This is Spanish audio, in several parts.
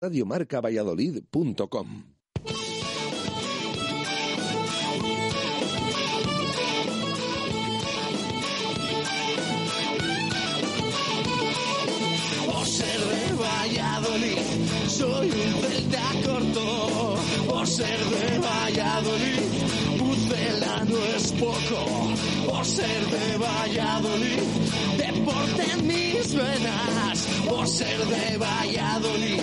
radiomarcavalladolid.com ser de Valladolid, soy un celta corto. Por ser de Valladolid, Pucela no es poco. Por ser de Valladolid, deporte en mis venas. Por ser de Valladolid,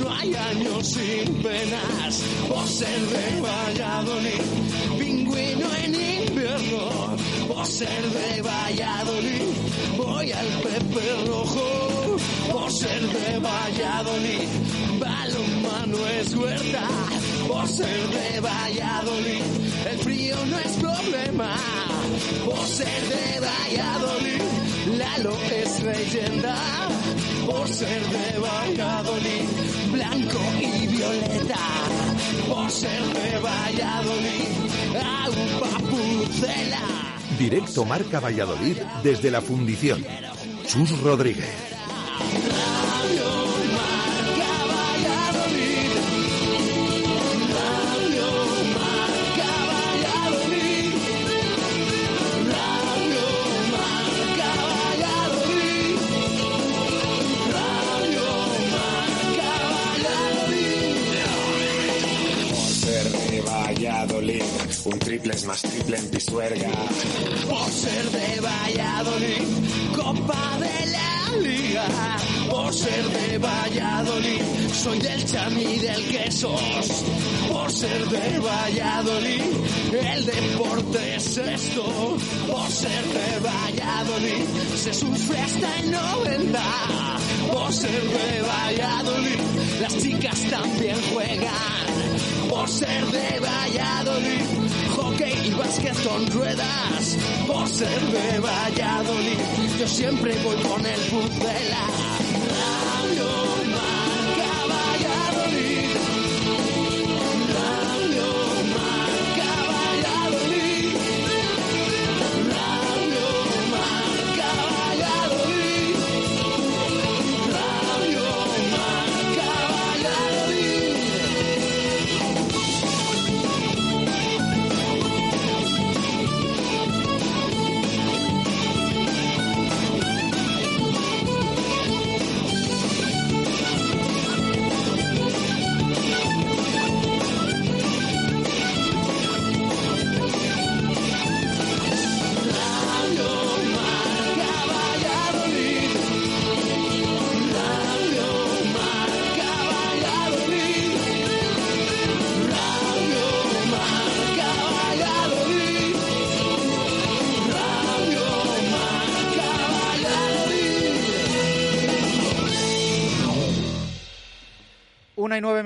no hay años sin penas. Ser de Valladolid, pingüino en invierno. Ser de Valladolid, voy al Pepe Rojo. Ser de Valladolid, balonmano es huerta. Ser de Valladolid, el frío no es problema. Ser de Valladolid, Lalo es leyenda. Por ser de Valladolid, blanco y violeta. Por ser de Valladolid, agua pucela. Directo Marca Valladolid desde la Fundición. Chus Rodríguez. Un triple es más triple en Pisuerga. Por ser de Valladolid, Copa de la Liga. Por ser de Valladolid, soy del chami del quesos. Por ser de Valladolid, el deporte es esto. Por ser de Valladolid, se sufre hasta el 90. Por ser de Valladolid, las chicas también juegan. Por ser de Valladolid, hockey y básquet con ruedas. Por ser de Valladolid, yo siempre voy con el puzzela.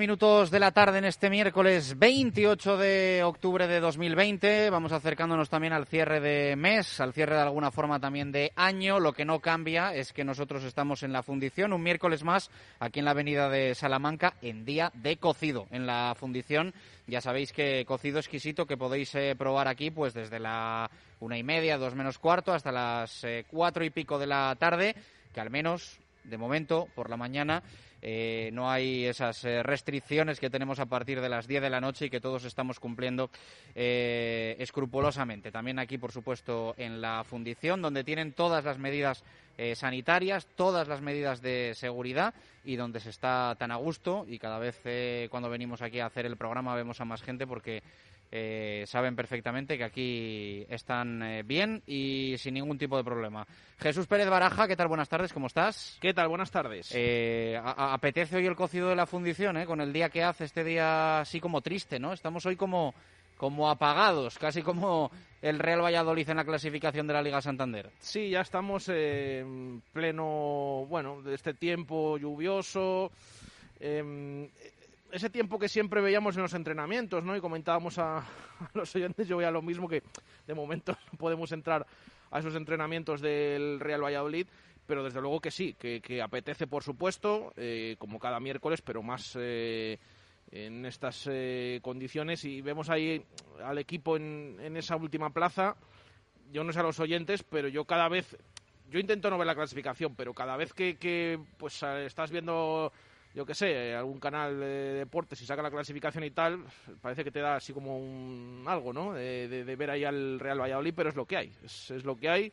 Minutos de la tarde en este miércoles 28 de octubre de 2020. Vamos acercándonos también al cierre de mes, al cierre de alguna forma también de año. Lo que no cambia es que nosotros estamos en la fundición un miércoles más aquí en la avenida de Salamanca en día de cocido. En la fundición ya sabéis que cocido exquisito que podéis eh, probar aquí pues desde la una y media, dos menos cuarto hasta las eh, cuatro y pico de la tarde, que al menos de momento por la mañana eh, no hay esas eh, restricciones que tenemos a partir de las 10 de la noche y que todos estamos cumpliendo eh, escrupulosamente. También aquí, por supuesto, en la fundición, donde tienen todas las medidas eh, sanitarias, todas las medidas de seguridad y donde se está tan a gusto y cada vez cuando venimos aquí a hacer el programa vemos a más gente porque eh, saben perfectamente que aquí están eh, bien y sin ningún tipo de problema. Jesús Pérez Baraja, ¿qué tal? Buenas tardes, ¿cómo estás? ¿Qué tal? Buenas tardes. Eh, a- a- apetece hoy el cocido de la fundición, ¿eh? Con el día que hace, este día así como triste, ¿no? Estamos hoy como, como apagados, casi como el Real Valladolid en la clasificación de la Liga Santander. Sí, ya estamos en pleno, bueno, de este tiempo lluvioso. em, ese tiempo que siempre veíamos en los entrenamientos, ¿no? Y comentábamos a, los oyentes, yo veía lo mismo que de momento no podemos entrar a esos entrenamientos del Real Valladolid, pero desde luego que sí, que, apetece, por supuesto, eh, como cada miércoles, pero más eh, en estas eh, condiciones. Y vemos ahí al equipo en, en esa última plaza. Yo no sé a los oyentes, pero yo cada vez, yo intento no ver la clasificación, pero cada vez que, que, pues eh, estás viendo yo qué sé, algún canal de deportes y saca la clasificación y tal, parece que te da así como un algo, ¿no? De, ver ahí al Real Valladolid, pero es lo que hay, es, es lo que hay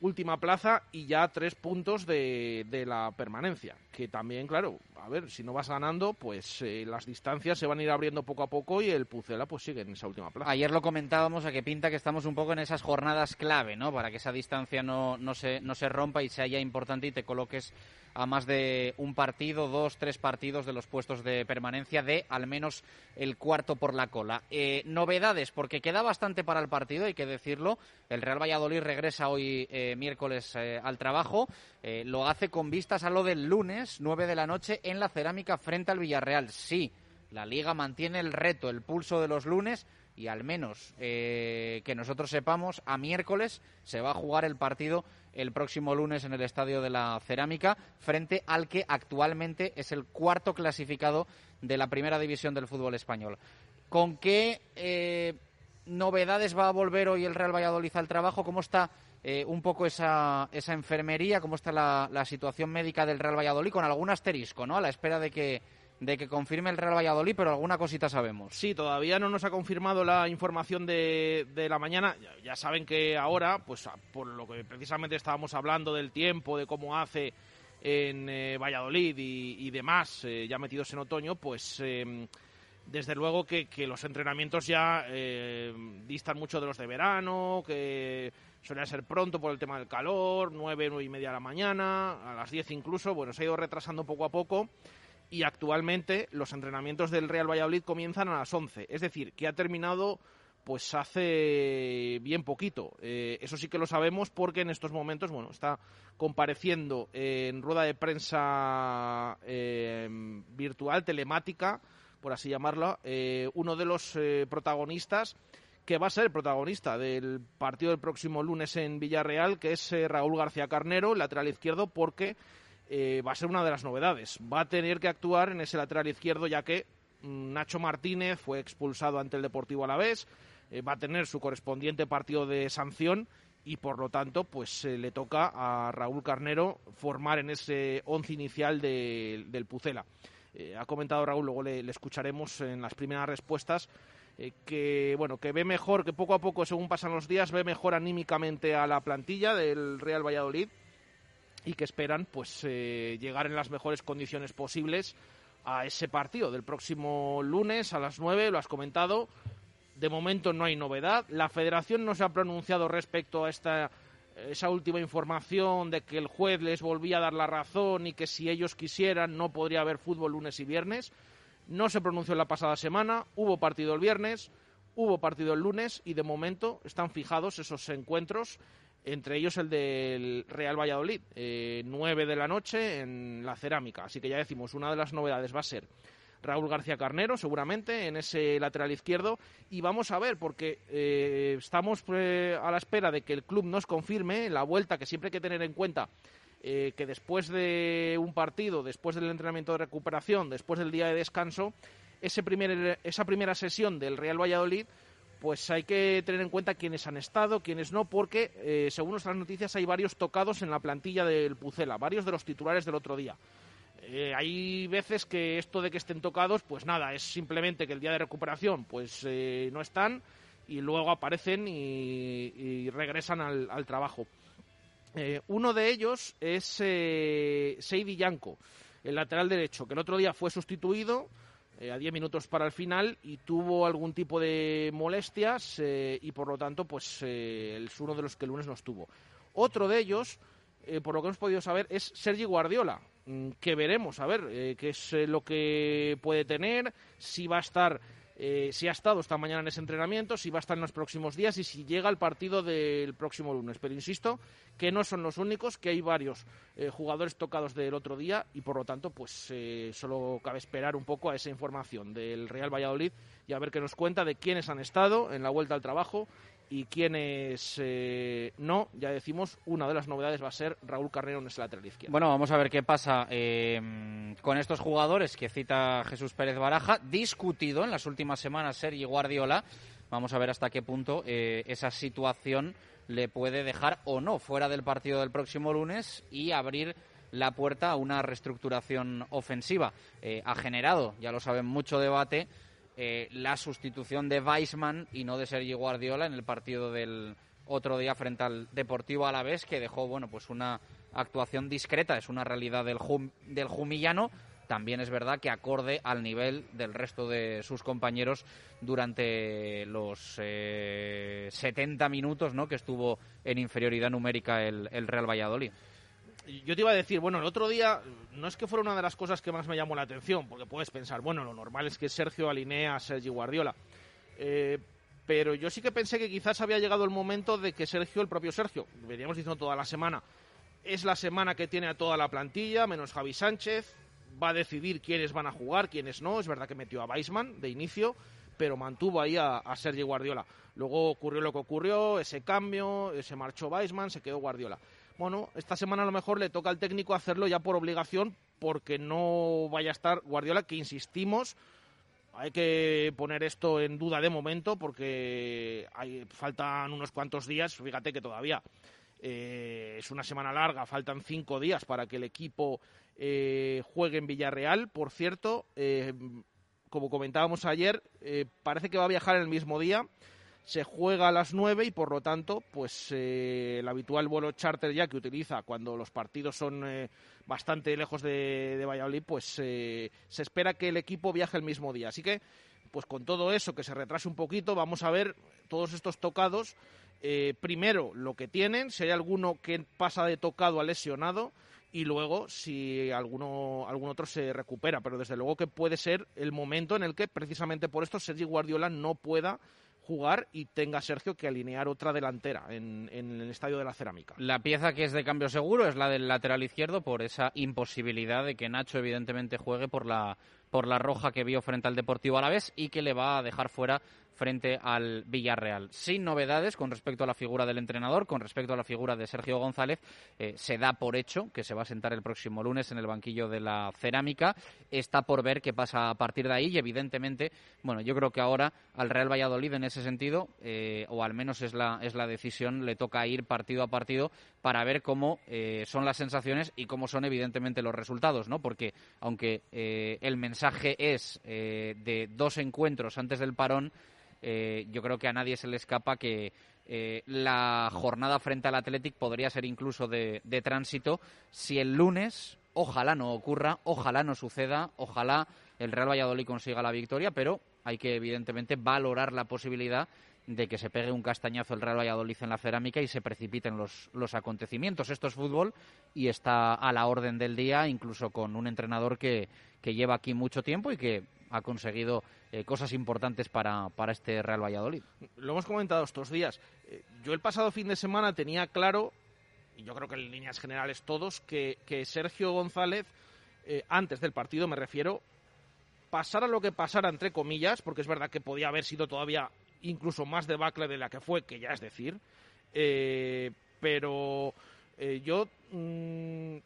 última plaza y ya tres puntos de, de, la permanencia. Que también, claro, a ver, si no vas ganando, pues eh, las distancias se van a ir abriendo poco a poco y el Pucela pues sigue en esa última plaza. Ayer lo comentábamos a que pinta que estamos un poco en esas jornadas clave, ¿no? Para que esa distancia no, no, se, no se rompa y sea ya importante y te coloques a más de un partido, dos, tres partidos de los puestos de permanencia de al menos el cuarto por la cola. Eh, novedades, porque queda bastante para el partido, hay que decirlo. El Real Valladolid regresa hoy eh, miércoles al trabajo. lo hace con vistas a lo del lunes, nueve de la noche, la cerámica frente al Villarreal. Sí, la liga mantiene el reto, el pulso de los lunes y al menos que nosotros sepamos, a miércoles se va a jugar el partido el próximo lunes en el Estadio de la Cerámica, frente al que actualmente es el cuarto clasificado de la primera división del fútbol español. ¿Con qué eh, novedades va a volver hoy el Real Valladolid al trabajo? ¿Cómo está eh, un poco esa, esa enfermería? ¿Cómo está la, la situación médica del Real Valladolid? Con algún asterisco, ¿no? A la espera de que de que confirme el Real Valladolid, pero alguna cosita sabemos. Sí, todavía no nos ha confirmado la información de, de la mañana. Ya, saben que ahora, pues por lo que precisamente estábamos hablando del tiempo, de cómo hace en eh, Valladolid y, demás, eh, ya metidos en otoño, pues em, desde luego que, que, los entrenamientos ya distan mucho de los de verano, que suele ser pronto por el tema del calor, nueve, nueve y media de la mañana, a las diez incluso, bueno, se ha ido retrasando poco a poco y actualmente los entrenamientos del Real Valladolid comienzan a las 11, es decir, que ha terminado pues hace bien poquito. Eh, eso sí que lo sabemos porque en estos momentos, bueno, está compareciendo en rueda de prensa em, virtual, telemática, por así llamarlo, eh, uno de los eh, protagonistas que va a ser el protagonista del partido del próximo lunes en Villarreal, que es Raúl García Carnero, lateral izquierdo, porque eh, va a ser una de las novedades. Va a tener que actuar en ese lateral izquierdo ya que mm, Nacho Martínez fue expulsado ante el Deportivo Alavés, eh, va a tener su correspondiente partido de sanción y por lo tanto pues le toca a Raúl Carnero formar en ese once inicial del Pucela. Eh, ha comentado Raúl, luego le, escucharemos en las primeras respuestas que bueno que ve mejor, que poco a poco según pasan los días ve mejor anímicamente a la plantilla del Real Valladolid y que esperan pues eh, llegar en las mejores condiciones posibles a ese partido del próximo lunes a las 9, lo has comentado. De momento no hay novedad. La federación no se ha pronunciado respecto a esta esa última información de que el juez les volvía a dar la razón y que si ellos quisieran no podría haber fútbol lunes y viernes. No se pronunció la pasada semana, hubo partido el viernes, hubo partido el lunes y de momento están fijados esos encuentros entre ellos el del Real Valladolid, eh, 9 de la noche en la cerámica. Así que ya decimos, una de las novedades va a ser Raúl García Carnero, seguramente, en ese lateral izquierdo. Y vamos a ver, porque eh, estamos eh, a la espera de que el club nos confirme la vuelta, que siempre hay que tener en cuenta eh, que después de un partido, después del entrenamiento de recuperación, después del día de descanso, ese primer, esa primera sesión del Real Valladolid pues hay que tener en cuenta quiénes han estado, quiénes no, porque eh, según nuestras noticias hay varios tocados en la plantilla del Pucela, varios de los titulares del otro día. Eh, hay veces que esto de que estén tocados, pues nada, es simplemente que el día de recuperación pues no están y luego aparecen y, regresan al, trabajo. Uno de ellos es Seidi Yanko, el lateral derecho, que el otro día fue sustituido eh, a 10 minutos para el final y tuvo algún tipo de molestias eh, y por lo tanto pues eh, es uno de los que el lunes no estuvo. Otro de ellos, por lo que hemos podido saber, es Sergi Guardiola, mm, que veremos a ver qué es lo que puede tener, si va a estar eh, si ha estado esta mañana en ese entrenamiento, si va a estar en los próximos días y si llega al partido del próximo lunes. Pero insisto que no son los únicos, que hay varios eh, jugadores tocados del otro día y por lo tanto, pues eh, solo cabe esperar un poco a esa información del Real Valladolid y a ver qué nos cuenta de quiénes han estado en la vuelta al trabajo y quienes eh, no, ya decimos, una de las novedades va a ser Raúl Carrero en ese lateral izquierdo. Bueno, vamos a ver qué pasa eh, con estos jugadores que cita Jesús Pérez Baraja, discutido en las últimas semanas Sergi Guardiola. Vamos a ver hasta qué punto eh, esa situación le puede dejar o no fuera del partido del próximo lunes y abrir la puerta a una reestructuración ofensiva. Eh, ha generado, ya lo saben, mucho debate eh, la sustitución de Weisman y no de Sergio Guardiola en el partido del otro día frente al Deportivo Alavés, que dejó bueno pues una actuación discreta, es una realidad del, del Jumillano. También es verdad que acorde al nivel del resto de sus compañeros durante los 70 eh, minutos ¿no? que estuvo en inferioridad numérica el Real Valladolid yo te iba a decir, bueno, el otro día no es que fuera una de las cosas que más me llamó la atención, porque puedes pensar, bueno, lo normal es que Sergio alinea a Sergio Guardiola. Eh, pero yo sí que pensé que quizás había llegado el momento de que Sergio, el propio Sergio, veníamos diciendo toda la semana, es la semana que tiene a toda la plantilla, menos Javi Sánchez, va a decidir quiénes van a jugar, quiénes no. Es verdad que metió a Weisman de inicio, pero mantuvo ahí a, a Sergio Guardiola. Luego ocurrió lo que ocurrió, ese cambio, se marchó Weisman, se quedó Guardiola bueno, esta semana a lo mejor le toca al técnico hacerlo ya por obligación porque no vaya a estar Guardiola, que insistimos, hay que poner esto en duda de momento porque hay, faltan unos cuantos días, fíjate que todavía eh, es una semana larga, faltan cinco días para que el equipo eh, juegue en Villarreal. Por cierto, eh, como comentábamos ayer, parece que va a viajar el mismo día se juega a las 9 y por lo tanto, pues eh, el habitual vuelo charter ya que utiliza cuando los partidos son eh, bastante lejos de, de Valladolid, pues eh, se espera que el equipo viaje el mismo día. Así que, pues con todo eso, que se retrase un poquito, vamos a ver todos estos tocados. primero, lo que tienen, si hay alguno que pasa de tocado a lesionado y luego si alguno algún otro se recupera, pero desde luego que puede ser el momento en el que precisamente por esto Sergi Guardiola no pueda jugar y tenga Sergio que alinear otra delantera en, en, el estadio de la cerámica. La pieza que es de cambio seguro es la del lateral izquierdo por esa imposibilidad de que Nacho evidentemente juegue por la por la roja que vio frente al Deportivo Alavés y que le va a dejar fuera frente al Villarreal. Sin novedades con respecto a la figura del entrenador, con respecto a la figura de Sergio González, eh, se da por hecho que se va a sentar el próximo lunes en el banquillo de la cerámica. Está por ver qué pasa a partir de ahí y evidentemente, bueno, yo creo que ahora al Real Valladolid en ese sentido, eh, o al menos es la, es la decisión, le toca ir partido a partido para ver cómo eh, son las sensaciones y cómo son evidentemente los resultados, ¿no? Porque aunque el mensaje es de dos encuentros antes del parón, eh, yo creo que a nadie se le escapa que eh, la jornada frente al Athletic podría ser incluso de, tránsito si el lunes, ojalá no ocurra, ojalá no suceda, ojalá el Real Valladolid consiga la victoria, pero hay que evidentemente valorar la posibilidad de que se pegue un castañazo el Real Valladolid en la cerámica y se precipiten los, los acontecimientos. Esto es fútbol y está a la orden del día, incluso con un entrenador que, que lleva aquí mucho tiempo y que ha conseguido eh, cosas importantes para, para este Real Valladolid. Lo hemos comentado estos días. Eh, yo el pasado fin de semana tenía claro, y yo creo que en líneas generales todos, que, Sergio González, eh, antes del partido me refiero, pasara lo que pasara, entre comillas, porque es verdad que podía haber sido todavía incluso más debacle de la que fue, que ya es decir, pero yo mm,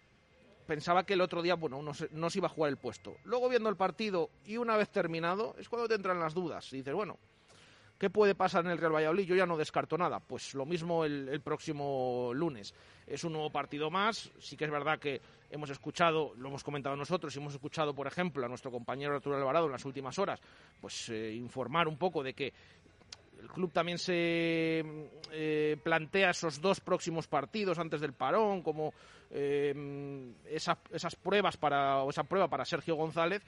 pensaba que el otro día, bueno, no se, no se iba a jugar el puesto. Luego viendo el partido y una vez terminado, es cuando te entran las dudas. Y dices, bueno, ¿qué puede pasar en el Real Valladolid? Yo ya no descarto nada. Pues lo mismo el, próximo lunes. Es un nuevo partido más. Sí que es verdad que hemos escuchado, lo hemos comentado nosotros, y hemos escuchado, por ejemplo, a nuestro compañero Arturo Alvarado en las últimas horas, pues eh, informar un poco de que el club también se eh, plantea esos dos próximos partidos antes del parón como eh, esas pruebas para o esa prueba para Sergio González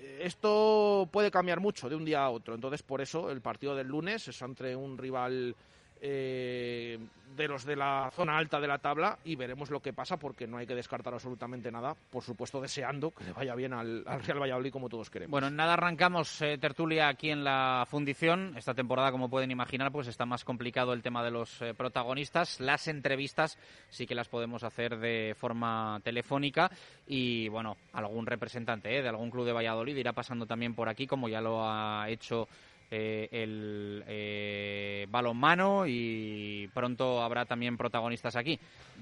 eh, esto puede cambiar mucho de un día a otro. Entonces por eso el partido del lunes es entre un rival eh, de los de la zona alta de la tabla y veremos lo que pasa porque no hay que descartar absolutamente nada, por supuesto deseando que le vaya bien al, Real Valladolid como todos queremos. Bueno, nada arrancamos eh, tertulia aquí en la fundición. Esta temporada, como pueden imaginar, pues está más complicado el tema de los eh, protagonistas. Las entrevistas sí que las podemos hacer de forma telefónica y bueno, algún representante de algún club de Valladolid irá pasando también por aquí como ya lo ha hecho eh, el eh, balonmano y pronto habrá también protagonistas aquí.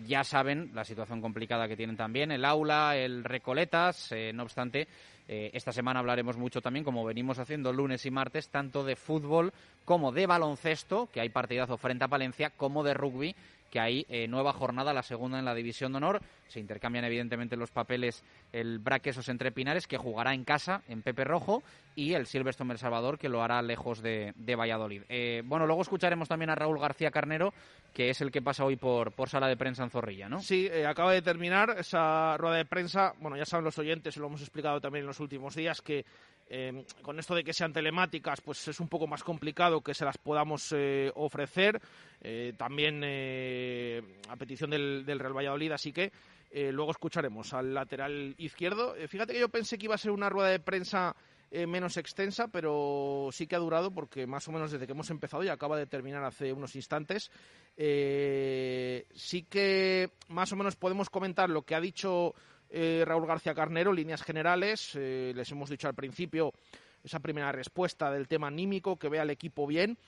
Ya saben la situación complicada que tienen también el aula, el Recoletas, eh, no obstante, eh, esta semana hablaremos mucho también, como venimos haciendo lunes y martes, tanto de fútbol como de baloncesto, que hay partidazo frente a Palencia, como de rugby, que hay nueva jornada, la segunda en la División de Honor, Se intercambian evidentemente los papeles el Braquesos entre Pinares, que jugará en casa, en Pepe Rojo, y el Silverstone El Salvador, que lo hará lejos de, Valladolid. Eh, bueno, luego escucharemos también a Raúl García Carnero, que es el que pasa hoy por, por sala de prensa en Zorrilla, ¿no? Sí, eh, acaba de terminar esa rueda de prensa. Bueno, ya saben los oyentes, lo hemos explicado también en los últimos días, que eh, con esto de que sean telemáticas, pues es un poco más complicado que se las podamos ofrecer. también a petición del, del Real Valladolid, así que eh, luego escucharemos al lateral izquierdo. Eh, fíjate que yo pensé que iba a ser una rueda de prensa eh, menos extensa, pero sí que ha durado porque más o menos desde que hemos empezado y acaba de terminar hace unos instantes. sí que más o menos podemos comentar lo que ha dicho Raúl García Carnero, líneas generales. les hemos dicho al principio esa primera respuesta del tema anímico, que vea al equipo bien.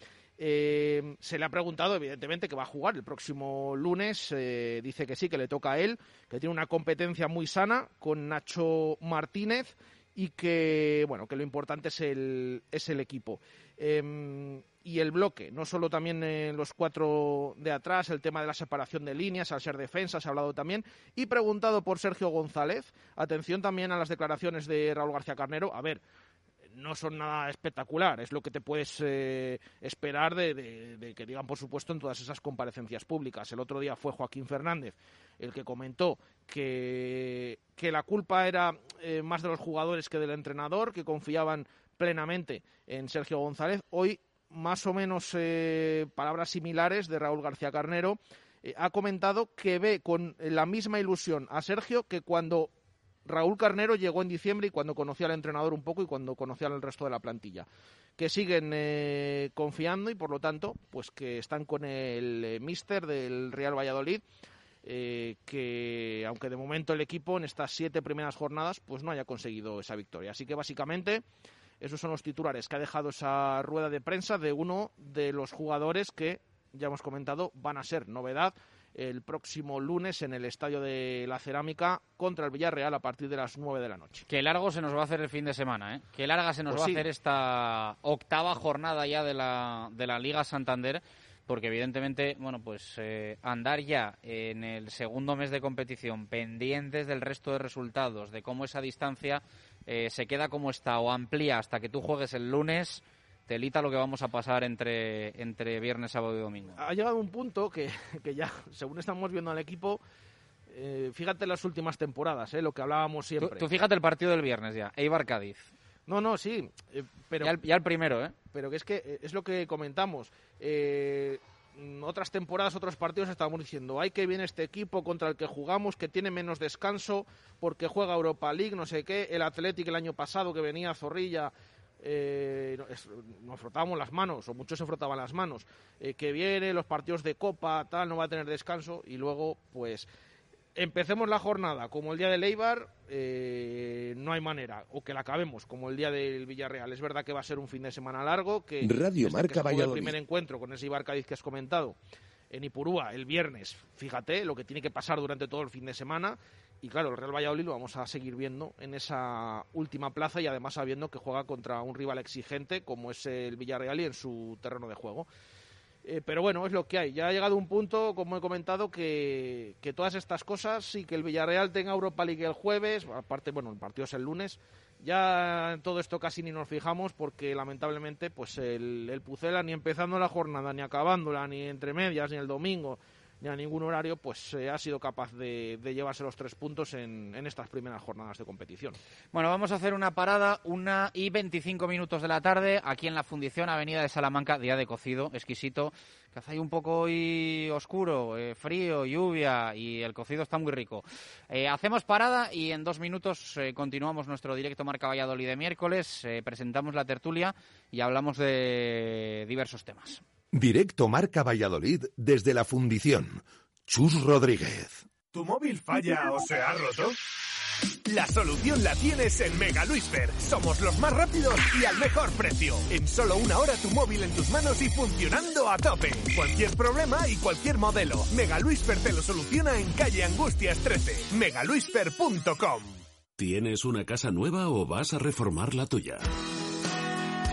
Eh, se le ha preguntado, evidentemente, que va a jugar el próximo lunes. Eh, dice que sí, que le toca a él, que tiene una competencia muy sana con Nacho Martínez y que, bueno, que lo importante es el, es el equipo. Em, y el bloque, no solo también en los cuatro de atrás, el tema de la separación de líneas al ser defensa, se ha hablado también, y preguntado por Sergio González, atención también a las declaraciones de Raúl García Carnero, a ver, no son nada espectacular. Es lo que te puedes eh, esperar de, que digan, por supuesto, en todas esas comparecencias públicas. El otro día fue Joaquín Fernández el que comentó que, que la culpa era eh, más de los jugadores que del entrenador, que confiaban plenamente en Sergio González. Hoy, más o menos eh, palabras similares de Raúl García Carnero. ha comentado que ve con la misma ilusión a Sergio que cuando Raúl Carnero llegó en diciembre y cuando conoció al entrenador un poco y cuando conoció al resto de la plantilla. Que siguen eh, confiando y por lo tanto, pues que están con el eh, míster del Real Valladolid. Eh, que aunque de momento el equipo en estas siete primeras jornadas pues no haya conseguido esa victoria. Así que básicamente esos son los titulares que ha dejado esa rueda de prensa de uno de los jugadores que ya hemos comentado van a ser novedad el próximo lunes en el Estadio de la Cerámica contra el Villarreal a partir de las 9 de la noche. Qué largo se nos va a hacer el fin de semana, ¿eh? Qué larga se nos pues va a hacer esta octava jornada ya de la, de la Liga Santander porque evidentemente, bueno, pues eh, andar ya en el segundo mes de competición pendientes del resto de resultados, de cómo esa distancia eh, se queda como está o amplía hasta que tú juegues el lunes, telita lo que vamos a pasar entre, entre viernes, sábado y domingo. Ha llegado un punto que, que ya, según estamos viendo al equipo, eh, fíjate las últimas temporadas, eh, lo que hablábamos siempre. Tú, fíjate el partido del viernes ya, Eibar Cádiz. No, no, sí, eh, pero... Ya el, primero, ¿eh? Pero que es que es lo que comentamos. Otras temporadas, otros partidos estábamos diciendo, hay que viene este equipo contra el que jugamos, que tiene menos descanso porque juega Europa League, no sé qué, el Atlético el año pasado que venía a Zorrilla eh, nos frotábamos las manos, o muchos se frotaban las manos, eh, que viene, los partidos de Copa, tal, no va a tener descanso, y luego, pues, empecemos la jornada como el día del Eibar, eh, no hay manera, o que la acabemos como el día del Villarreal. Es verdad que va a ser un fin de semana largo, que, Radio Marca que el primer encuentro con ese Eibar Cádiz que has comentado en Ipurúa el viernes, fíjate lo que tiene que pasar durante todo el fin de semana y claro, el Real Valladolid lo vamos a seguir viendo en esa última plaza y además sabiendo que juega contra un rival exigente como es el Villarreal y en su terreno de juego. Eh, pero bueno, es lo que hay. Ya ha llegado un punto, como he comentado, que, todas estas cosas y que el Villarreal tenga Europa League el jueves, aparte, bueno, el partido es el lunes, ya en todo esto casi ni nos fijamos porque lamentablemente pues el Pucela ni empezando la jornada, ni acabándola, ni entre medias, ni el domingo, ni a ningún horario, pues ha sido capaz de, llevarse los tres puntos en, estas primeras jornadas de competición. Bueno, vamos a hacer una parada, una y 25 minutos de la tarde, aquí en la Fundición Avenida de Salamanca, día de cocido, exquisito, que hace ahí un poco hoy oscuro, eh, frío, lluvia y el cocido está muy rico. Eh, hacemos parada y en dos minutos eh, continuamos nuestro directo Marca Valladolid de miércoles, presentamos la tertulia y hablamos de diversos temas. Directo Marca Valladolid desde la fundición. Chus Rodríguez. ¿Tu móvil falla o se ha roto? La solución la tienes en Mega Luisfer. Somos los más rápidos y al mejor precio. En solo una hora tu móvil en tus manos y funcionando a tope. Cualquier problema y cualquier modelo. Mega Luisfer te lo soluciona en calle Angustias 13. megaluisfer.com. ¿Tienes una casa nueva o vas a reformar la tuya?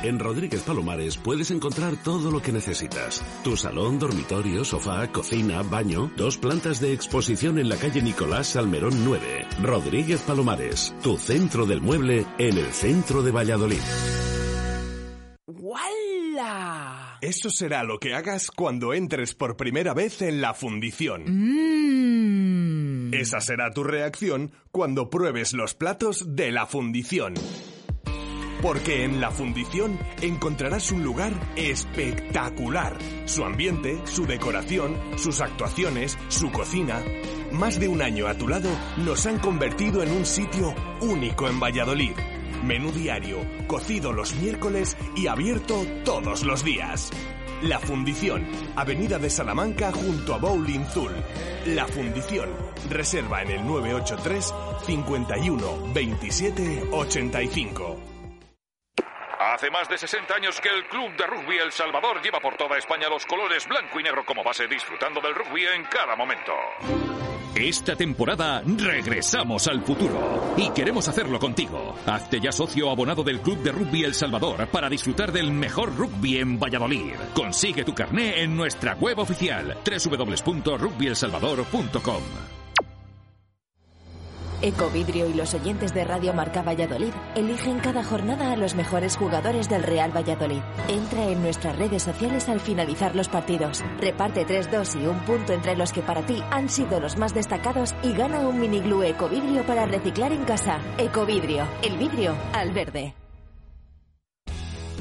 En Rodríguez Palomares puedes encontrar todo lo que necesitas. Tu salón, dormitorio, sofá, cocina, baño, dos plantas de exposición en la calle Nicolás Salmerón 9. Rodríguez Palomares, tu centro del mueble en el centro de Valladolid. ¡Wala! Eso será lo que hagas cuando entres por primera vez en la fundición. Mmm. Esa será tu reacción cuando pruebes los platos de la fundición. Porque en la fundición encontrarás un lugar espectacular. Su ambiente, su decoración, sus actuaciones, su cocina. Más de un año a tu lado nos han convertido en un sitio único en Valladolid. Menú diario, cocido los miércoles y abierto todos los días. La Fundición, Avenida de Salamanca junto a Bowling Zul. La Fundición, reserva en el 983 51 27 85. Hace más de 60 años que el Club de Rugby El Salvador lleva por toda España los colores blanco y negro como base, disfrutando del rugby en cada momento. Esta temporada regresamos al futuro y queremos hacerlo contigo. Hazte ya socio abonado del Club de Rugby El Salvador para disfrutar del mejor rugby en Valladolid. Consigue tu carné en nuestra web oficial www.rugbyelsalvador.com. Ecovidrio y los oyentes de Radio Marca Valladolid eligen cada jornada a los mejores jugadores del Real Valladolid. Entra en nuestras redes sociales al finalizar los partidos. Reparte 3-2 y un punto entre los que para ti han sido los más destacados y gana un mini glue Ecovidrio para reciclar en casa. Ecovidrio, el vidrio al verde.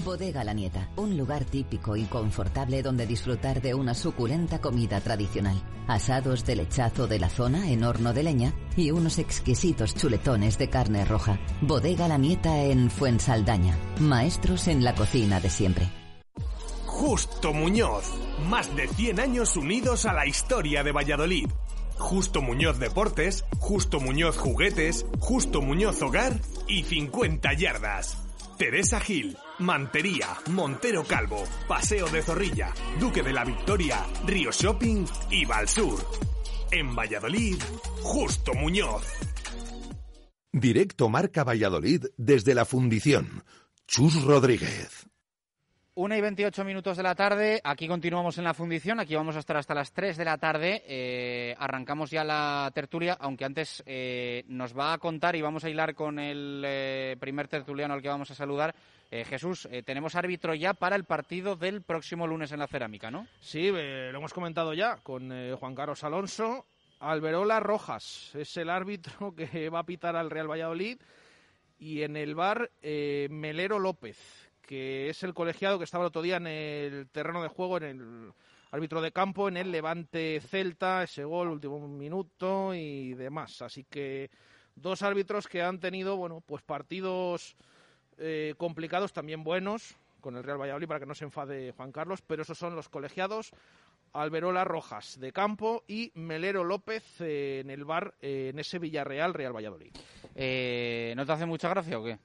Bodega La Nieta, un lugar típico y confortable donde disfrutar de una suculenta comida tradicional. Asados de lechazo de la zona en horno de leña y unos exquisitos chuletones de carne roja. Bodega La Nieta en Fuensaldaña. Maestros en la cocina de siempre. Justo Muñoz. Más de 100 años unidos a la historia de Valladolid. Justo Muñoz Deportes, Justo Muñoz Juguetes, Justo Muñoz Hogar y 50 yardas. Teresa Gil, Mantería, Montero Calvo, Paseo de Zorrilla, Duque de la Victoria, Río Shopping y Valsur. En Valladolid, Justo Muñoz. Directo Marca Valladolid desde la Fundición. Chus Rodríguez. Una y 28 minutos de la tarde, aquí continuamos en la fundición, aquí vamos a estar hasta las 3 de la tarde, eh, arrancamos ya la tertulia, aunque antes eh, nos va a contar y vamos a hilar con el eh, primer tertuliano al que vamos a saludar. Jesús, tenemos árbitro ya para el partido del próximo lunes en la cerámica, ¿no? Sí, lo hemos comentado ya con Juan Carlos Alonso. Alberola Rojas es el árbitro que va a pitar al Real Valladolid y en el bar Melero López, que es el colegiado que estaba el otro día en el terreno de juego, en el árbitro de campo, en el Levante Celta, ese gol, último minuto y demás. Así que dos árbitros que han tenido, bueno, pues partidos eh, complicados, también buenos, con el Real Valladolid, para que no se enfade Juan Carlos, pero esos son los colegiados. Alberola Rojas de campo y Melero López eh, en el bar eh, en ese Villarreal Real Valladolid. Eh, ¿No te hace mucha gracia o qué?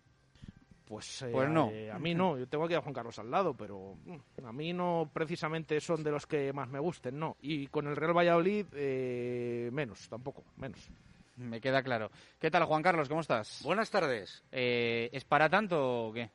Pues, eh, Pues no. eh, a mí no, yo tengo aquí a Juan Carlos al lado, pero mm, a mí no precisamente son de los que más me gusten, no. Y con el Real Valladolid eh, menos, tampoco, menos. Me queda claro. ¿Qué tal, Juan Carlos? ¿Cómo estás? Buenas tardes. Eh, ¿Es para tanto o qué?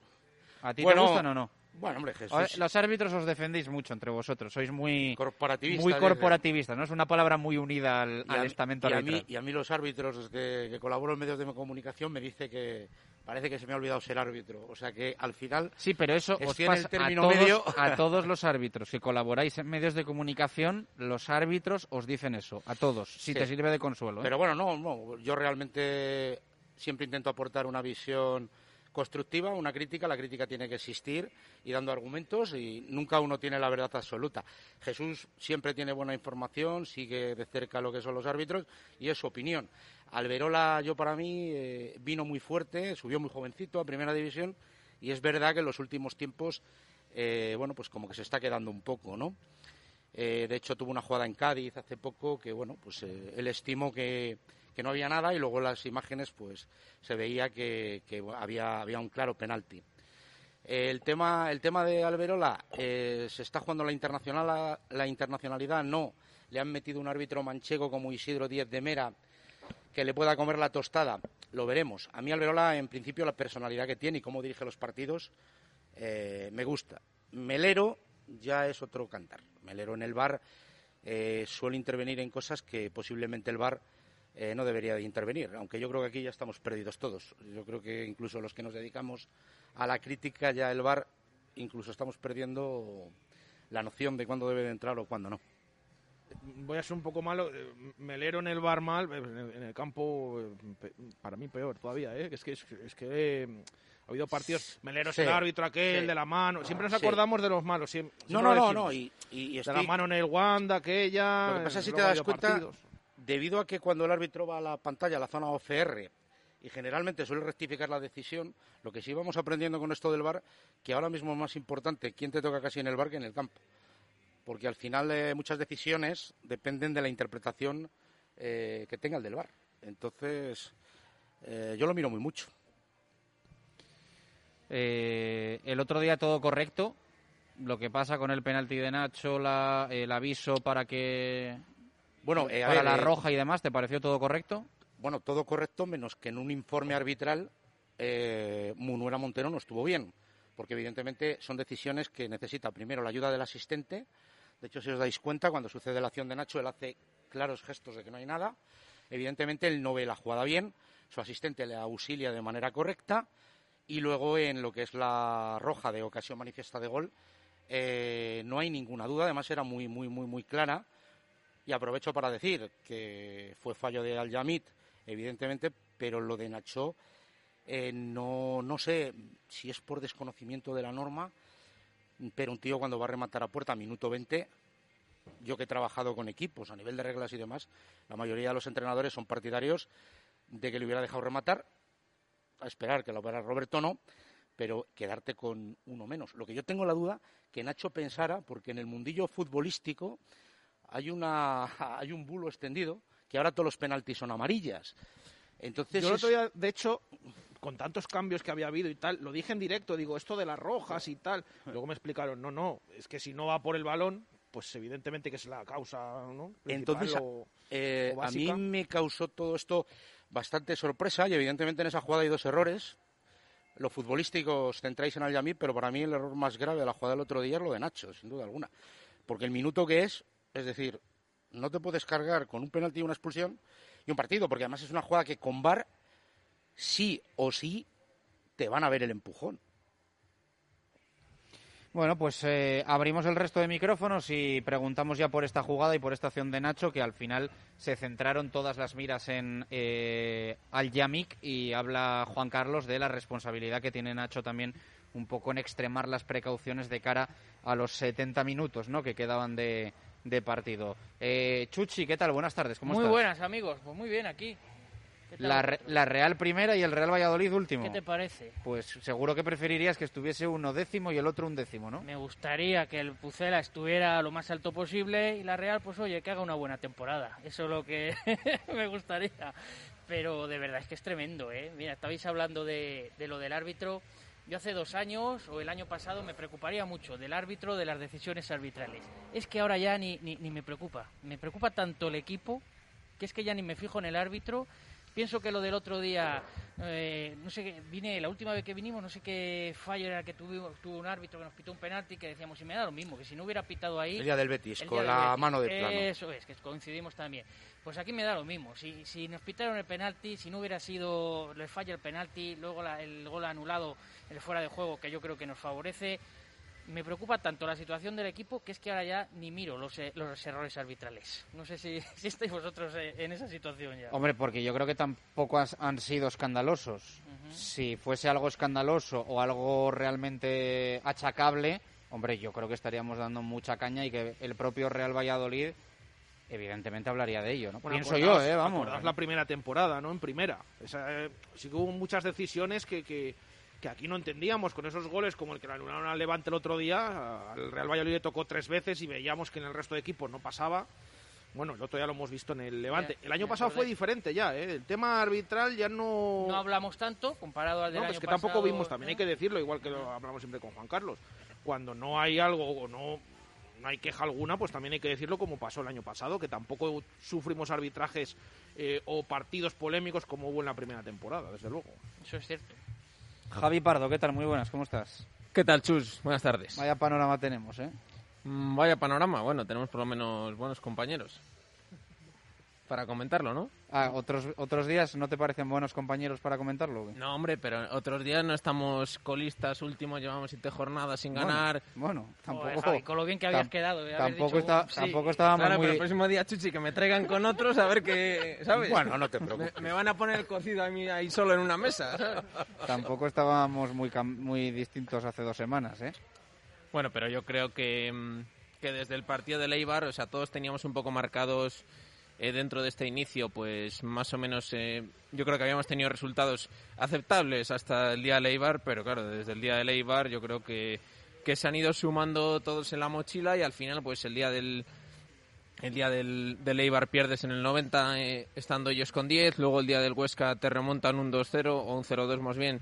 ¿A ti Bueno, te gustan o no? Bueno, hombre, Jesús. Los árbitros os defendéis mucho entre vosotros, sois muy Corporativistas, muy corporativistas, ¿no? Es una palabra muy unida al, mí- estamento y a mí, arbitral. y a mí los árbitros que, que colaboro en medios de comunicación me dice que parece que se me ha olvidado ser árbitro. O sea que al final Sí, pero eso es os pasa el a término todos, medio a todos los árbitros que colaboráis en medios de comunicación, los árbitros os dicen eso, a todos, si Sí. te sirve de consuelo. ¿eh? Pero bueno, no, no, yo realmente siempre intento aportar una visión constructiva, una crítica, la crítica tiene que existir y dando argumentos y nunca uno tiene la verdad absoluta. Jesús siempre tiene buena información, sigue de cerca lo que son los árbitros y es su opinión. Alberola, yo para mí, eh, vino muy fuerte, subió muy jovencito a primera división y es verdad que en los últimos tiempos, eh, bueno, pues como que se está quedando un poco, ¿no? Eh, de hecho, tuvo una jugada en Cádiz hace poco que, bueno, pues él estimó que, que no había nada y luego las imágenes, pues se veía que, que había, había un claro penalti. El tema, el tema de Alberola, eh, ¿se está jugando la, internacional, la internacionalidad? No. Le han metido un árbitro manchego como Isidro Díez de Mera que le pueda comer la tostada. Lo veremos. A mí Alberola, en principio, la personalidad que tiene y cómo dirige los partidos, eh, me gusta. Melero ya es otro cantar. Melero en el bar eh, suele intervenir en cosas que posiblemente el bar eh, no debería de intervenir, aunque yo creo que aquí ya estamos perdidos todos. Yo creo que incluso los que nos dedicamos a la crítica ya el bar incluso estamos perdiendo la noción de cuándo debe de entrar o cuándo no. Voy a ser un poco malo. eh, Melero en el bar mal, eh, en el- campo, para mí peor todavía. ¿eh? Es que, es, que ha habido partidos. Melero es Sí, el árbitro aquel, sí. de la mano. Siempre nos Sí. acordamos de los malos. siem- Siempre, No, no, no, no. Y, De la mano en el Wanda, aquella. Lo que pasa es si te das cuenta, partidos. Debido a que cuando el árbitro va a la pantalla, a la zona OCR, y generalmente suele rectificar la decisión, lo que sí vamos aprendiendo con esto del bar, que ahora mismo es más importante quién te toca casi en el bar que en el campo. Porque al final eh, muchas decisiones dependen de la interpretación eh, que tenga el del bar. Entonces, eh, yo lo miro muy mucho. El otro día todo correcto. Lo que pasa con el penalti de Nacho, el aviso para que Bueno, eh, a para ver, la eh, roja y demás, ¿te pareció todo correcto? Bueno, todo correcto, menos que en un informe arbitral eh, Munuera Montero no estuvo bien, porque evidentemente son decisiones que necesita primero la ayuda del asistente. De hecho, si os dais cuenta, cuando sucede la acción de Nacho, él hace claros gestos de que no hay nada. Evidentemente, él no ve la jugada bien, su asistente le auxilia de manera correcta, y luego en lo que es la roja de ocasión manifiesta de gol, eh, no hay ninguna duda, además era muy, muy, muy, muy clara. Y aprovecho para decir que fue fallo de Al-Yamit, evidentemente, pero lo de Nacho, eh, no, no sé si es por desconocimiento de la norma, pero un tío cuando va a rematar a puerta minuto 20, yo que he trabajado con equipos a nivel de reglas y demás, la mayoría de los entrenadores son partidarios de que le hubiera dejado rematar, a esperar que lo operara Roberto no, pero quedarte con uno menos. Lo que yo tengo la duda que Nacho pensara, porque en el mundillo futbolístico hay una hay un bulo extendido que ahora todos los penaltis son amarillas. Entonces Yo el otro día, de hecho, con tantos cambios que había habido y tal, lo dije en directo, digo, esto de las rojas y tal. Luego me explicaron, no, no, es que si no va por el balón, pues evidentemente que es la causa, ¿no? Entonces, o- eh, o a mí me causó todo esto bastante sorpresa y evidentemente en esa jugada hay dos errores. Los futbolísticos centráis en al Yamit, pero para mí el error más grave de la jugada del otro día es lo de Nacho, sin duda alguna. Porque el minuto que es, es decir, no te puedes cargar con un penalti y una expulsión y un partido, porque además es una jugada que con VAR sí o sí te van a ver el empujón. Bueno, pues eh, abrimos el resto de micrófonos y preguntamos ya por esta jugada y por esta acción de Nacho, que al final se centraron todas las miras en eh, Al Yamik y habla Juan Carlos de la responsabilidad que tiene Nacho también un poco en extremar las precauciones de cara a los 70 minutos ¿no? que quedaban de, de partido. Eh, Chuchi, ¿qué tal? Buenas tardes, ¿cómo muy estás? buenas, amigos. Pues muy bien aquí. ¿Qué tal La, Re- la Real primera y el Real Valladolid último. ¿Qué te parece? Pues seguro que preferirías que estuviese uno décimo y el otro un décimo, ¿no? Me gustaría que el Pucela estuviera lo más alto posible y la Real, pues oye, que haga una buena temporada. Eso es lo que me gustaría. Pero de verdad es que es tremendo, ¿eh? Mira, estabais hablando de, de lo del árbitro. Yo hace dos años o el año pasado me preocuparía mucho del árbitro, de las decisiones arbitrales. Es que ahora ya ni, ni, ni me preocupa. Me preocupa tanto el equipo que es que ya ni me fijo en el árbitro. Pienso que lo del otro día, eh, no sé, vine la última vez que vinimos, no sé qué fallo era que tuvo, tuvo un árbitro que nos pitó un penalti que decíamos, si me da lo mismo, que si no hubiera pitado ahí... El día del Betis, con del la Betis. mano de plano. Eso es, que coincidimos también. Pues aquí me da lo mismo. Si, si nos pitaron el penalti, si no hubiera sido, le falla el penalti, luego la- el gol anulado, el fuera de juego, que yo creo que nos favorece, me preocupa tanto la situación del equipo que es que ahora ya ni miro los, eh, los errores arbitrales. No sé si, si estáis vosotros eh, en esa situación ya. Hombre, porque yo creo que tampoco has- han sido escandalosos. Si fuese algo escandaloso o algo realmente achacable, hombre, yo creo que estaríamos dando mucha caña y que el propio Real Valladolid, evidentemente, hablaría de ello, ¿no? Bueno, Pienso yo, ¿eh? Vamos. la primera temporada, ¿no? En primera. Esa, eh, sí que hubo muchas decisiones que, que, que aquí no entendíamos, con esos goles como el que le anularon al Levante el otro día. Al Real Valladolid le tocó tres veces y veíamos que en el resto de equipos no pasaba. Bueno, el otro ya lo hemos visto en el Levante. El año pasado fue diferente ya, ¿eh? El tema arbitral ya no... No hablamos tanto comparado al del No, año es que pasado, tampoco vimos, también ¿no? hay que decirlo, igual que lo hablamos siempre con Juan Carlos. Cuando no hay algo o no, no hay queja alguna, pues también hay que decirlo como pasó el año pasado, que tampoco sufrimos arbitrajes eh, o partidos polémicos como hubo en la primera temporada, desde luego. Eso es cierto. Javi Pardo, ¿qué tal? Muy buenas, ¿cómo estás? ¿Qué tal, Chus? Buenas tardes. Vaya panorama tenemos, ¿eh? Mm, Vaya panorama. Bueno, tenemos por lo menos buenos compañeros para comentarlo, ¿no? Ah, ¿otros, ¿Otros días no te parecen buenos compañeros para comentarlo? No, hombre, pero otros días no estamos colistas últimos, llevamos siete jornadas sin Bueno, ganar. Bueno, tampoco. Joder, Javi, con lo bien que habías quedado. haber tampoco, dicho, está, sí. tampoco estábamos Claro, muy... pero el próximo día, Chuchi, que me traigan con otros a ver qué, ¿sabes? Bueno, no te preocupes. Me, me van a poner el cocido a mí ahí solo en una mesa, ¿sabes? Tampoco estábamos muy, cam- muy distintos hace dos semanas, ¿eh? Bueno, pero yo creo que, mm, que desde el partido de Leibar, o sea, todos teníamos un poco marcados eh, dentro de este inicio, pues más o menos, eh, yo creo que habíamos tenido resultados aceptables hasta el día de Leibar, pero claro, desde el día de Leibar yo creo que, que se han ido sumando todos en la mochila y al final, pues el día del, el día del, del Eibar pierdes en el 90 eh, estando ellos con 10, luego el día del Huesca te remontan un 2-0 o un 0-2 más bien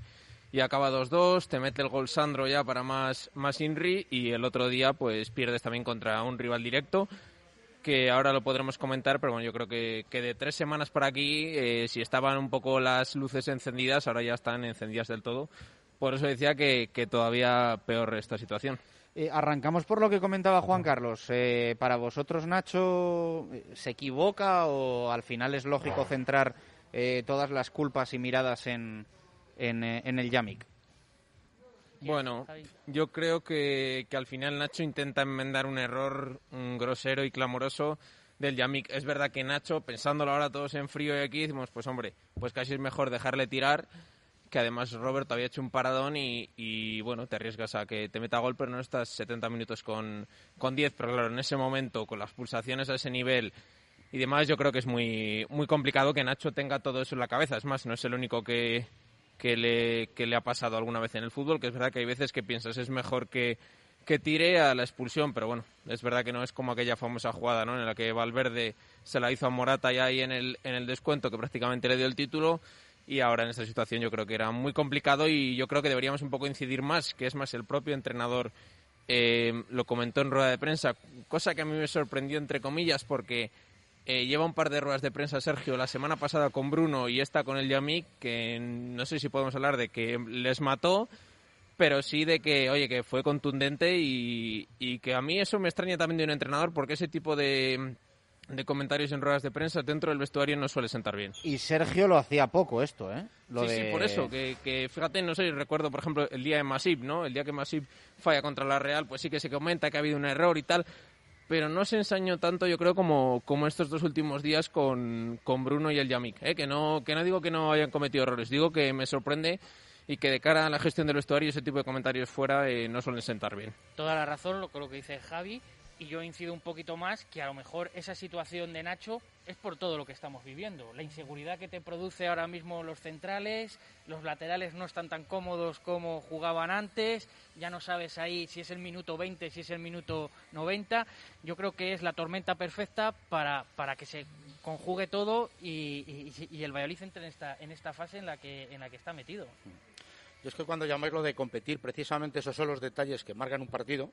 y acaba 2-2, te mete el gol Sandro ya para más, más Inri y el otro día pues pierdes también contra un rival directo que ahora lo podremos comentar, pero bueno, yo creo que, que de tres semanas por aquí, eh, si estaban un poco las luces encendidas, ahora ya están encendidas del todo. Por eso decía que, que todavía peor esta situación. Eh, arrancamos por lo que comentaba Juan Carlos. Eh, ¿Para vosotros, Nacho, se equivoca o al final es lógico centrar eh, todas las culpas y miradas en, en, en el Yamik? Bueno, yo creo que, que al final Nacho intenta enmendar un error grosero y clamoroso del Yamik. Es verdad que Nacho, pensándolo ahora todos en frío y aquí, decimos, pues hombre, pues casi es mejor dejarle tirar, que además Robert había hecho un paradón y, y, bueno, te arriesgas a que te meta gol, pero no estás 70 minutos con, con 10, pero claro, en ese momento, con las pulsaciones a ese nivel y demás, yo creo que es muy, muy complicado que Nacho tenga todo eso en la cabeza. Es más, no es el único que, que le, que le ha pasado alguna vez en el fútbol, que es verdad que hay veces que piensas es mejor que, que tire a la expulsión, pero bueno, es verdad que no es como aquella famosa jugada ¿no? en la que Valverde se la hizo a Morata ya ahí en el, en el descuento, que prácticamente le dio el título, y ahora en esta situación yo creo que era muy complicado y yo creo que deberíamos un poco incidir más, que es más el propio entrenador eh, lo comentó en rueda de prensa, cosa que a mí me sorprendió entre comillas porque eh, lleva un par de ruedas de prensa Sergio la semana pasada con Bruno y esta con el Yamik, que no sé si podemos hablar de que les mató, pero sí de que, oye, que fue contundente y, y que a mí eso me extraña también de un entrenador porque ese tipo de, de comentarios en ruedas de prensa dentro del vestuario no suele sentar bien. Y Sergio lo hacía poco esto, ¿eh? Lo sí, de- sí, por eso, que, que fíjate, no sé, recuerdo, por ejemplo, el día de Masip, ¿no? El día que Masip falla contra la Real, pues sí que se comenta que ha habido un error y tal, pero no se ensañó tanto, yo creo, como, como estos dos últimos días con, con Bruno y el Yamik, ¿eh? Que no, que no digo que no hayan cometido errores, digo que me sorprende y que de cara a la gestión del vestuario ese tipo de comentarios fuera eh, no suelen sentar bien. Toda la razón con lo que dice Javi y yo incido un poquito más que a lo mejor esa situación de Nacho es por todo lo que estamos viviendo. La inseguridad que te produce ahora mismo los centrales, los laterales no están tan cómodos como jugaban antes, ya no sabes ahí si es el minuto 20, si es el minuto 90. Yo creo que es la tormenta perfecta para, para que se conjugue todo y, y- el Valladolid entre en esta, en esta fase en la que, en la que está metido. Yo es que cuando llamáis lo de competir, precisamente esos son los detalles que marcan un partido.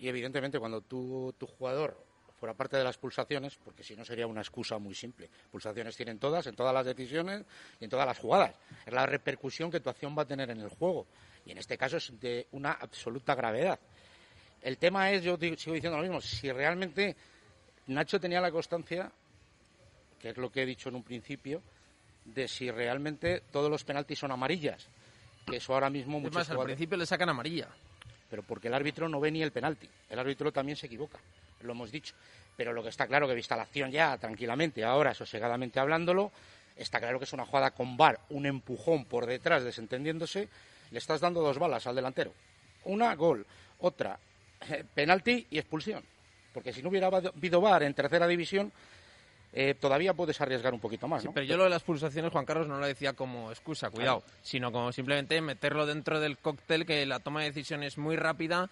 Y evidentemente cuando tú, tu jugador fuera parte de las pulsaciones, porque si no sería una excusa muy simple. Pulsaciones tienen todas, en todas las decisiones y en todas las jugadas. Es la repercusión que tu acción va a tener en el juego. Y en este caso es de una absoluta gravedad. El tema es, yo digo- sigo diciendo lo mismo, si realmente Nacho tenía la constancia, que es lo que he dicho en un principio, de si realmente todos los penaltis son amarillas. Que eso ahora mismo Es muchos más, al jugadores- principio le sacan amarilla. Pero porque el árbitro no ve ni el penalti. El árbitro también se equivoca, lo hemos dicho. Pero lo que está claro que vista la acción ya tranquilamente, ahora sosegadamente hablándolo, está claro que es una jugada con VAR, un empujón por detrás desentendiéndose, le estás dando dos balas al delantero. Una, gol. Otra, eh, penalti y expulsión. Porque si no hubiera habido VAR en tercera división, eh, todavía puedes arriesgar un poquito más, ¿no? Pero yo lo de las pulsaciones, Juan Carlos, no lo decía como excusa, cuidado, Claro. sino como simplemente meterlo dentro del cóctel, que la toma de decisión es muy rápida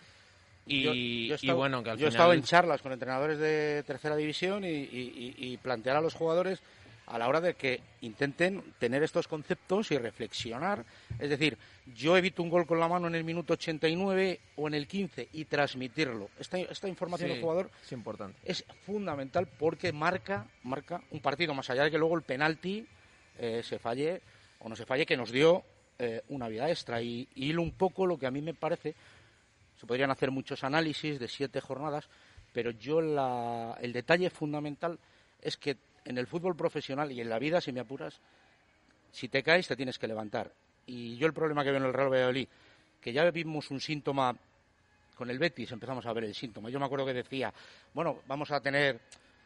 y, Yo- y bueno, que al yo he estado en charlas con entrenadores de tercera división y, y- y- y plantear a los jugadores a la hora de que intenten tener estos conceptos y reflexionar. Es decir, yo evito un gol con la mano en el minuto 89 o en el 15 y transmitirlo. Esta, esta información Sí, del jugador es importante. es fundamental porque marca, marca un partido, más allá de que luego el penalti eh, se falle o no se falle, que nos dio eh, una vida extra. Y, y hilo un poco lo que a mí me parece, se podrían hacer muchos análisis de siete jornadas, pero yo la, el detalle fundamental es que en el fútbol profesional y en la vida, si me apuras, si te caes te tienes que levantar. Y yo el problema que veo en el Real Valladolid, que ya vimos un síntoma con el Betis, empezamos a ver el síntoma. Yo me acuerdo que decía, bueno, vamos a tener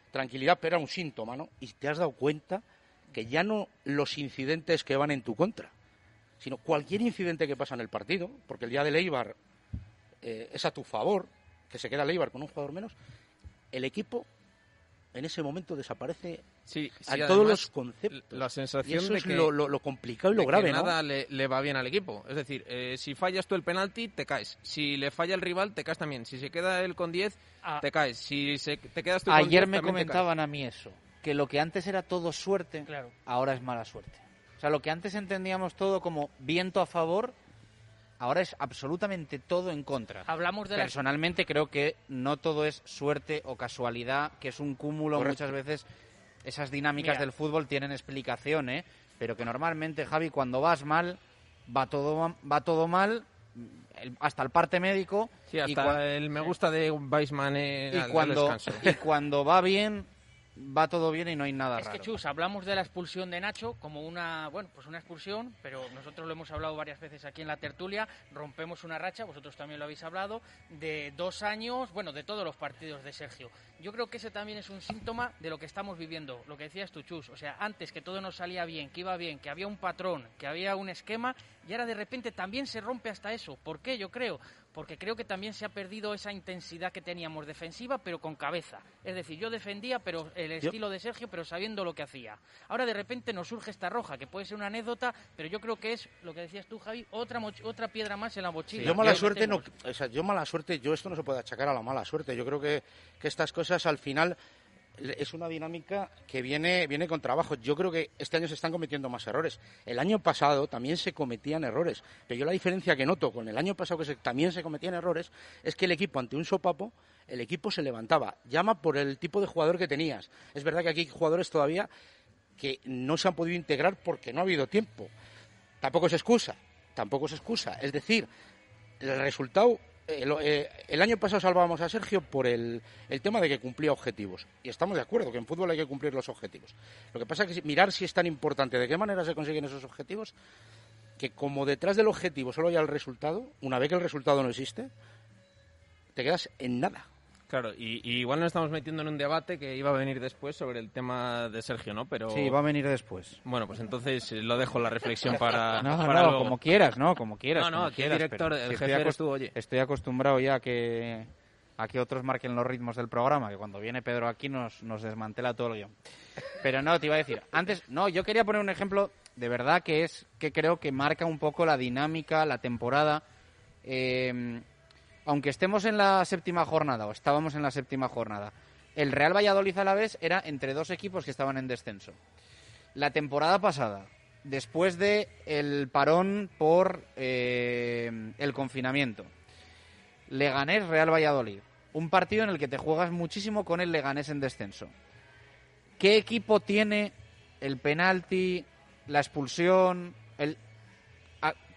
tranquilidad, pero era un síntoma, ¿no? Y te has dado cuenta que ya no los incidentes que van en tu contra, sino cualquier incidente que pasa en el partido, porque el día de Leibar eh, es a tu favor, que se queda Leibar con un jugador menos, el equipo en ese momento desaparece sí, a todos los conceptos. La sensación y eso de es que, lo, lo, lo, complicado y lo grave, que ¿no? nada le, le, va bien al equipo. Es decir, eh, si fallas tú el penalti, te caes. Si le falla el rival, te caes también. Si se queda él con 10, ah. te caes. Si se, te quedas tú Ayer con 10, me comentaban a mí eso, que lo que antes era todo suerte, claro. ahora es mala suerte. O sea, lo que antes entendíamos todo como viento a favor, ahora es absolutamente todo en contra. Hablamos de Personalmente creo que no todo es suerte o casualidad, que es un cúmulo Correcto. muchas veces. Esas dinámicas Mira. del fútbol tienen explicación, ¿eh? Pero que normalmente, Javi, cuando vas mal, va todo, va todo mal, el- hasta el parte médico. Sí, y hasta cua- el me gusta de Weisman en y al- al cuando, descanso. y cuando va bien, va todo bien y no hay nada Es raro. que Chus, hablamos de la expulsión de Nacho como una, bueno, pues una expulsión, pero nosotros lo hemos hablado varias veces aquí en la tertulia, rompemos una racha, vosotros también lo habéis hablado, de dos años, bueno, de todos los partidos de Sergio. Yo creo que ese también es un síntoma de lo que estamos viviendo, lo que decías tú, Chus, o sea, antes que todo nos salía bien, que iba bien, que había un patrón, que había un esquema, y ahora de repente también se rompe hasta eso. ¿Por qué? Yo creo, porque creo que también se ha perdido esa intensidad que teníamos defensiva, pero con cabeza. Es decir, yo defendía, pero el estilo de Sergio, pero sabiendo lo que hacía. Ahora de repente nos surge esta roja, que puede ser una anécdota, pero yo creo que es, lo que decías tú, Javi, otra, otra piedra más en la mochila. Yo mala suerte no, o sea, yo mala suerte, yo esto no se puede achacar a la mala suerte. Yo creo que, que estas cosas al final es una dinámica que viene, viene con trabajo. Yo creo que este año se están cometiendo más errores. El año pasado también se cometían errores, pero yo la diferencia que noto con el año pasado que también se cometían errores es que el equipo ante un sopapo, el equipo se levantaba. Llama por el tipo de jugador que tenías. Es verdad que aquí hay jugadores todavía que no se han podido integrar porque no ha habido tiempo. Tampoco es excusa, tampoco es excusa. Es decir, el resultado, eh, el año pasado salvábamos a Sergio por el, el tema de que cumplía objetivos. Y estamos de acuerdo que en fútbol hay que cumplir los objetivos. Lo que pasa es que mirar si es tan importante, de qué manera se consiguen esos objetivos, que como detrás del objetivo solo hay el resultado, una vez que el resultado no existe, te quedas en nada. Claro, y, y igual nos estamos metiendo en un debate que iba a venir después sobre el tema de Sergio, ¿no? Pero Sí, va a venir después. bueno, pues entonces eh, lo dejo la reflexión para, No, para no, luego. como quieras, ¿no? Como quieras. No, no, aquí el director, el si jefe estoy eres tú, oye. Estoy acostumbrado ya a que, a que otros marquen los ritmos del programa, que cuando viene Pedro aquí nos, nos desmantela todo el guion. Pero no, te iba a decir, antes, no, yo quería poner un ejemplo de verdad que es, que creo que marca un poco la dinámica, la temporada. Eh, aunque estemos en la séptima jornada, o estábamos en la séptima jornada, el Real Valladolid a la vez era entre dos equipos que estaban en descenso. La temporada pasada, después de el parón por eh, el confinamiento, Leganés Real Valladolid, un partido en el que te juegas muchísimo con el Leganés en descenso. ¿Qué equipo tiene el penalti, la expulsión?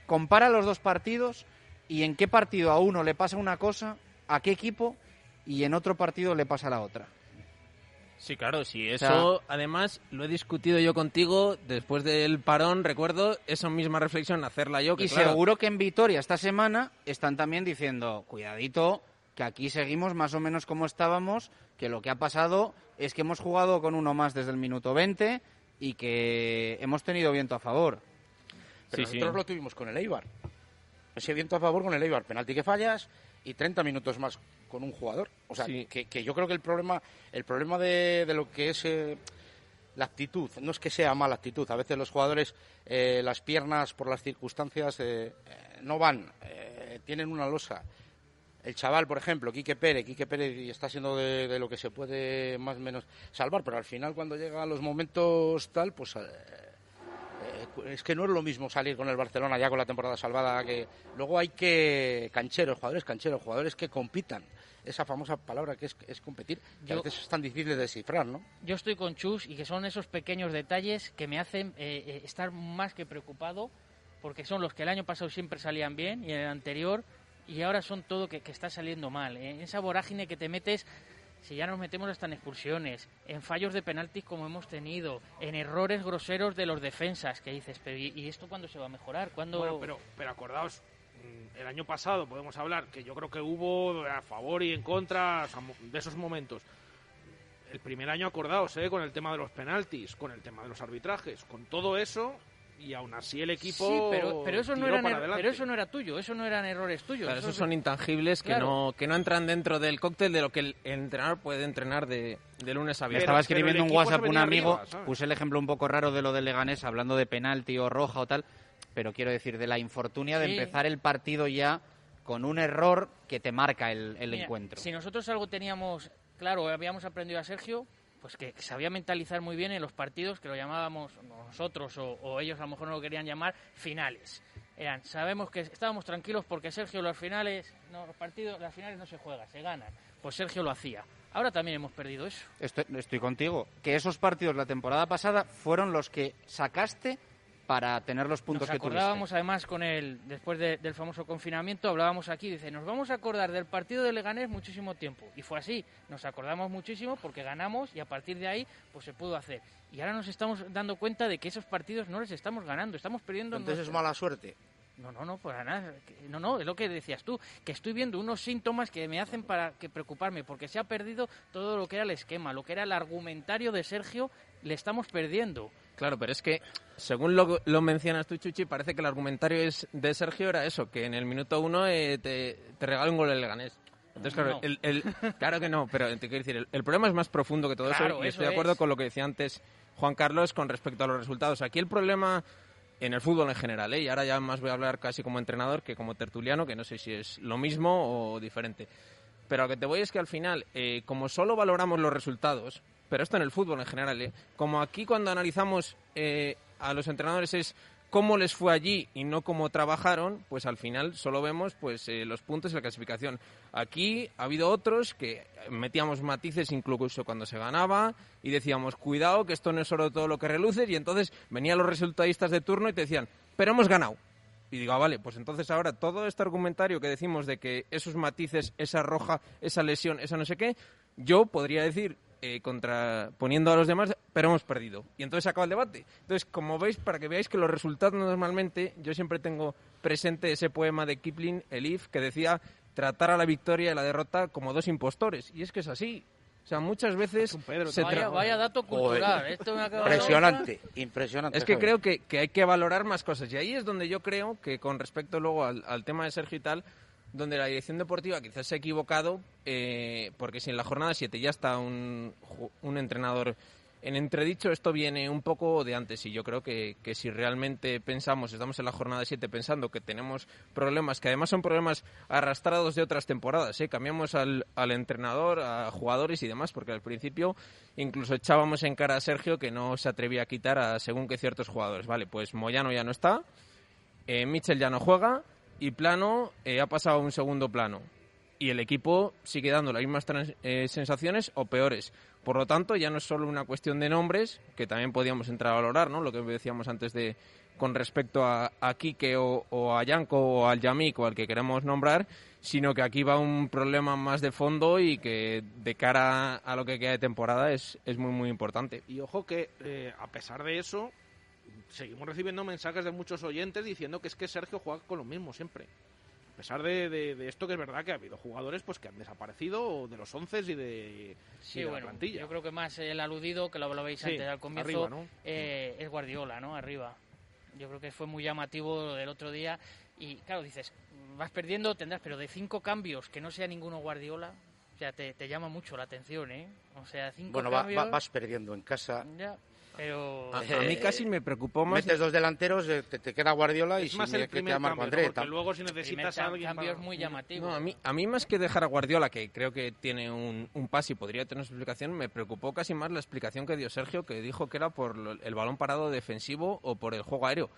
Compara los dos partidos y en qué partido a uno le pasa una cosa, a qué equipo y en otro partido le pasa la otra. Sí, claro, sí, O sea- eso además lo he discutido yo contigo después del parón, recuerdo esa misma reflexión, hacerla yo. Que, Y claro, seguro que en Vitoria esta semana están también diciendo, cuidadito, que aquí seguimos más o menos como estábamos, que lo que ha pasado es que hemos jugado con uno más desde el minuto 20 y que hemos tenido viento a favor. Pero Sí, sí. nosotros lo tuvimos con el Eibar. Ese viento a favor con el Eibar. Penalti que fallas y 30 minutos más con un jugador. O sea, Sí. que, que yo creo que el problema, el problema de, de lo que es eh, la actitud, no es que sea mala actitud. A veces los jugadores, eh, las piernas por las circunstancias eh, no van, tienen una losa. El chaval, por ejemplo, Quique Pérez, Quique Pérez y está siendo de, de lo que se puede más o menos salvar, pero al final cuando llega a los momentos tal, pues es que no es lo mismo salir con el Barcelona ya con la temporada salvada que luego hay que cancheros, jugadores cancheros, jugadores que compitan. Esa famosa palabra que es, es competir, que a Yo- veces es tan difícil de descifrar, ¿no? Yo estoy con Chus y que son esos pequeños detalles que me hacen eh, eh, estar más que preocupado porque son los que el año pasado siempre salían bien y en el anterior, y ahora son todo que, que está saliendo mal. En esa vorágine que te metes si ya nos metemos hasta en expulsiones, en fallos de penaltis como hemos tenido, en errores groseros de los defensas, que dices, pero ¿y esto cuándo se va a mejorar? ¿Cuándo... Bueno, pero, pero acordaos, mm, el año pasado podemos hablar que yo creo que hubo a favor y en contra de esos momentos. El primer año acordaos, ¿eh? con el tema de los penaltis, con el tema de los arbitrajes, con todo eso, y aún así el equipo sí, pero, pero eso no era pero eso no era tuyo eso no eran errores tuyos claro, esos son intangibles que no que no entran dentro del cóctel de lo que el entrenador puede entrenar de, de lunes a viernes. estaba escribiendo un WhatsApp un amigo puse el ejemplo un poco raro de lo del Leganés hablando de penalti o roja o tal pero quiero decir de la infortunia de empezar el partido ya con un error que te marca el, el encuentro. si nosotros algo teníamos claro habíamos aprendido a Sergio pues que sabía mentalizar muy bien en los partidos que lo llamábamos nosotros o, ellos a lo mejor no lo querían llamar finales. Eran, sabemos que estábamos tranquilos porque Sergio los finales, no, los partidos, las finales no se juegan, se ganan. Pues Sergio lo hacía. Ahora también hemos perdido eso. Estoy, estoy contigo. Que esos partidos la temporada pasada fueron los que sacaste para tener los puntos nos acordábamos además con el después del famoso confinamiento hablábamos aquí dice nos vamos a acordar del partido de Leganés muchísimo tiempo y fue así nos acordamos muchísimo porque ganamos y a partir de ahí pues se pudo hacer y ahora nos estamos dando cuenta de que esos partidos no les estamos ganando estamos perdiendo entonces es mala suerte no, no, no, para nada. No, no, es lo que decías tú, que estoy viendo unos síntomas que me hacen para que preocuparme, porque se ha perdido todo lo que era el esquema, lo que era el argumentario de Sergio, le estamos perdiendo. Claro, pero es que, según lo, lo mencionas tú, Chuchi, parece que el argumentario es de Sergio era eso, que en el minuto uno eh, te, te regala un gol el Leganés. Entonces, claro, el, claro que no, pero te quiero decir, el, problema es más profundo que todo eso y estoy de acuerdo con lo que decía antes Juan Carlos con respecto a los resultados. Aquí el problema en el fútbol en general, ¿eh? y ahora ya más voy a hablar casi como entrenador que como tertuliano, que no sé si es lo mismo o diferente. Pero lo que te voy es que al final, eh, como solo valoramos los resultados, pero esto en el fútbol en general, ¿eh? como aquí cuando analizamos eh, a los entrenadores es cómo les fue allí y no cómo trabajaron, pues al final solo vemos pues eh, los puntos y la clasificación. Aquí ha habido otros que metíamos matices incluso cuando se ganaba y decíamos, cuidado que esto no es solo todo lo que reluce y entonces venían los resultadistas de turno y te decían, pero hemos ganado. Y digo, ah, vale, pues entonces ahora todo este argumentario que decimos de que esos matices, esa roja, esa lesión, esa no sé qué, yo podría decir eh, contraponiendo a los demás, pero hemos perdido. Y entonces acaba el debate. Entonces, como veis, para que veáis que los resultados normalmente, yo siempre tengo presente ese poema de Kipling, El If, que decía tratar a la victoria y la derrota como dos impostores. Y es que es así. O sea, muchas veces... se vaya, vaya, dato cultural. impresionante, impresionante. Es que creo que, que, hay que valorar más cosas. Y ahí es donde yo creo que con respecto luego al, al tema de Sergio y tal, donde la dirección deportiva quizás se ha equivocado, eh, porque si en la jornada 7 ya está un, un, entrenador en entredicho, esto viene un poco de antes y yo creo que, que si realmente pensamos, estamos en la jornada 7 pensando que tenemos problemas, que además son problemas arrastrados de otras temporadas, ¿eh? cambiamos al, al entrenador, a jugadores y demás, porque al principio incluso echábamos en cara a Sergio que no se atrevía a quitar a según que ciertos jugadores. Vale, pues Moyano ya no está, eh, Mitchell ya no juega, y Plano eh, ha pasado a un segundo plano. Y el equipo sigue dando las mismas eh, sensaciones o peores. Por lo tanto, ya no es solo una cuestión de nombres, que también podíamos entrar a valorar, ¿no? Lo que decíamos antes de con respecto a, a Quique o, a Yanko o al Yamik o al que queremos nombrar, sino que aquí va un problema más de fondo y que de cara a lo que queda de temporada es, es muy, muy importante. Y ojo que, eh, a pesar de eso, seguimos recibiendo mensajes de muchos oyentes diciendo que es que Sergio juega con lo mismo siempre. A pesar de, esto que es verdad que ha habido jugadores pues que han desaparecido de los once y de, sí, la bueno, plantilla. Yo creo que más el aludido, que lo, lo veis antes al comienzo, eh, es Guardiola, ¿no? Arriba. Yo creo que fue muy llamativo del otro día. Y claro, dices, vas perdiendo, tendrás, pero de cinco cambios que no sea ninguno Guardiola, o sea, te, llama mucho la atención, ¿eh? O sea, cinco bueno, cambios... vas perdiendo en casa. Ya. Pero... A, mí casi me preocupó más. Metes dos delanteros, eh, te, queda Guardiola y es más si el primer Marco André. Porque luego si necesitas a alguien cambio es muy llamativo. No, a mí, a mí más que dejar a Guardiola, que creo que tiene un, un pase y podría tener su explicación, me preocupó casi más la explicación que dio Sergio, que dijo que era por el balón parado defensivo o por el juego aéreo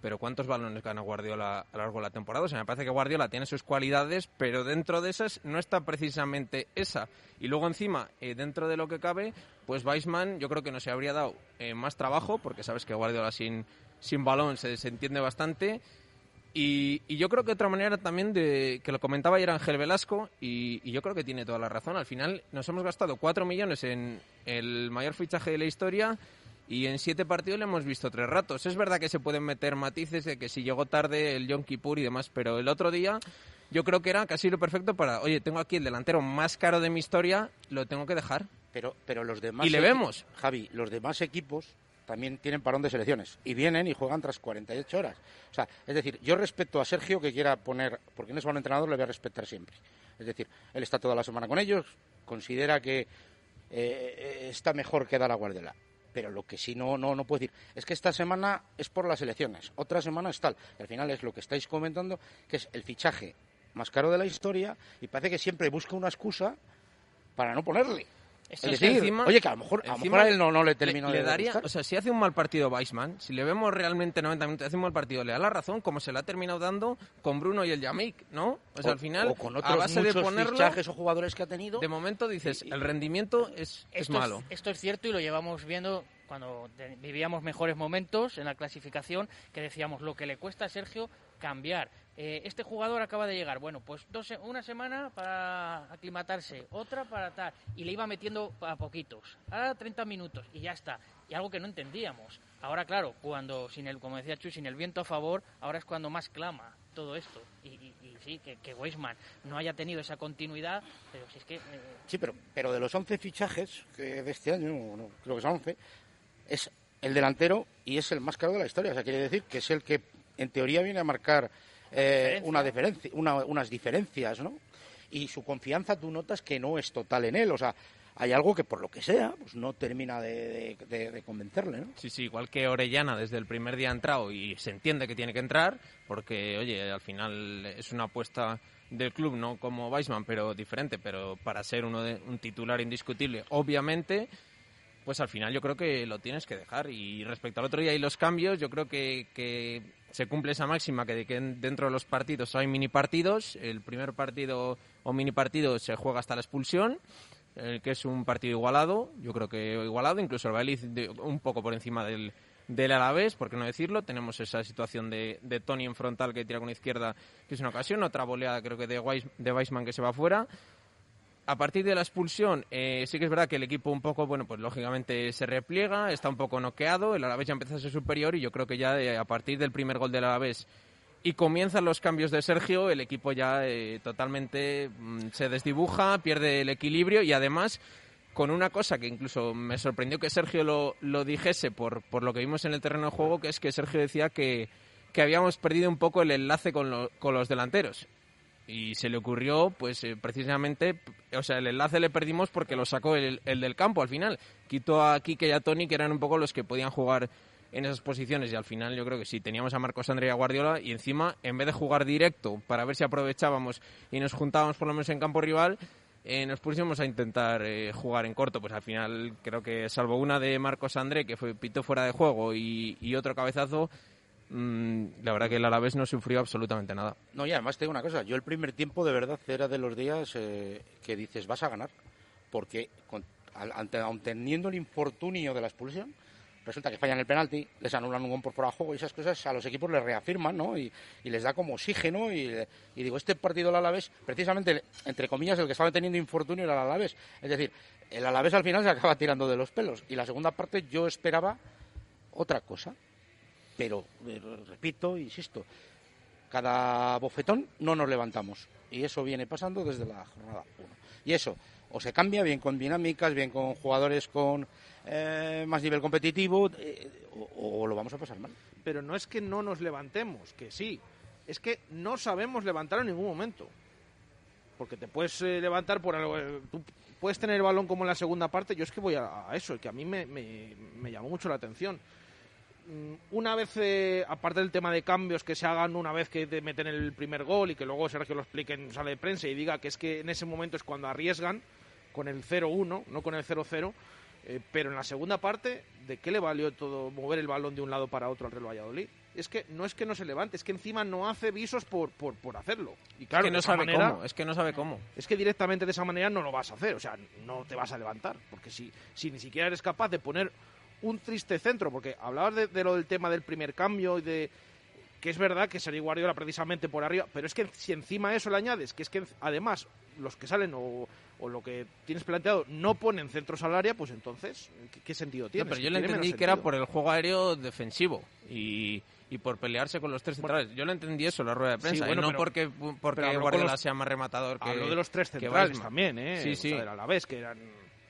pero ¿cuántos balones gana Guardiola a lo largo de la temporada? O sea, me parece que Guardiola tiene sus cualidades, pero dentro de esas no está precisamente esa. Y luego encima, eh, dentro de lo que cabe, pues Weisman yo creo que no se habría dado eh, más trabajo, porque sabes que Guardiola sin, sin balón se desentiende bastante. Y, y yo creo que otra manera también de que lo comentaba ayer Ángel Velasco, y, yo creo que tiene toda la razón. Al final nos hemos gastado 4 millones en el mayor fichaje de la historia y en siete partidos le hemos visto tres ratos. Es verdad que se pueden meter matices de que si llegó tarde el Yom Kippur y demás, pero el otro día yo creo que era casi lo perfecto para, oye, tengo aquí el delantero más caro de mi historia, lo tengo que dejar. Pero, pero los demás... Y le vemos. Javi, los demás equipos también tienen parón de selecciones y vienen y juegan tras 48 horas. O sea, es decir, yo respeto a Sergio que quiera poner, porque no es buen entrenador, le voy a respetar siempre. Es decir, él está toda la semana con ellos, considera que eh, está mejor que dar a Guardiola. Pero lo que sí no, no, no puedo decir es que esta semana es por las elecciones, otra semana es tal. Y al final es lo que estáis comentando, que es el fichaje más caro de la historia y parece que siempre busca una excusa para no ponerle. Es Es que decir, encima- oye, que a lo mejor, a mejor a él no, no le termina le de daría, gustar. o sea, si hace un mal partido Weissman, si le vemos realmente 90 minutos, hace un mal partido, le da la razón, como se le ha terminado dando con Bruno y el Yamik, ¿no? O sea, O- al final, o con a base de ponerlo, fichajes o jugadores que ha tenido. de momento dices, el rendimiento es, es malo. esto es cierto y lo llevamos viendo cuando vivíamos mejores momentos en la clasificación, que decíamos lo que le cuesta a Sergio cambiar. Eh, este jugador acaba de llegar, bueno, pues dos, una semana para aclimatarse, otra para tal, y le iba metiendo a poquitos. Ahora 30 minutos y ya está. Y algo que no entendíamos. Ahora, claro, cuando, sin el, como decía Chu, sin el viento a favor, ahora es cuando más clama todo esto. Y, sí, que, que Weisman no haya tenido esa continuidad, pero si es que... eh, Sí, pero, pero de los 11 fichajes que de este año, creo que son 11, es el delantero y es el más caro de la historia. O sea, quiere decir que es el que en teoría viene a marcar eh, una diferencia, una- unas diferencias, ¿no? Y su confianza tú notas que no es total en él. O sea, hay algo que por lo que sea, pues no termina de, de- de- de convencerle, ¿no? Sí, sí, igual que Orellana desde el primer día ha entrado y se entiende que tiene que entrar, porque, oye, al final es una apuesta del club, no como Weisman, pero diferente, pero para ser uno de, un titular indiscutible, obviamente, pues al final yo creo que lo tienes que dejar. Y respecto al otro día y los cambios, yo creo que, que se cumple esa máxima que, de que en- dentro de los partidos hay mini partidos. El primer partido o mini partido se juega hasta la expulsión, el que es un partido igualado. Yo creo que igualado, incluso el Valladolid un poco por encima del, del Alavés, por qué no decirlo. Tenemos esa situación de, de Tony en frontal que tira con izquierda, que es una ocasión. Otra boleada, creo que de, Weiss, de Weissman que se va fuera a partir de la expulsión, eh, sí que es verdad que el equipo un poco, bueno, pues lógicamente se repliega, está un poco noqueado, el Alavés ya empieza a ser superior y yo creo que ya eh, a partir del primer gol del Alavés y comienzan los cambios de Sergio, el equipo ya eh, totalmente mm, se desdibuja, pierde el equilibrio y además con una cosa que incluso me sorprendió que Sergio lo, lo dijese por, por lo que vimos en el terreno de juego, que es que Sergio decía que, que habíamos perdido un poco el enlace con, con los delanteros y se le ocurrió, pues eh, precisamente, o sea, el enlace le perdimos porque lo sacó el, el del campo al final. Quitó a Kike y a Tony, que eran un poco los que podían jugar en esas posiciones, y al final yo creo que sí, teníamos a Marcos Andrea Guardiola, y encima, en vez de jugar directo para ver si aprovechábamos y nos juntábamos por lo menos en campo rival, eh, nos pusimos a intentar eh, jugar en corto. Pues al final creo que salvo una de Marcos André, que fue pito fuera de juego, y otro cabezazo, mm, la verdad que el Alavés no sufrió absolutamente nada. No, y además te digo una cosa, yo el primer tiempo de verdad era de los días eh, que dices vas a ganar, porque con- al- aun teniendo el infortunio de la expulsión, resulta que fallan el penalti, les anulan un gol por fuera de juego y esas cosas a los equipos les reafirman, ¿no? Y, y les da como oxígeno y, y digo, este partido del Alavés, precisamente, entre comillas, el que estaba teniendo infortunio era el Alavés. Es decir, el Alavés al final se acaba tirando de los pelos y la segunda parte yo esperaba otra cosa, pero eh, repito, insisto, cada bofetón no nos levantamos. Y eso viene pasando desde la jornada 1. Y eso, o se cambia bien con dinámicas, bien con jugadores con eh, más nivel competitivo, eh, o, lo vamos a pasar mal. Pero no es que no nos levantemos, que sí. Es que no sabemos levantar en ningún momento. Porque te puedes levantar por algo. tú puedes tener el balón como en la segunda parte. Yo es que voy a, eso, que a mí me llamó mucho la atención. Mm, Una vez, eh, aparte del tema de cambios que se hagan una vez que te meten el primer gol y que luego Sergio lo explique en sala de prensa y diga que es que en ese momento es cuando arriesgan con el 0-1, no con el 0-0. eh, pero en la segunda parte, ¿de qué le valió todo mover el balón de un lado para otro al Real Valladolid? Es que no es que no se levante, es que encima no hace visos por, por, por hacerlo. Y claro, es que de no esa sabe manera- cómo, es que no sabe cómo. es que directamente de esa manera no lo vas a hacer, o sea, no te vas a levantar, porque si, si ni siquiera eres capaz de poner un triste centro, porque hablabas de, de lo del tema del primer cambio y de que es verdad que Sergio Guardiola precisamente por arriba, pero es que si encima eso le añades que es que además los que salen o, o lo que tienes planteado no ponen centros al área, pues entonces, ¿qué, qué sentido tiene? No, pero yo le entendí que era por el juego aéreo defensivo y, y por pelearse con los tres centrales. yo le entendí eso en la rueda de prensa, Sí, bueno, y no pero- porque, porque Guardiola los- sea más rematador que Habló de los tres centrales también, ¿eh? Sí, O sí. sea, del Alavés, que eran...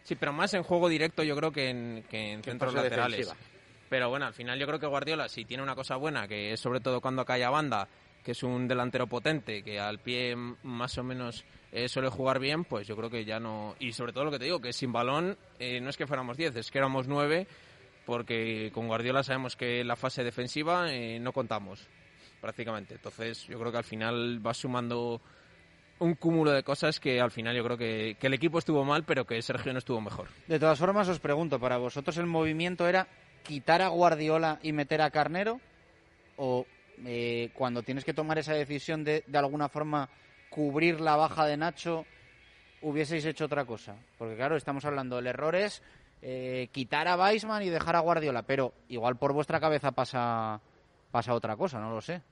Sí, pero más en juego directo yo creo que en, que en centros laterales. defensiva. Pero bueno, al final yo creo que Guardiola, si tiene una cosa buena, que es sobre todo cuando cae a banda, que es un delantero potente, que al pie más o menos eh, suele jugar bien, pues yo creo que ya no... Y sobre todo lo que te digo, que sin balón eh, no es que fuéramos 10, es que éramos 9, porque con Guardiola sabemos que en la fase defensiva eh, no contamos, prácticamente. Entonces yo creo que al final va sumando un cúmulo de cosas que al final yo creo que, el equipo estuvo mal, pero que Sergio no estuvo mejor. De todas formas, os pregunto, ¿para vosotros el movimiento era quitar a Guardiola y meter a Carnero? ¿O eh, cuando tienes que tomar esa decisión de, de alguna forma, cubrir la baja de Nacho, hubieseis hecho otra cosa? Porque claro, estamos hablando, el error es eh, quitar a Weisman y dejar a Guardiola, pero igual por vuestra cabeza pasa, pasa otra cosa, no lo sé.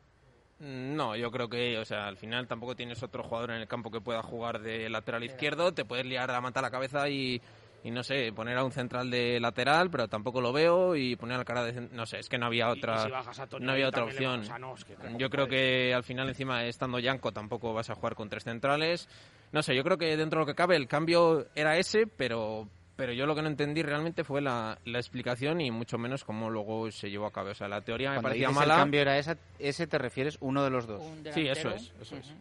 No, yo creo que, o sea, al final tampoco tienes otro jugador en el campo que pueda jugar de lateral izquierdo, te puedes liar la manta a la cabeza y, y no sé, poner a un central de lateral, pero tampoco lo veo y poner al cara de no sé, es que no había otra si Tony no había otra opción. Nos, que Yo creo que al final encima estando Yanko tampoco vas a jugar con tres centrales. No sé, yo creo que dentro de lo que cabe el cambio era ese, pero pero yo lo que no entendí realmente fue la, la explicación y mucho menos cómo luego se llevó a cabo. O sea, la teoría me parecía dices mala. el cambio era esa, ese, te refieres uno de los dos. Sí, eso es, eso es.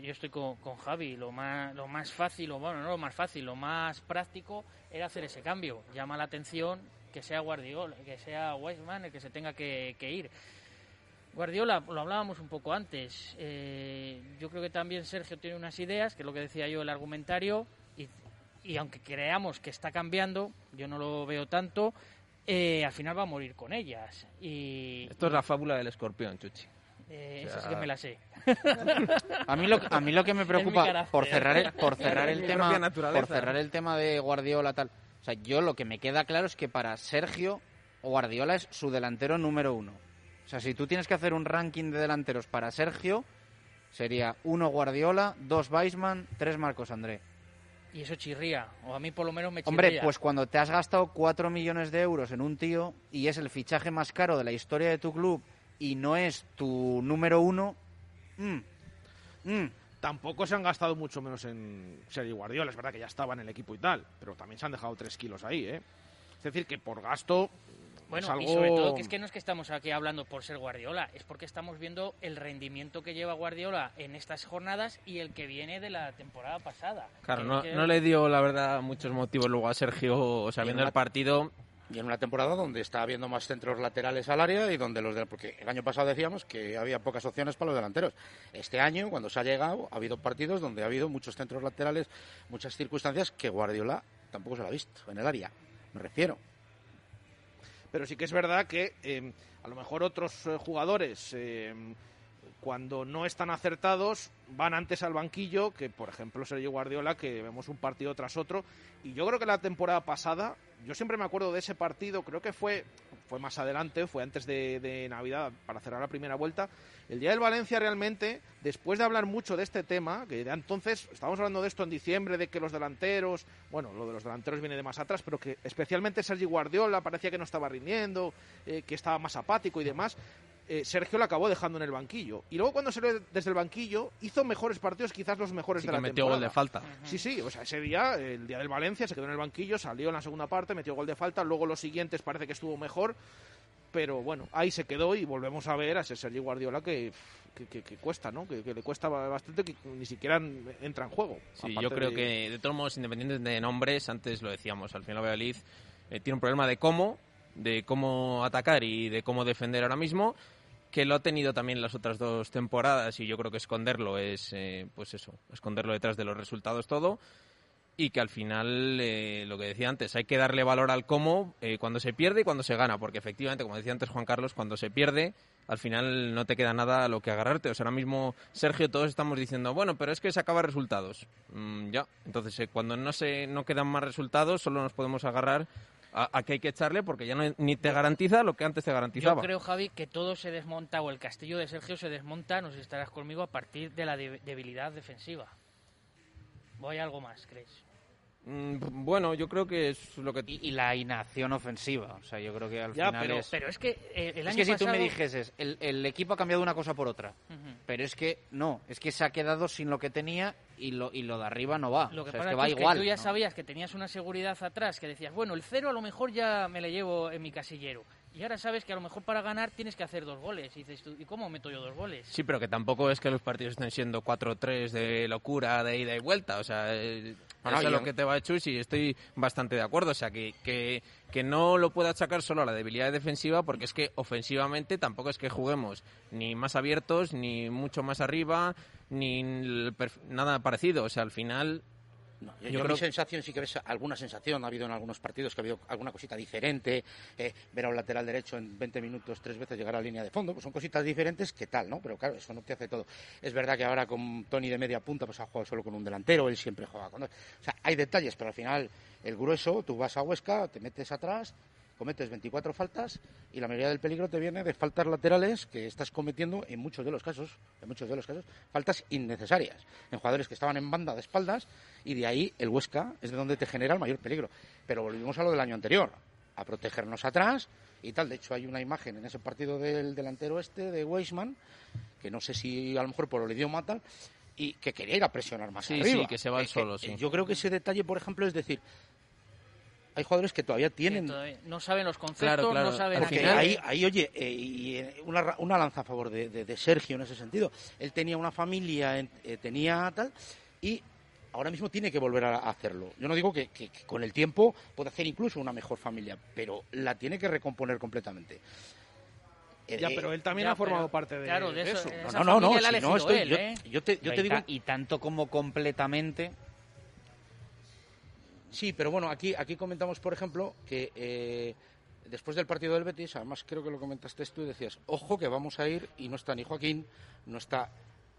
Yo estoy con, con Javi. Lo más, lo más fácil, o bueno, no lo más fácil, lo más práctico era hacer ese cambio. Llama la atención que sea Guardiola, que sea Weisman el que se tenga que, que ir. Guardiola, lo hablábamos un poco antes. eh, yo creo que también Sergio tiene unas ideas, que es lo que decía yo el argumentario, y, aunque creamos que está cambiando, yo no lo veo tanto, eh, al final va a morir con ellas. Y, Esto es la fábula del escorpión, Chuchi. eh, O esa sí sea, que me la sé. A mí lo, a mí lo que me preocupa por cerrar el, por cerrar el tema por cerrar el tema de Guardiola tal, o sea, yo lo que me queda claro es que para Sergio Guardiola es su delantero número uno. O sea, si tú tienes que hacer un ranking de delanteros para Sergio sería uno Guardiola, dos Weisman, tres Marcos André. Y eso chirría, o a mí por lo menos me chirría. Hombre, pues cuando te has gastado cuatro millones de euros en un tío y es el fichaje más caro de la historia de tu club y no es tu número uno, mm, mm. Tampoco se han gastado mucho menos en Sergio Guardiola. Es verdad que ya estaba en el equipo y tal, pero también se han dejado tres kilos ahí, ¿eh? Es decir, que por gasto Bueno, algo... y sobre todo que es que no es que estamos aquí hablando por ser Guardiola, es porque estamos viendo el rendimiento que lleva Guardiola en estas jornadas y el que viene de la temporada pasada. Claro, no, que- no le dio, la verdad, muchos motivos luego a Sergio, o sea, viendo una- el partido, Y en una temporada donde está habiendo más centros laterales al área y donde los de, porque el año pasado decíamos que había pocas opciones para los delanteros. Este año, cuando se ha llegado, ha habido partidos donde ha habido muchos centros laterales, muchas circunstancias que Guardiola tampoco se lo ha visto en el área. Me refiero. Pero sí que es verdad que eh, a lo mejor otros eh, jugadores, eh, cuando no están acertados, van antes al banquillo que, por ejemplo, Sergio Guardiola, que vemos un partido tras otro. Y yo creo que la temporada pasada, yo siempre me acuerdo de ese partido, creo que fue, fue más adelante, fue antes de, de Navidad, para cerrar la primera vuelta. El día del Valencia realmente, después de hablar mucho de este tema, que ya entonces, estábamos hablando de esto en diciembre, de que los delanteros, bueno, lo de los delanteros viene de más atrás, pero que especialmente Sergi Guardiola parecía que no estaba rindiendo, eh, que estaba más apático y demás. Eh, Sergio lo acabó dejando en el banquillo. Y luego cuando salió desde el banquillo, hizo mejores partidos, quizás los mejores sí de la metió temporada. gol de falta. Sí, sí, o sea, ese día, el día del Valencia, se quedó en el banquillo, salió en la segunda parte, metió gol de falta, luego los siguientes parece que estuvo mejor, pero bueno, ahí se quedó y volvemos a ver a ese Sergio Guardiola que, que, que- que cuesta, ¿no? Que, que le cuesta bastante, que ni siquiera entra en juego. Sí, yo creo de- que, de todos modos, independientes de nombres, antes lo decíamos, al final Valladolid eh, tiene un problema de cómo, de cómo atacar y de cómo defender ahora mismo, que lo ha tenido también las otras dos temporadas y yo creo que esconderlo es, eh, pues eso, esconderlo detrás de los resultados todo y que al final, eh, lo que decía antes, hay que darle valor al cómo eh, cuando se pierde y cuando se gana, porque efectivamente, como decía antes Juan Carlos, cuando se pierde, al final no te queda nada a lo que agarrarte. O sea, ahora mismo, Sergio, todos estamos diciendo, bueno, pero es que se acaba resultados. Mm, ya, entonces eh, cuando no, se, no quedan más resultados, solo nos podemos agarrar a, a que hay que echarle porque ya no, ni te garantiza lo que antes te garantizaba. Yo creo, Javi, que todo se desmonta, o el castillo de Sergio se desmonta, no sé estarás conmigo, a partir de la de- debilidad defensiva. ¿O hay algo más, crees? Mm, bueno, yo creo que es lo que... Y, y la inacción ofensiva. O sea, yo creo que al Ya, final pero, es... pero es que eh, el es año que si tú me dijeses, el, el equipo ha cambiado una cosa por otra. Pero es que no, es que se ha quedado sin lo que tenía y lo, y lo de arriba no va. Lo que O sea, pasa es que va es que igual. tú ya ¿no? sabías que tenías una seguridad atrás, que decías, bueno, el cero a lo mejor ya me le llevo en mi casillero. Y ahora sabes que a lo mejor para ganar tienes que hacer dos goles. Y dices tú, ¿y cómo meto yo dos goles? Sí, pero que tampoco es que los partidos estén siendo 4-3 de locura, de ida y vuelta. O sea, eh, Bueno, eso es lo que te va a Chus y estoy bastante de acuerdo. O sea, que, que, que no lo puede achacar solo a la debilidad defensiva porque es que ofensivamente tampoco es que juguemos ni más abiertos, ni mucho más arriba, ni nada parecido. O sea, al final... Yo, yo yo creo mi sensación sí que ves alguna sensación, ha habido en algunos partidos que ha habido alguna cosita diferente, eh, ver a un lateral derecho en 20 minutos tres veces llegar a la línea de fondo, pues son cositas diferentes que tal, ¿no? Pero claro, eso no te hace todo. Es verdad que ahora con Tony de media punta pues ha jugado solo con un delantero, él siempre juega con dos. O sea, hay detalles, pero al final el grueso, tú vas a Huesca, te metes atrás, cometes 24 faltas y la mayoría del peligro te viene de faltas laterales que estás cometiendo en muchos de los casos, en muchos de los casos, faltas innecesarias en jugadores que estaban en banda de espaldas y de ahí el Huesca es de donde te genera el mayor peligro. Pero volvimos a lo del año anterior, a protegernos atrás y tal. De hecho, hay una imagen en ese partido del delantero este de Weisman, que no sé si a lo mejor por el idioma tal, y que quería ir a presionar más Sí, arriba. sí, que se va al Eh, solo, sí. Yo creo que ese detalle, por ejemplo, es decir, hay jugadores que todavía tienen Que todavía no saben los conceptos, Claro, claro. no saben... porque ahí, ahí, oye, eh, y, eh, una, una lanza a favor de, de- de Sergio en ese sentido. Él tenía una familia, eh, tenía tal, y ahora mismo tiene que volver a, a hacerlo. Yo no digo que, que- que con el tiempo puede hacer incluso una mejor familia, pero la tiene que recomponer completamente. Ya, eh, pero él también ya, ha formado pero- parte de, claro, de de eso, eso. no, no, no, si no estoy, él, yo, ¿eh? yo te, yo te y, digo y tanto como completamente... Sí, pero bueno, aquí, aquí comentamos, por ejemplo, que eh, después del partido del Betis, además creo que lo comentaste tú y decías, ojo que vamos a ir y no está ni Joaquín, no está...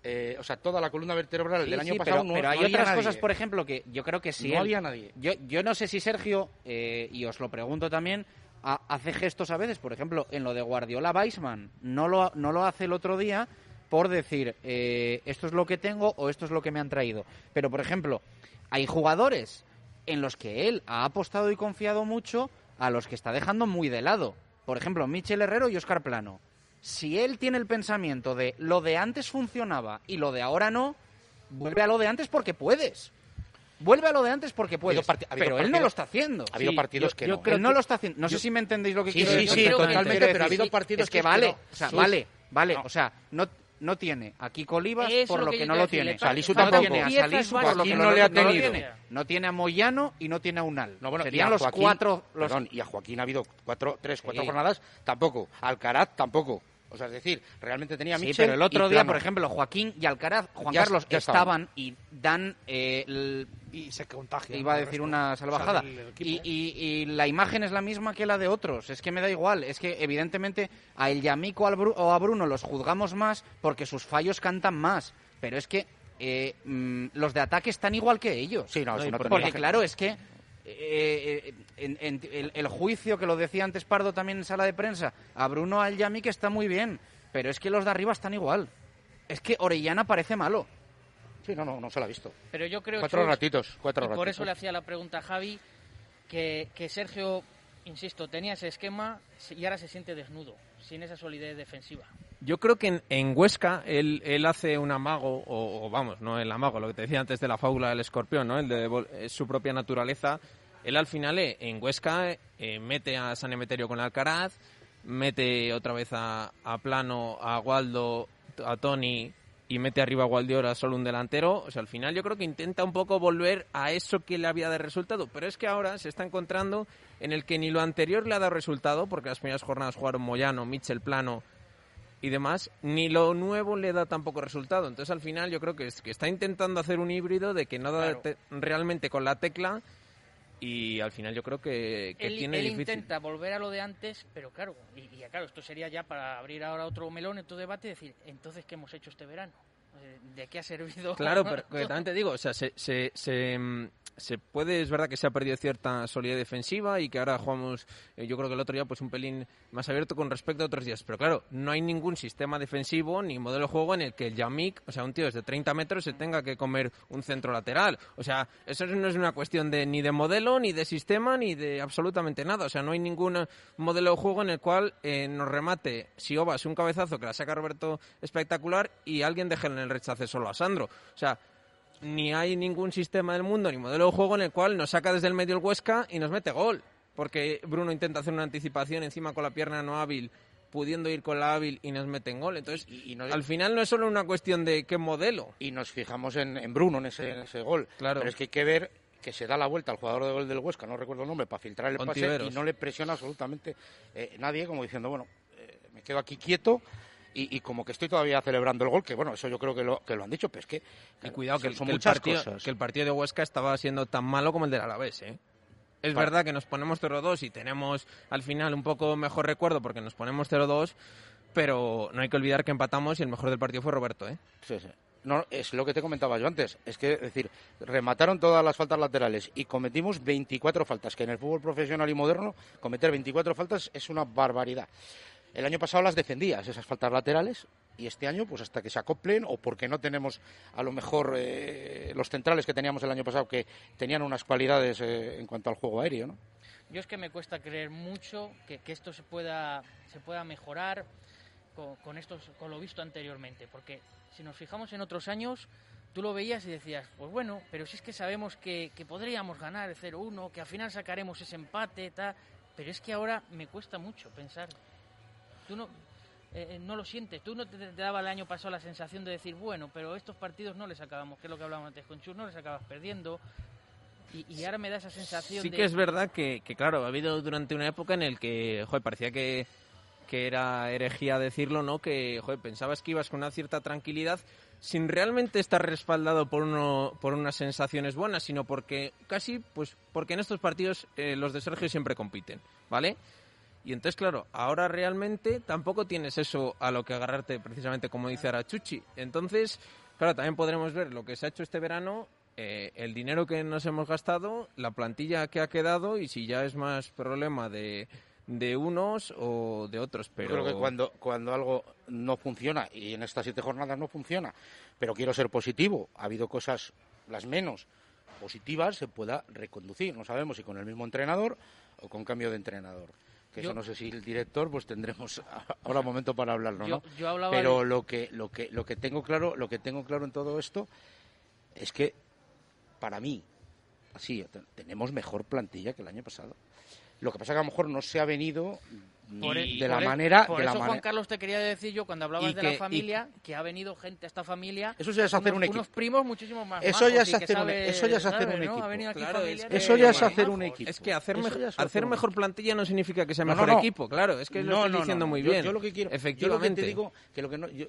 eh, o sea, toda la columna vertebral Sí, del año sí, pasado pero, no pero no hay había otras nadie. cosas, por ejemplo, que yo creo que sí. No había nadie. Yo, yo no sé si Sergio, eh, y os lo pregunto también, ha- hace gestos a veces, por ejemplo, en lo de Guardiola Weisman, no lo, no lo hace el otro día por decir, eh, esto es lo que tengo o esto es lo que me han traído. Pero, por ejemplo, hay jugadores en los que él ha apostado y confiado mucho, a los que está dejando muy de lado. Por ejemplo, Michel Herrero y Oscar Plano. Si él tiene el pensamiento de lo de antes funcionaba y lo de ahora no, vuelve a lo de antes porque puedes. Vuelve a lo de antes porque puedes. ha pero él no lo está haciendo. ha habido Sí, partidos que yo no. creo Él no no- lo está haciendo. No yo- sé si me entendéis lo que Sí, quiero sí, decir. sí, totalmente, Quiero pero ha habido partidos es que, que es que vale, no. o sea, vale, vale, No. o sea, no no tiene a Kiko Olivas por lo lo que, que no lo tiene. Salisu no tampoco. tiene a Salisu por lo que no le ha tenido. tiene. No tiene a Moyano y no tiene a Unal. No, bueno, Serían a los Joaquín- cuatro los Perdón, y a Joaquín ha habido cuatro, tres, cuatro Sí. jornadas, tampoco. Alcaraz tampoco. O sea, es decir, realmente tenía Sí, pero el otro día, Plano. por ejemplo, Joaquín y Alcaraz, Juan Ya- Carlos, ya estaban. estaban y dan eh, el- Y se contagia. Iba a ¿no? Decir resto. una O sea, salvajada. equipo. Y, y- y la imagen es la misma que la de otros. Es que me da igual. Es que evidentemente a El Yamico o a Bruno los juzgamos más porque sus fallos cantan más. Pero es que eh, mm, los de ataque están igual que ellos. Sí, no, es una porque claro, es que eh, eh, en- en- el, el juicio que lo decía antes Pardo también en sala de prensa, a Bruno al Yamique está muy bien, pero es que los de arriba están igual. Es que Orellana parece malo. Sí, no, no, no se la ha visto. Pero yo creo Cuatro Chus, ratitos, cuatro y por eso le hacía la pregunta a Javi, que, que Sergio, insisto, tenía ese esquema y ahora se siente desnudo, sin esa solidez defensiva. Yo creo que en, en Huesca él, él hace un amago, o, vamos, no el amago, lo que te decía antes de la fábula del escorpión, ¿no? El de eh, su propia naturaleza. Él al final eh, en Huesca eh, mete a San Emeterio con Alcaraz, mete otra vez a, a Plano, a Waldo, a Tony y mete arriba a Gualdiora solo un delantero. O sea, al final yo creo que intenta un poco volver a eso que le había de resultado. Pero es que ahora se está encontrando en el que ni lo anterior le ha dado resultado, porque las primeras jornadas jugaron Moyano, Mitchell, Plano y demás, ni lo nuevo le da tampoco resultado. Entonces al final yo creo que, es, que está intentando hacer un híbrido de que no da Claro. realmente con la tecla y al final yo creo que, que él tiene él difícil. intenta volver a lo de antes, pero claro, y, y claro, esto sería ya para abrir ahora otro melón, otro debate y decir, entonces, ¿qué hemos hecho este verano? ¿De qué ha servido? Claro, pero que también te digo, o sea, se, se, se, mm, se puede, es verdad que se ha perdido cierta solidez defensiva y que ahora jugamos, eh, yo creo que el otro día, pues un pelín más abierto con respecto a otros días. Pero claro, no hay ningún sistema defensivo ni modelo de juego en el que el Yamik, o sea, un tío desde 30 metros, se tenga que comer un centro lateral. O sea, eso no es una cuestión de ni de modelo, ni de sistema, ni de absolutamente nada. O sea, no hay ningún modelo de juego en el cual eh, nos remate si Obas un cabezazo que la saca Roberto espectacular y alguien deje en el rechace solo a Sandro. O sea, ni hay ningún sistema del mundo ni modelo de juego en el cual nos saca desde el medio el Huesca y nos mete gol. Porque Bruno intenta hacer una anticipación encima con la pierna no hábil, pudiendo ir con la hábil y nos mete en gol. Entonces, al final no es solo una cuestión de qué modelo. Y nos fijamos en, Bruno, en ese, ese gol. Claro. Pero es que hay que ver que se da la vuelta al jugador de gol del Huesca, no recuerdo el nombre, para filtrar el pase y no le presiona absolutamente eh, nadie, como diciendo, bueno, eh, me quedo aquí quieto y, como que estoy todavía celebrando el gol, que bueno, eso yo creo que lo, que lo han dicho, pero es que... Y cuidado, que, son, muchas el partido, cosas. que el partido de Huesca estaba siendo tan malo como el del Alavés, ¿eh? Es verdad que nos ponemos 0-2 y tenemos al final un poco mejor recuerdo porque nos ponemos 0-2, pero no hay que olvidar que empatamos y el mejor del partido fue Roberto, ¿eh? Sí, sí. No, es lo que te comentaba yo antes. Es que, es decir, remataron todas las faltas laterales y cometimos 24 faltas, que en el fútbol profesional y moderno cometer 24 faltas es una barbaridad. El año pasado las defendías, esas faltas laterales, y este año, pues hasta que se acoplen, o porque no tenemos a lo mejor eh, los centrales que teníamos el año pasado, que tenían unas cualidades eh, en cuanto al juego aéreo, ¿no? Yo es que me cuesta creer mucho que, esto se pueda, se pueda mejorar con, esto, con lo visto anteriormente, porque si nos fijamos en otros años, tú lo veías y decías, pues bueno, pero si es que sabemos que, que podríamos ganar el 0-1, que al final sacaremos ese empate, tal, pero es que ahora me cuesta mucho pensar tú no, eh, eh, no lo sientes. Tú no te, daba el año pasado la sensación de decir, bueno, pero estos partidos no les acabamos, que es lo que hablábamos antes con Chur, no les acabas perdiendo. Y, ahora me da esa sensación sí que es verdad que, que, claro, ha habido durante una época en el que, joder, parecía que, que era herejía decirlo, ¿no? Que, joder, pensabas que ibas con una cierta tranquilidad sin realmente estar respaldado por uno por unas sensaciones buenas, sino porque casi, pues, porque en estos partidos eh, los de Sergio siempre compiten, ¿vale? Y entonces, claro, ahora realmente tampoco tienes eso a lo que agarrarte, precisamente como dice Arachuchi. Entonces, claro, también podremos ver lo que se ha hecho este verano, eh, el dinero que nos hemos gastado, la plantilla que ha quedado y si ya es más problema de, de unos o de otros. Pero... creo que cuando, cuando algo no funciona, y en estas siete jornadas no funciona, pero quiero ser positivo, ha habido cosas, las menos positivas, se pueda reconducir. No sabemos si con el mismo entrenador o con cambio de entrenador que eso no sé si el director pues tendremos ahora momento para hablarlo no pero lo que lo que lo que tengo claro lo que tengo claro en todo esto es que para mí así tenemos mejor plantilla que el año pasado. Lo que pasa que a lo mejor no se ha venido e- de la e- manera. Por eso, Juan Carlos, te quería decir yo cuando hablabas de la familia, que ha venido gente a esta familia. Eso ya es hacer un equipo. Unos primos muchísimo más. Eso ya es hacer, un, eso ya es hacer un equipo. eso ya es hacer un equipo. Es que hacer, hacer mejor plantilla no significa que sea mejor equipo, claro. Es que lo estoy diciendo muy bien. Yo, lo que quiero. Efectivamente. Yo lo que te digo que lo que no. es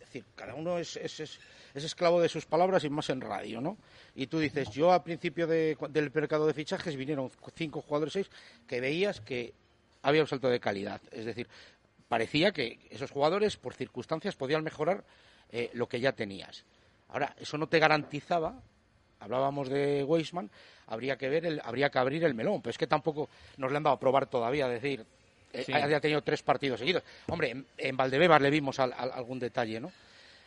decir, cada uno es, es, es, esclavo de sus palabras y más en radio, ¿no? Y tú dices, yo al principio de, del mercado de fichajes vinieron cinco jugadores, seis, que veías que había un salto de calidad. Es decir, parecía que esos jugadores, por circunstancias, podían mejorar eh, lo que ya tenías. Ahora, eso no te garantizaba, hablábamos de Weisman, habría que ver, el, habría que abrir el melón, pero es que tampoco nos le han dado a probar todavía, decir, eh, haya tenido tres partidos seguidos. Hombre, en, Valdebebas le vimos algún detalle, ¿no?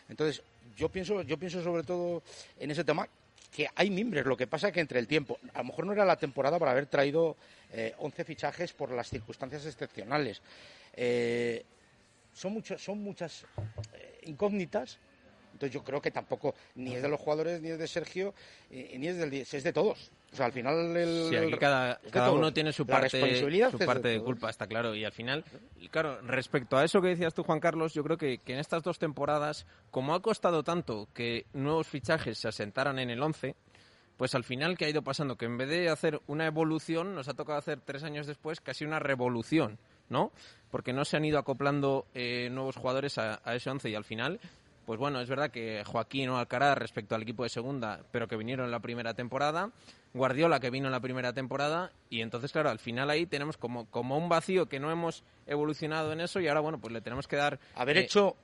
Entonces, yo pienso, yo pienso sobre todo en ese tema que hay mimbres, lo que pasa es que entre el tiempo, a lo mejor no era la temporada para haber traído eh, 11 fichajes por las circunstancias excepcionales. Eh, son, muchas son muchas eh, incógnitas. Entonces yo creo que tampoco ni es de los jugadores, ni es de Sergio, ni es del es de todos. O sea, al final el, cada, cada uno tiene su parte, su parte de, culpa, está claro. Y al final, claro, respecto a eso que decías tú, Juan Carlos, yo creo que, que en estas dos temporadas, como ha costado tanto que nuevos fichajes se asentaran en el 11, pues al final, ¿qué ha ido pasando? Que en vez de hacer una evolución, nos ha tocado hacer tres años después casi una revolución, ¿no? Porque no se han ido acoplando eh, nuevos jugadores a, ese once y al final, pues bueno, es verdad que Joaquín o Alcaraz respecto al equipo de segunda, pero que vinieron en la primera temporada, Guardiola que vino en la primera temporada y entonces, claro, al final ahí tenemos como, como un vacío que no hemos evolucionado en eso y ahora, bueno, pues le tenemos que dar... Haber eh, hecho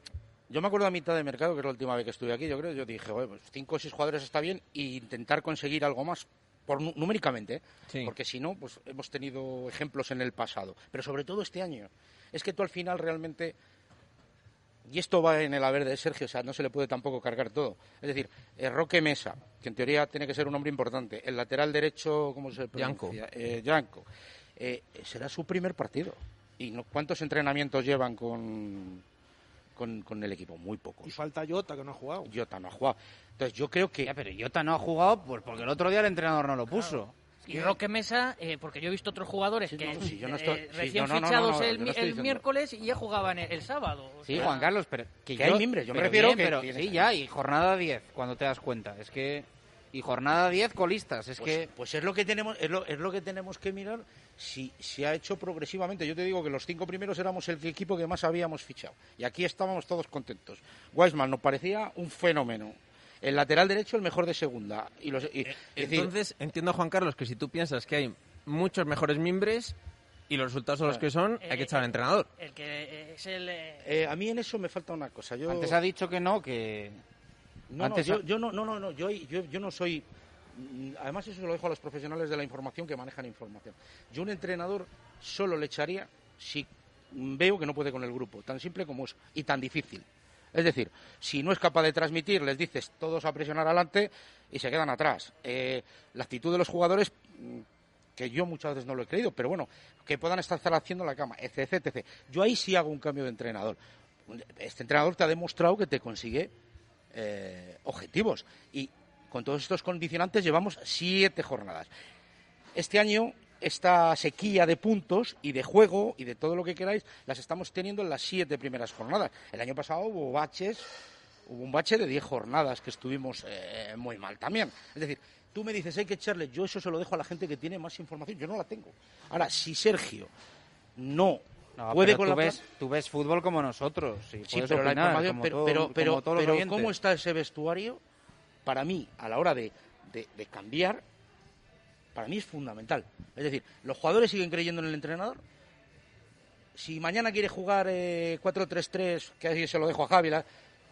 yo me acuerdo a mitad de mercado, que es la última vez que estuve aquí, yo creo, yo dije, bueno, pues cinco o seis jugadores está bien, e intentar conseguir algo más. por numéricamente, ¿eh? porque si no, pues hemos tenido ejemplos en el pasado, pero sobre todo este año. Es que tú al final realmente y esto va en el haber de Sergio, o sea, no se le puede tampoco cargar todo. Es decir, eh, Roque Mesa, que en teoría tiene que ser un hombre importante, el lateral derecho, ¿cómo se pronuncia? Yanko. Eh, será su primer partido. ¿Y no, cuántos entrenamientos llevan con, con, el equipo? Muy pocos. Y falta Jota, que no ha jugado. Jota no ha jugado. Entonces yo creo que... Ya, pero Jota no ha jugado pues porque el otro día el entrenador no lo puso. Y Roque Mesa, eh, porque yo he visto otros jugadores que recién fichados el, miércoles y ya jugaban el, sábado. Sí, Juan Carlos, pero que, hay miembros, yo me refiero que sí, ya, y jornada 10, cuando te das cuenta. Es que y jornada 10 colistas, es pues, que pues es lo que tenemos es lo, es lo que tenemos que mirar si se ha hecho progresivamente. Yo te digo que los cinco primeros éramos el equipo que más habíamos fichado y aquí estábamos todos contentos. Weisman nos parecía un fenómeno el lateral derecho el mejor de segunda. Y los, eh, Entonces, entiendo, Juan Carlos, que si tú piensas que hay muchos mejores miembros y los resultados son los que son, hay que echar al entrenador. El que es el, eh, a mí en eso me falta una cosa. Yo... Antes ha dicho que no, que... No, yo, no, no, no, no yo, yo, yo no soy... Además eso se lo dejo a los profesionales de la información que manejan información. Yo un entrenador solo le echaría si veo que no puede con el grupo, tan simple como eso, y tan difícil. Es decir, si no es capaz de transmitir, les dices todos a presionar adelante y se quedan atrás. Eh, la actitud de los jugadores, mm, que yo muchas veces no lo he creído, pero bueno, que puedan estar haciendo la cama, etc, etc. Yo ahí sí hago un cambio de entrenador. Este entrenador te ha demostrado que te consigue eh, objetivos y con todos estos condicionantes llevamos siete jornadas. Este año esta sequía de puntos y de juego y de todo lo que queráis, las estamos teniendo en las siete primeras jornadas. El año pasado hubo baches, hubo un bache de diez jornadas que estuvimos eh, muy mal también. Es decir, tú me dices, hay que echarle, yo eso se lo dejo a la gente que tiene más información, yo no la tengo. Ahora, si Sergio no puede con tú la ves, tú ves fútbol como nosotros. sí, pero la información, pero, pero, ¿cómo está ese vestuario? Para mí, a la hora de cambiar, para mí es fundamental. Es decir, los jugadores siguen creyendo en el entrenador. Si mañana quiere jugar 4-3-3, eh, que así se lo dejo a Javi,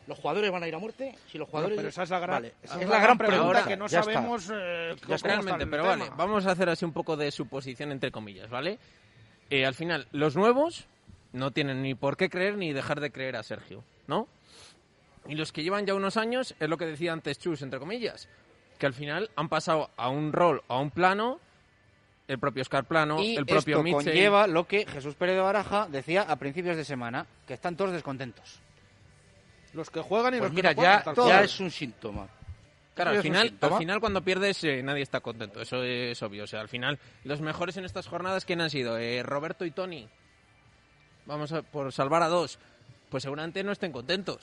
¿los jugadores van a ir a muerte? Si los jugadores... pero esa es la gran, es la gran pregunta que no sabemos eh, realmente, pero vale, vamos a hacer así un poco de suposición entre comillas, ¿vale? Eh, al final, los nuevos no tienen ni por qué creer ni dejar de creer a Sergio, ¿no? Y los que llevan ya unos años, es lo que decía antes Chus, entre comillas, que al final han pasado a un rol, a un plano, el propio Oscar Plano, el propio esto conlleva lo que Jesús Pérez de Baraja decía a principios de semana, que están todos descontentos. Los que juegan y pues los mira, que no ya, ya es un síntoma. Claro, al final, al final cuando pierdes eh, nadie está contento, eso es obvio. O sea, al final los mejores en estas jornadas, ¿quién han sido? Eh, Roberto y Tony. Vamos a, por salvar a dos. Pues seguramente no estén contentos.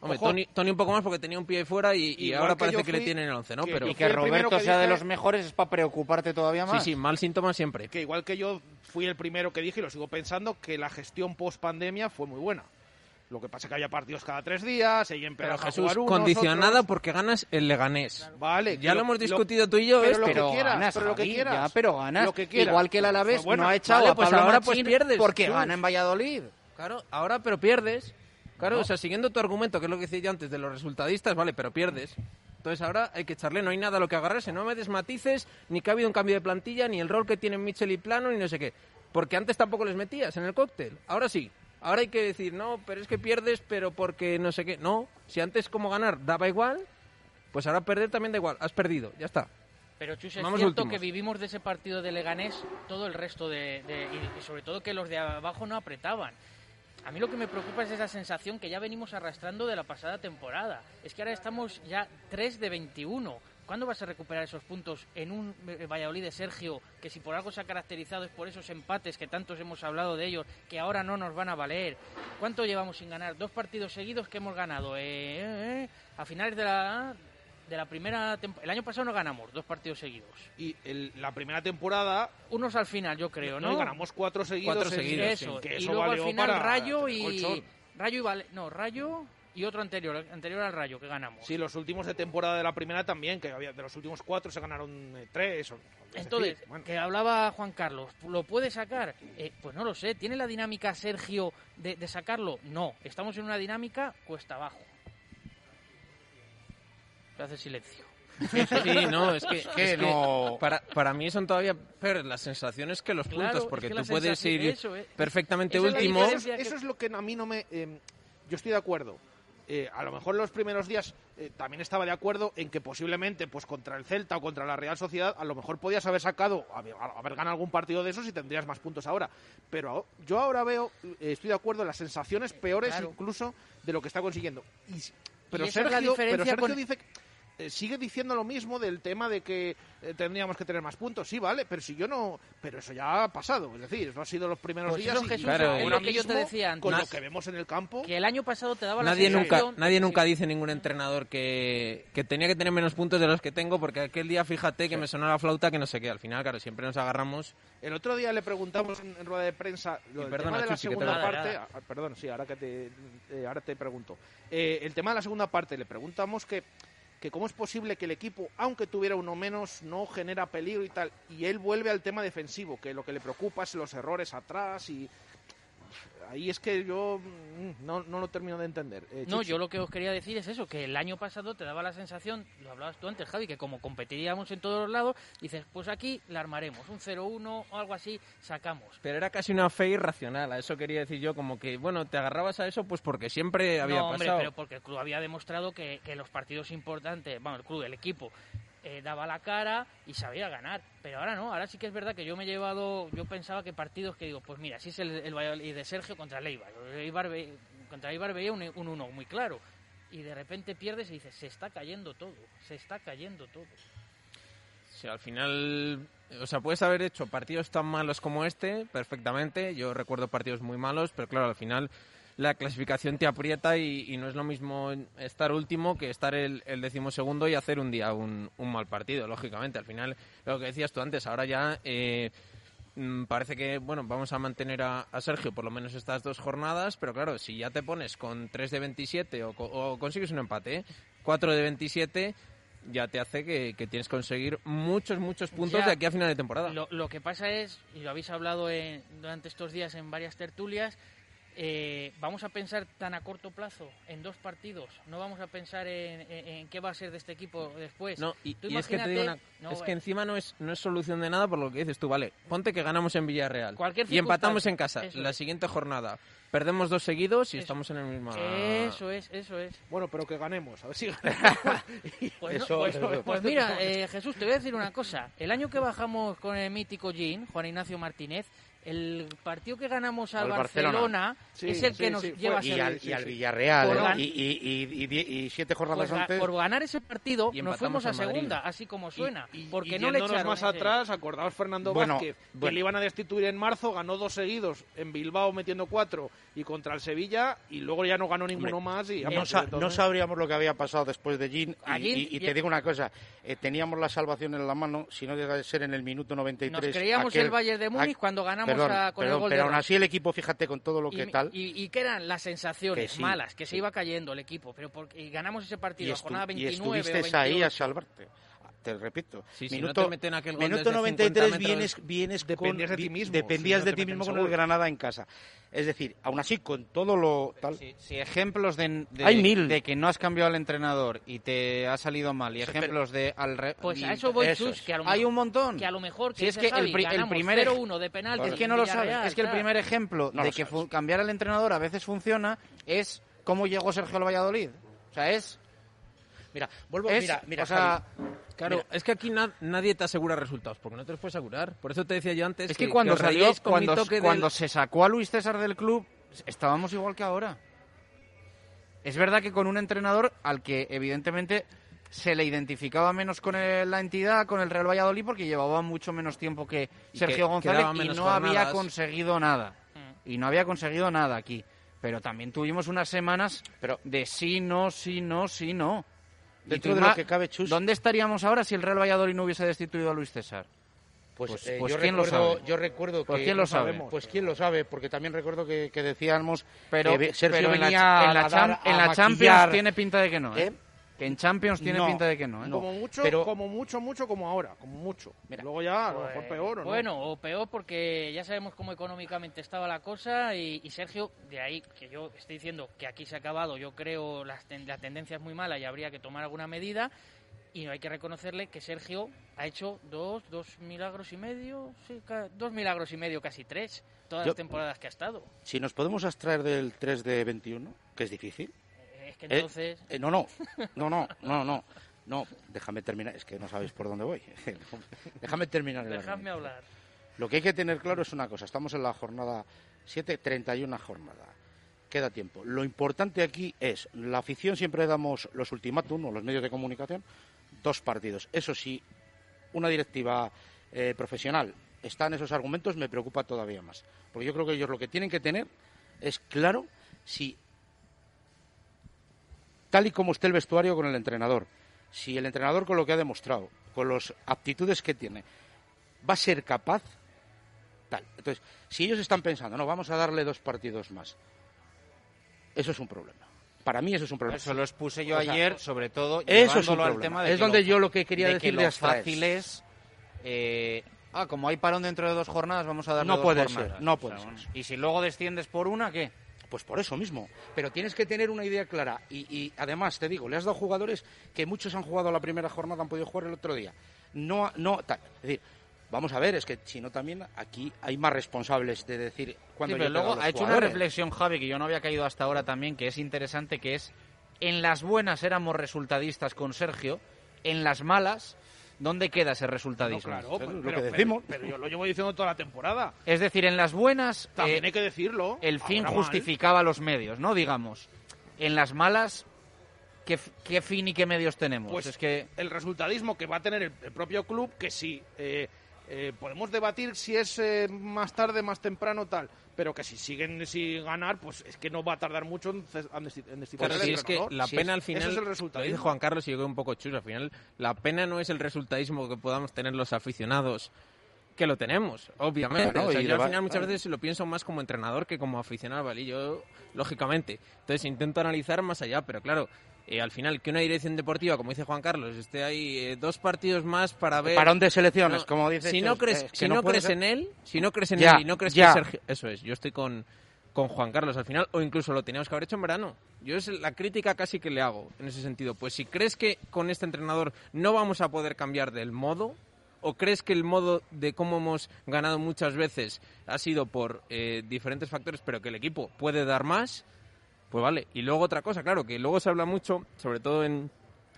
Hombre, Tony, un poco más porque tenía un pie fuera y, ahora parece que le tienen el 11, ¿no? Pero... Y que Roberto sea de los mejores es para preocuparte todavía más. Sí, sí, mal síntoma siempre. Que igual que yo fui el primero que dije y lo sigo pensando, que la gestión post-pandemia fue muy buena. Lo que pasa es que había partidos cada tres días, y Pero Jesús, condicionada porque ganas el Leganés. Vale. Ya lo, hemos discutido tú y yo. Pero, lo que quieras, ganas, pero lo que quieras. Ya, pero ganas. Igual que el Alavés pues no ha echado a pues ahora pues pierdes. Porque gana en Valladolid. Claro, ahora pero pierdes. Claro, o sea, siguiendo tu argumento, que es lo que decía yo antes de los resultadistas, vale, pero pierdes. Entonces ahora hay que echarle, no hay nada a lo que agarrarse, no me desmatices, ni que ha habido un cambio de plantilla, ni el rol que tienen Mitchell y Plano, ni no sé qué. Porque antes tampoco les metías en el cóctel, ahora sí. Ahora hay que decir, no, pero es que pierdes, pero porque no sé qué. No, si antes como ganar daba igual, pues ahora perder también da igual, has perdido, ya está. Pero Chus, es cierto que vivimos de ese partido de Leganés todo el resto de, y sobre todo que los de abajo no apretaban. A mí lo que me preocupa es esa sensación que ya venimos arrastrando de la pasada temporada. Es que ahora estamos ya 3 de 21. ¿Cuándo vas a recuperar esos puntos en un eh, Valladolid de Sergio que si por algo se ha caracterizado es por esos empates que tantos hemos hablado de ellos, que ahora no nos van a valer? ¿Cuánto llevamos sin ganar? Dos partidos seguidos que hemos ganado. Eh, eh, a finales de la, de la primera. El año pasado no ganamos dos partidos seguidos. Y la primera temporada. Unos al final, yo creo, ¿no? ganamos cuatro seguidos. Cuatro seguidos. Eso. y luego al final Rayo y. Rayo y vale. No, Rayo y otro anterior, anterior al Rayo que ganamos. Sí, los últimos de temporada de la primera también, que había de los últimos cuatro se ganaron eh, tres. Entonces, que hablaba Juan Carlos, ¿lo puede sacar? Eh, pues no lo sé. ¿Tiene la dinámica Sergio de, de sacarlo? No. Estamos en una dinámica cuesta abajo. Hace silencio. Sí, no, es que, Es que es que no- para, para mí son todavía peores las sensaciones que los Claro, puntos, es porque que tú puedes ir eso, eh. perfectamente último. Eso es lo que a mí no me... eh, yo estoy de acuerdo. Eh, a lo mejor los primeros días eh, también estaba de acuerdo en que posiblemente pues contra el Celta o contra la Real Sociedad a lo mejor podías haber sacado, haber, haber ganado algún partido de esos y tendrías más puntos ahora. Pero a- yo ahora veo, eh, estoy de acuerdo en las sensaciones peores Claro. incluso de lo que está consiguiendo. Y, pero, esa es la Sergio, pero Sergio con- dice... eh, sigue diciendo lo mismo del tema de que eh, tendríamos que tener más puntos. Sí, vale, pero si yo no... Pero eso ya ha pasado. Es decir, eso ha sido los primeros Pues días eso, y- Jesús, y Claro, ahora es lo que yo te decía antes. Con lo que vemos en el campo... Que el año pasado te daba Nadie la nunca, nadie nunca dice ningún entrenador que, que tenía que tener menos puntos de los que tengo, porque aquel día fíjate que me sonó la flauta que no sé qué. Al final, claro, siempre nos agarramos. El otro día le preguntamos en, en rueda de prensa lo Y del perdona, tema de la Chuchi, que te segunda parte. Nada, ah, perdón, sí, ahora que te, eh, ahora te pregunto. Eh, el tema de la segunda parte, le preguntamos que, que cómo es posible que el equipo, aunque tuviera uno menos, no genera peligro y tal. Y él vuelve al tema defensivo, que lo que le preocupa es los errores atrás y. Ahí es que yo mm, no, no lo termino de entender. Eh, No, yo lo que os quería decir es eso, que el año pasado te daba la sensación, lo hablabas tú antes, Javi, que como competiríamos en todos los lados, dices, pues aquí la armaremos, un 0-1 o algo así, sacamos. Pero era casi una fe irracional, a eso quería decir yo, como que, bueno, te agarrabas a eso pues porque siempre había no, hombre, pasado. pero porque el club había demostrado que, que los partidos importantes, vamos, el club, el equipo, eh, daba la cara y sabía ganar. Pero ahora no, ahora sí que es verdad que yo me he llevado, yo pensaba que partidos que digo, pues mira, si es el, el de Sergio contra el Eibar. Contra veía un 1 muy claro. Y de repente pierdes y dices, se está cayendo todo, se está cayendo todo. Sí, al final, o sea, puedes haber hecho partidos tan malos como este, perfectamente. Yo recuerdo partidos muy malos, pero claro, al final la clasificación te aprieta y, y no es lo mismo estar último que estar el, el decimosegundo y hacer un día un, un mal partido, lógicamente. Al final, lo que decías tú antes, ahora ya eh, mm, parece que, bueno, vamos a mantener a, a Sergio por lo menos estas dos jornadas, pero claro, si ya te pones con 3 de 27 o, o consigues un empate, ¿eh? 4 de 27 ya te hace que, que tienes que conseguir muchos, muchos puntos Ya. de aquí a final de temporada. Lo, lo que pasa es, y lo habéis hablado en- durante estos días en varias tertulias, eh, vamos a pensar tan a corto plazo en dos partidos. No vamos a pensar en, en- en qué va a ser de este equipo después. No, y, Tú y es que te digo una- imagínate- no, es que eh, encima no es, no es solución de nada por lo que dices tú, vale, ponte que ganamos en Villarreal Cualquier y empatamos en casa, eso la es. siguiente jornada perdemos dos seguidos y Eso. estamos en el mismo... Eso es, eso es. Bueno, pero que ganemos, a ver si ganamos. Pues, no, Eso- pues- eso- pues mira, eh, Jesús, te voy a decir una cosa. El año que bajamos con el mítico Jean, Juan Ignacio Martínez, el partido que ganamos al, Al Barcelona, Barcelona. Sí, es el que sí, nos sí, fue- lleva a y ser... al, y al. Villarreal, ¿eh? gan- y, y, y, y die- y siete jornadas Por, antes. por ganar ese partido Y nos fuimos a segunda, así como suena. Y- y- porque y no le echaron más ese- atrás, acordaos Fernando Bueno, Vázquez, que le iban a destituir en marzo, ganó dos seguidos en Bilbao metiendo cuatro y contra el Sevilla y luego ya no ganó ninguno Hombre, más y no, sa- de sabríamos lo que había pasado después de Gin. Y, te digo una cosa: eh, teníamos la salvación en la mano, si no llega a ser en el minuto 93. Nos creíamos aquel- el Bayern de Múnich cuando ganamos perdón, con el gol de Pero aún así, el equipo, fíjate, con todo lo que y, tal. y, y que eran las sensaciones sí, malas, que se iba cayendo el equipo, pero porque y ganamos ese partido y, a jornada estu- y 29 o estuviste ahí a 28. salvarte. Te repito. Sí, si no minuto, te meten aquel gol minuto desde 93 50 metros, vienes, vienes dependías con, de ti mismo, Dependías si no de ti mismo con seguro. el Granada en casa. Es decir, aún así, con todo lo tal. Sí, sí, ejemplos de, de- Hay mil. de que no has cambiado al entrenador y te ha salido mal y ejemplos de al re- Pues y- a eso voy, eso Chus, que a lo Hay mejor, un montón. que a lo mejor Si es que el pri- el primer ej- 0-1 de penalti Es que no lo sabes. Villarreal, Es que el primer ejemplo No de que cambiar al entrenador a veces funciona es cómo llegó Sergio al Valladolid. O sea, es... Mira, vuelvo, es mira, mira, o sea, Javi, Claro, Mira. es que aquí na- nadie te asegura resultados, porque no te los puedes asegurar. Por eso te decía yo antes es que cuando os salió, cuando, del- cuando se sacó a Luis César del club, estábamos igual que ahora. Es verdad que con un entrenador al que evidentemente se le identificaba menos con el- la entidad, con el Real Valladolid, porque llevaba mucho menos tiempo que Y Sergio que González y no había conseguido nada. Mm. Y no había conseguido nada aquí. Pero también tuvimos unas semanas Pero- de sí, no, sí, no, sí, no. Dentro de lo que cabe, Chus- ¿Dónde estaríamos ahora si el Real Valladolid no hubiese destituido a Luis César? Pues, Pues- eh, pues yo, ¿quién lo recuerdo, sabe? yo recuerdo Pues que... ¿quién lo sabe? sabemos. Pues quién lo sabe, porque también recuerdo que, que decíamos Pero, que Sergio pero en la, venía en la a cham- dar- en la Champions tiene pinta de que no, ¿eh? ¿Eh? Que en Champions tiene No, pinta de que no, ¿eh? como mucho, pero- como mucho, mucho como ahora, como mucho. Mira. Luego ya a lo Pues, mejor peor o no. Bueno, o peor porque ya sabemos cómo económicamente estaba la cosa y, y Sergio, de ahí que yo estoy diciendo que aquí se ha acabado, yo creo las ten- la tendencia es muy mala y habría que tomar alguna medida. Y hay que reconocerle que Sergio ha hecho dos, dos milagros y medio, sí, ca- dos milagros y medio, casi tres, todas Yo- las temporadas que ha estado. Si nos podemos abstraer del 3 de 21, que es difícil. Que eh, entonces... eh, no, no, no, no, no, no. No, déjame terminar, es que no sabéis por dónde voy. déjame terminar el argumento. hablar. Lo que hay que tener claro es una cosa, estamos en la jornada 7, 31 jornada. Queda tiempo. Lo importante aquí es, la afición siempre damos los ultimátum o los medios de comunicación, dos partidos. Eso sí, una directiva eh, profesional está en esos argumentos, me preocupa todavía más. Porque yo creo que ellos lo que tienen que tener es claro si, tal y como esté el vestuario con el entrenador, si el entrenador con lo que ha demostrado, con las aptitudes que tiene, va a ser capaz tal. Entonces, si ellos están pensando, no, vamos a darle dos partidos más, eso es un problema. Para mí eso es un problema. Eso lo expuse yo O sea, ayer, sobre todo eso es un al tema de es que donde lo- yo lo que quería de decir que de fácil es eh, ah, como hay parón dentro de dos jornadas, vamos a darle No dos puede jornadas. ser, no O puede sea, ser. Y si luego desciendes por una, ¿qué? Pues por eso mismo. Pero tienes que tener una idea clara. Y, y además, te digo, le has dado jugadores que muchos han jugado la primera jornada, han podido jugar el otro día. No, no, tal. Es decir, vamos a ver, es que si no también aquí hay más responsables de decir cuándo Sí, pero luego los ha hecho una reflexión, Javi, que yo no había caído hasta ahora también, que es interesante, que es en las buenas éramos resultadistas con Sergio, en las malas, ¿dónde queda ese resultadismo? No, claro, pero, lo que decimos. pero yo lo llevo diciendo toda la temporada. Es decir, en las buenas También eh, hay que decirlo. el fin mal. justificaba los medios, ¿no? Digamos. En las malas, ¿qué, qué fin y qué medios tenemos? Pues es que el resultadismo que va a tener el, el propio club, que sí, eh, eh, podemos debatir si es eh, más tarde, más temprano, tal, pero que si siguen sin ganar, pues es que no va a tardar mucho en, en desti- en destituir Claro, si es que la Si pena es- al final, Ese es el dice Juan Carlos y yo un poco chus, al final la pena no es el resultadismo que podamos tener los aficionados, que lo tenemos, obviamente. Claro, O sea, y yo al va- final muchas claro. veces lo pienso más como entrenador que como aficionado, ¿vale? Y Yo, lógicamente. Entonces intento analizar más allá, pero claro, eh, al final que una dirección deportiva, como dice Juan Carlos, esté ahí eh, dos partidos más para ver... Parón de selecciones, No, como dice Si no crees, que si no crees ser. en él, si no crees en Ya, él y no crees ya. que Sergio... Eso es, yo estoy con, con Juan Carlos al final, o incluso lo teníamos que haber hecho en verano. Yo es la crítica casi que le hago en ese sentido. Pues si crees que con este entrenador no vamos a poder cambiar del modo, o crees que el modo de cómo hemos ganado muchas veces ha sido por eh, diferentes factores, pero que el equipo puede dar más, pues vale. Y luego otra cosa, claro, que luego se habla mucho, sobre todo en,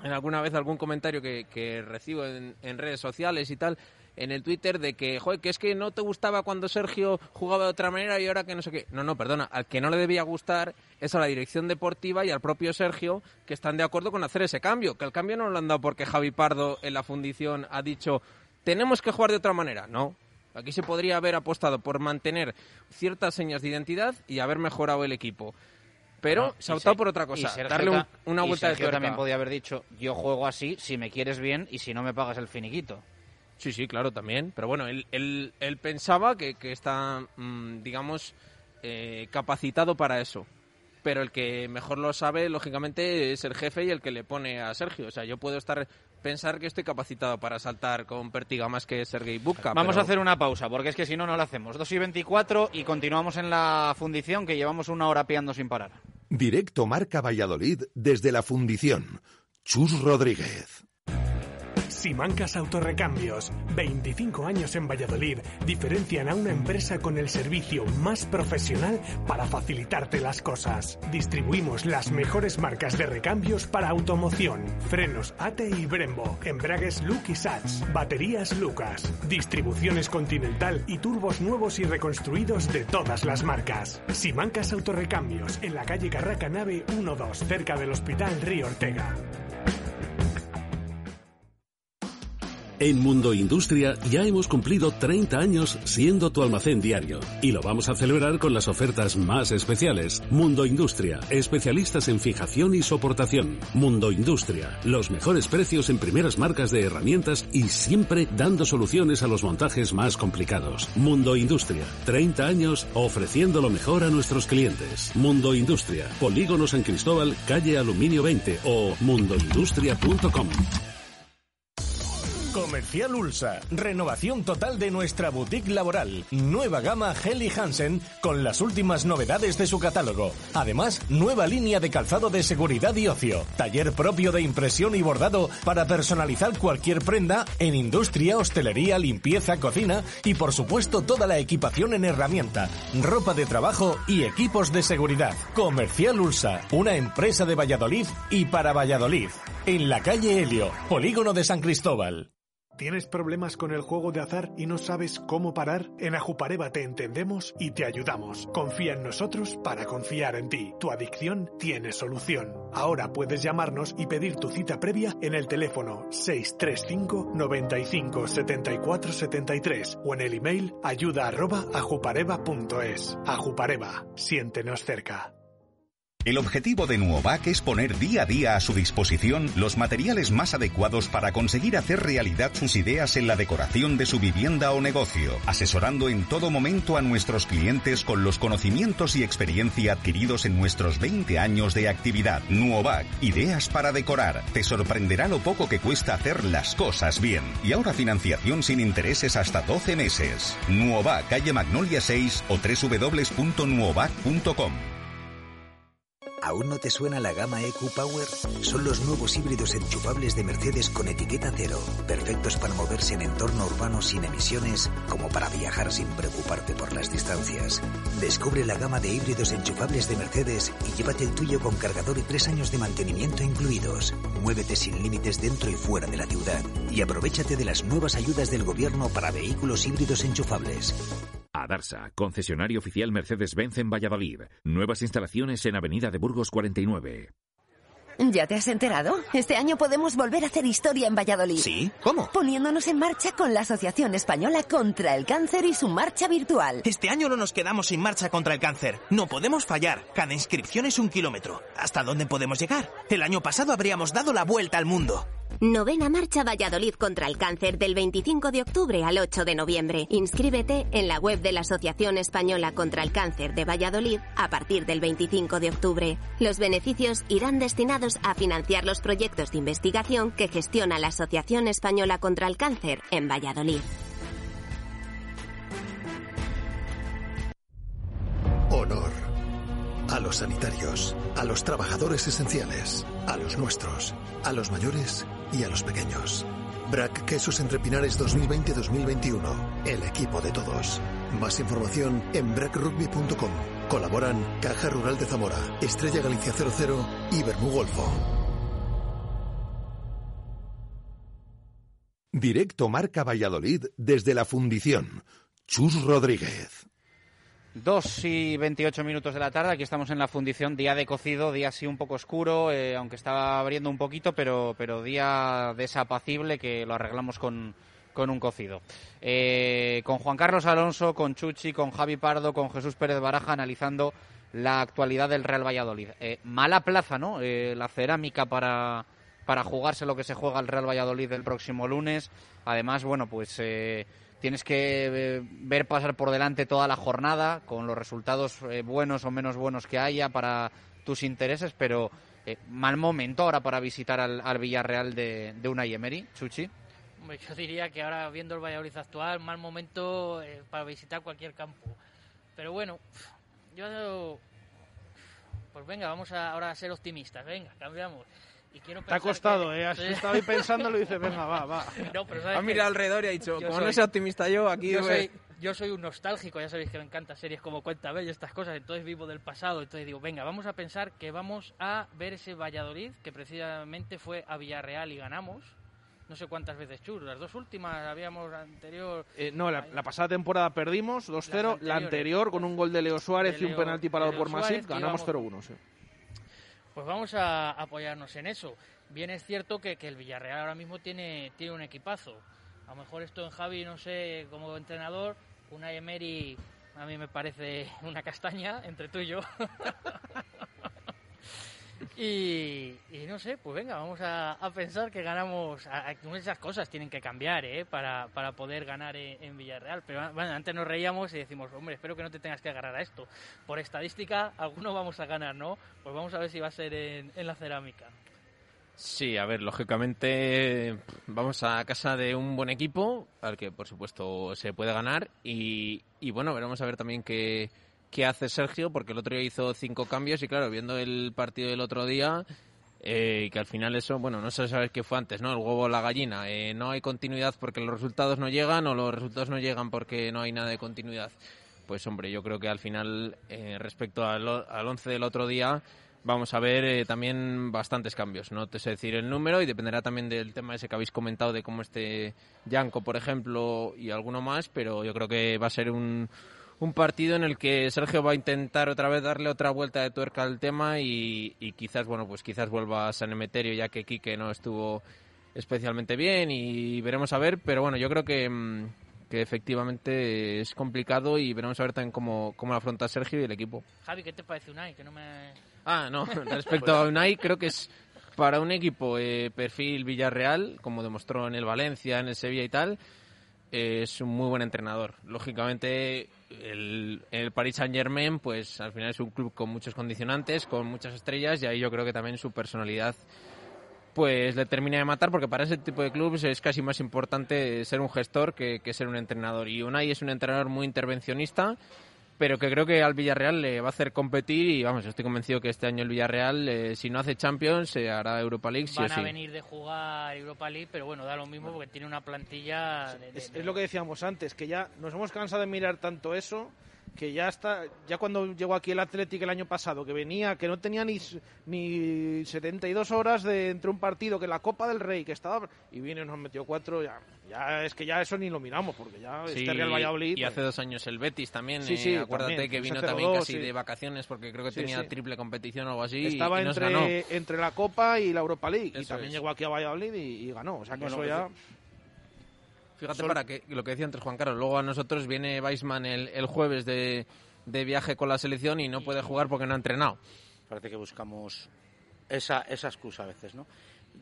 en alguna vez algún comentario que, recibo en, en redes sociales y tal, en el Twitter, de que, joder, que es que no te gustaba cuando Sergio jugaba de otra manera y ahora que no sé qué. No, no, perdona, al que no le debía gustar es a la dirección deportiva y al propio Sergio que están de acuerdo con hacer ese cambio. Que el cambio no lo han dado porque Javi Pardo en la fundición ha dicho, tenemos que jugar de otra manera. No, Aquí se podría haber apostado por mantener ciertas señas de identidad y haber mejorado el equipo. Pero Bueno, se ha optado por otra cosa, Sergio darle un- una y vuelta de tuerca. también podía haber dicho, yo juego así si me quieres bien y si no me pagas el finiquito. Sí, sí, claro, también. Pero bueno, él, él, él pensaba que, que está, mm, digamos, eh, capacitado para eso. Pero el que mejor lo sabe, lógicamente, es el jefe y el que le pone a Sergio. O sea, yo puedo estar pensar que estoy capacitado para saltar con Pertiga más que Sergei Bubka. Vamos pero- a hacer una pausa, porque es que si no, no lo hacemos. 2 y 24 y continuamos en la fundición, que llevamos una hora piando sin parar. Directo Marca Valladolid desde la fundición. Chus Rodríguez. Simancas Autorrecambios, 25 años en Valladolid, diferencian a una empresa con el servicio más profesional para facilitarte las cosas. Distribuimos las mejores marcas de recambios para automoción, frenos ATE y Brembo, embragues Luke y Sachs, baterías Lucas, distribuciones Continental y turbos nuevos y reconstruidos de todas las marcas. Simancas Autorrecambios, en la calle Carraca Nave 12, cerca del Hospital Río Ortega. En Mundo Industria ya hemos cumplido 30 años siendo tu almacén diario y lo vamos a celebrar con las ofertas más especiales. Mundo Industria, especialistas en fijación y soportación. Mundo Industria, los mejores precios en primeras marcas de herramientas y siempre dando soluciones a los montajes más complicados. Mundo Industria, 30 años ofreciendo lo mejor a nuestros clientes. Mundo Industria, Polígono San Cristóbal, calle Aluminio 20 o mundoindustria.com. Comercial Ulsa. Renovación total de nuestra boutique laboral. Nueva gama Helly Hansen con las últimas novedades de su catálogo. Además, nueva línea de calzado de seguridad y ocio. Taller propio de impresión y bordado para personalizar cualquier prenda en industria, hostelería, limpieza, cocina y por supuesto toda la equipación en herramienta, ropa de trabajo y equipos de seguridad. Comercial Ulsa, una empresa de Valladolid y para Valladolid. En la calle Helio, polígono de San Cristóbal. ¿Tienes problemas con el juego de azar y no sabes cómo parar? En Ajupareva te entendemos y te ayudamos. Confía en nosotros para confiar en ti. Tu adicción tiene solución. Ahora puedes llamarnos y pedir tu cita previa en el teléfono 635 95 74 73 o en el email ayuda arroba ajupareva.es. Ajupareva, siéntenos cerca. El objetivo de Nuovac es poner día a día a su disposición los materiales más adecuados para conseguir hacer realidad sus ideas en la decoración de su vivienda o negocio, asesorando en todo momento a nuestros clientes con los conocimientos y experiencia adquiridos en nuestros 20 años de actividad. Nuovac, ideas para decorar. Te sorprenderá lo poco que cuesta hacer las cosas bien. Y ahora financiación sin intereses hasta 12 meses. Nuovac, calle Magnolia 6 o www.nuovac.com. ¿Aún no te suena la gama EQ Power? Son los nuevos híbridos enchufables de Mercedes con etiqueta cero, perfectos para moverse en entorno urbano sin emisiones, como para viajar sin preocuparte por las distancias. Descubre la gama de híbridos enchufables de Mercedes y llévate el tuyo con cargador y tres años de mantenimiento incluidos. Muévete sin límites dentro y fuera de la ciudad y aprovechate de las nuevas ayudas del gobierno para vehículos híbridos enchufables. Adarsa, concesionario oficial Mercedes-Benz en Valladolid. Nuevas instalaciones en Avenida de Burgos 49. ¿Ya te has enterado? Este año podemos volver a hacer historia en Valladolid. ¿Sí? ¿Cómo? Poniéndonos en marcha con la Asociación Española contra el Cáncer y su marcha virtual. Este año no nos quedamos sin marcha contra el cáncer. No podemos fallar. Cada inscripción es un kilómetro. ¿Hasta dónde podemos llegar? El año pasado habríamos dado la vuelta al mundo. Novena Marcha Valladolid contra el Cáncer del 25 de octubre al 8 de noviembre. Inscríbete en la web de la Asociación Española contra el Cáncer de Valladolid a partir del 25 de octubre. Los beneficios irán destinados a financiar los proyectos de investigación que gestiona la Asociación Española contra el Cáncer en Valladolid. Honor. A los sanitarios, a los trabajadores esenciales, a los nuestros, a los mayores y a los pequeños. Brac Quesos Entre Pinares 2020-2021. El equipo de todos. Más información en brackrugby.com. Colaboran Caja Rural de Zamora, Estrella Galicia 00 y Bermú Golfo. Directo Marca Valladolid desde la Fundición. Chus Rodríguez. 2 y 28 minutos de la tarde, aquí estamos en la fundición, día de cocido, día así un poco oscuro, eh, aunque estaba abriendo un poquito, pero, pero día desapacible que lo arreglamos con, con un cocido. Eh, con Juan Carlos Alonso, con Chuchi, con Javi Pardo, con Jesús Pérez Baraja analizando la actualidad del Real Valladolid. Eh, mala plaza, ¿no? la cerámica para, para jugarse lo que se juega el Real Valladolid el próximo lunes. Además, bueno, pues tienes que eh, ver pasar por delante toda la jornada con los resultados eh, buenos o menos buenos que haya para tus intereses, pero eh, mal momento ahora para visitar al, Villarreal de, de una Emery, Chuchi. Yo diría que ahora viendo el Valladolid actual, mal momento para visitar cualquier campo. Pero bueno, yo pues venga, vamos a, ahora a ser optimistas, venga, cambiamos. Te ha costado, ¿eh? Has estado ahí pensando y dices, venga, va, va. No, pero ha mirado alrededor y ha dicho, como no soy optimista yo, aquí... Yo soy, yo soy un nostálgico, ya sabéis que me encantan series como Cuenta Bella, estas cosas, entonces vivo del pasado, entonces digo, venga, vamos a pensar que vamos a ver ese Valladolid, que precisamente fue a Villarreal y ganamos, no sé cuántas veces chur, las dos últimas habíamos anterior... Eh, no, la, pasada temporada perdimos 2-0, la anterior con un gol de Leo Suárez y un penalti parado por Masip, ganamos 0-1, sí. Pues vamos a apoyarnos en eso. Bien es cierto que, el Villarreal ahora mismo tiene, tiene un equipazo. A lo mejor esto en Javi, no sé, como entrenador, una Emery a mí me parece una castaña entre tú y yo. Y, no sé, pues venga, vamos a, pensar que ganamos. esas cosas tienen que cambiar ¿eh? para, para poder ganar en, Villarreal. Pero bueno, antes nos reíamos y decimos, hombre, espero que no te tengas que agarrar a esto. Por estadística, alguno vamos a ganar, ¿no? Pues vamos a ver si va a ser en, en la cerámica. Sí, a ver, lógicamente vamos a casa de un buen equipo, al que por supuesto se puede ganar, y, y bueno, veremos a ver también qué, qué hace Sergio, porque el otro día hizo cinco cambios y claro, viendo el partido del otro día, eh, que al final eso, bueno, no sé saber qué fue antes, ¿no? El huevo o la gallina. Eh, no hay continuidad porque los resultados no llegan o los resultados no llegan porque no hay nada de continuidad. Pues hombre, yo creo que al final, eh, respecto al, al once del otro día, vamos a ver eh, también bastantes cambios. No te sé decir el número y dependerá también del tema ese que habéis comentado de cómo esté Yanko, por ejemplo, y alguno más, pero yo creo que va a ser un, un partido en el que Sergio va a intentar otra vez darle otra vuelta de tuerca al tema y, y quizás, bueno, pues quizás vuelva a San Emeterio ya que Quique no estuvo especialmente bien y veremos a ver, pero bueno, yo creo que, mm, que efectivamente es complicado y veremos a ver también cómo, cómo afronta Sergio y el equipo. Javi, ¿qué te parece Unai? Que no me... Ah, no, respecto a Unai, creo que es para un equipo eh, perfil Villarreal, como demostró en el Valencia, en el Sevilla y tal, eh, es un muy buen entrenador. Lógicamente, el, el Paris Saint Germain, pues al final es un club con muchos condicionantes, con muchas estrellas, y ahí yo creo que también su personalidad pues le termina de matar porque para ese tipo de clubes es casi más importante ser un gestor que, que ser un entrenador. Y Unai es un entrenador muy intervencionista, pero que creo que al Villarreal le va a hacer competir y vamos, estoy convencido que este año el Villarreal, eh, si no hace Champions, se hará Europa League sí Van o a sí. venir de jugar Europa League, pero bueno, da lo mismo porque tiene una plantilla... de- de- Es, es lo que decíamos antes, que ya nos hemos cansado de mirar tanto eso que ya está ya cuando llegó aquí el Athletic el año pasado que venía que no tenía ni ni 72 horas de entre un partido que la Copa del Rey que estaba y viene y nos metió cuatro ya ya es que ya eso ni lo miramos porque ya Sí, este Real Valladolid y hace dos años el Betis también, Sí, eh, sí, acuérdate también, que vino 0-2, también casi de vacaciones porque creo que tenía triple competición o algo así estaba y nos ganó. entre entre la Copa y la Europa League y también es. llegó aquí a Valladolid y, y ganó o sea que Bueno, eso ya Fíjate Sol- para que lo que decía antes Juan Carlos, luego a nosotros viene Weisman el, el jueves de, de viaje con la selección y no puede jugar porque no ha entrenado. Parece que buscamos esa, esa excusa a veces, ¿no?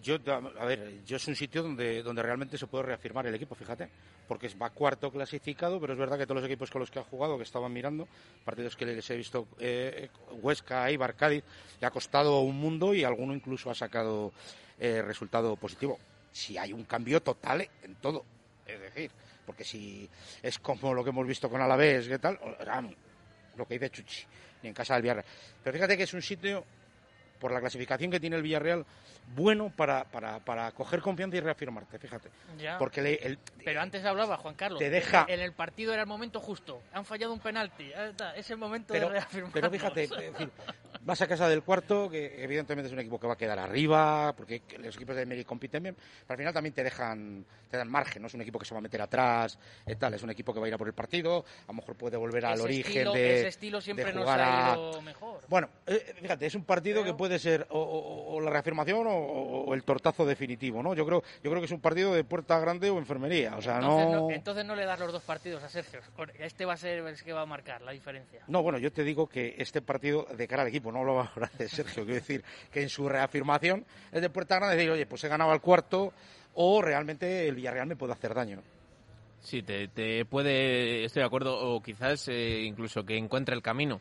Yo, a ver, yo es un sitio donde, donde realmente se puede reafirmar el equipo, fíjate, porque va cuarto clasificado, pero es verdad que todos los equipos con los que ha jugado, que estaban mirando, partidos que les he visto, eh, Huesca, Eibar, Cádiz, le ha costado un mundo y alguno incluso ha sacado eh, resultado positivo. Si hay un cambio total en todo, es decir, porque si es como lo que hemos visto con Alavés, ¿qué tal? Lo que dice Chuchi, ni en casa del Villarreal. Pero fíjate que es un sitio, por la clasificación que tiene el Villarreal, bueno para, para, para coger confianza y reafirmarte, fíjate. Ya. Porque le- el- Pero antes hablaba Juan Carlos. Te deja- En el partido era el momento justo. Han fallado un penalti. Es el momento pero, de reafirmar. pero fíjate, vas a casa del cuarto, que evidentemente es un equipo que va a quedar arriba, porque los equipos de medio compiten bien, pero al final también te dejan, te dan margen, no es un equipo que se va a meter atrás, eh, tal, es un equipo que va a ir a por el partido, a lo mejor puede volver al Ese origen estilo- de, ese estilo siempre nos ha a- ido mejor. Bueno, eh, fíjate, es un partido que puede ser o, o- o la reafirmación o, o el tortazo definitivo, ¿no? Yo creo, yo creo que es un partido de puerta grande o enfermería, o sea, Entonces no... no, entonces no le das los dos partidos a Sergio. Este va a ser el que va a marcar la diferencia. No, bueno, yo te digo que este partido de cara al equipo, no lo va a hablar de Sergio, quiero decir que en su reafirmación es de puerta grande decir, oye, pues he ganado al cuarto o realmente el Villarreal me puede hacer daño. Sí, te, te puede, estoy de acuerdo, o quizás eh, incluso que encuentre el camino.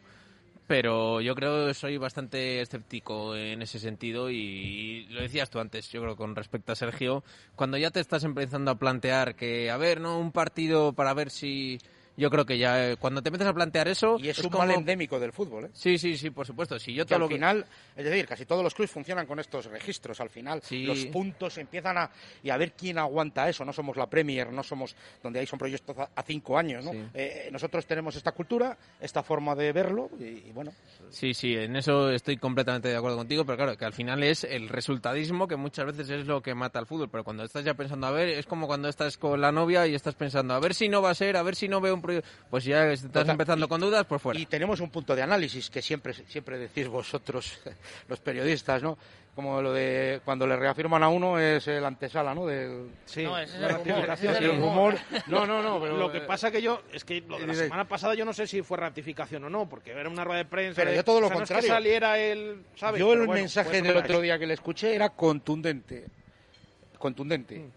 Pero yo creo que soy bastante escéptico en ese sentido y lo decías tú antes, yo creo con respecto a Sergio, cuando ya te estás empezando a plantear que, a ver, no un partido para ver si... Yo creo que ya, eh, cuando te metes a plantear eso... Y es, un como- mal endémico del fútbol, ¿eh? Sí, sí, sí, por supuesto. Si yo que al lo final, es decir, casi todos los clubes funcionan con estos registros. Al final, Sí. los puntos empiezan a. y a ver quién aguanta eso. No somos la Premier, no somos. donde hay son proyectos a, a cinco años, ¿no? Sí. Eh, nosotros tenemos esta cultura, esta forma de verlo, y, y bueno. Sí, sí, en eso estoy completamente de acuerdo contigo, pero claro, que al final es el resultadismo que muchas veces es lo que mata al fútbol, pero cuando estás ya pensando, a ver, es como cuando estás con la novia y estás pensando, a ver si no va a ser, a ver si no veo un proyecto, pues ya estás Total, empezando con dudas, pues fuera. Y tenemos un punto de análisis que siempre, siempre decís vosotros, los periodistas, ¿no? Como lo de cuando le reafirman a uno es el antesala, ¿no? Del, Sí, No, ese es la el ese es rumor. No, no, no, pero- Lo que pasa que yo, es que lo de la semana pasada yo no sé si fue ratificación o no, porque era una rueda de prensa. Pero de- yo todo lo o sea, no es que contrario. saliera el, ¿sabes? Yo Pero el bueno, mensaje pues, del otro día que le escuché era contundente. Contundente. Mm.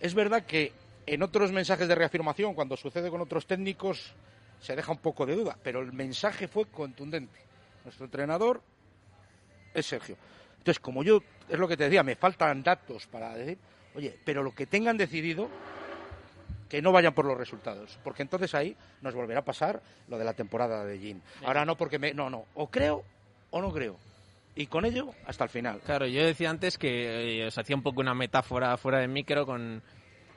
Es verdad que en otros mensajes de reafirmación, cuando sucede con otros técnicos, se deja un poco de duda, pero el mensaje fue contundente. Nuestro entrenador es Sergio. Entonces, como yo es lo que te decía, me faltan datos para decir, oye, pero lo que tengan decidido, que no vayan por los resultados, porque entonces ahí nos volverá a pasar lo de la temporada de Jim. Ahora no, porque me, no, no, o creo o no creo. Y con ello hasta el final. Claro, yo decía antes que eh, os hacía un poco una metáfora fuera de micro con,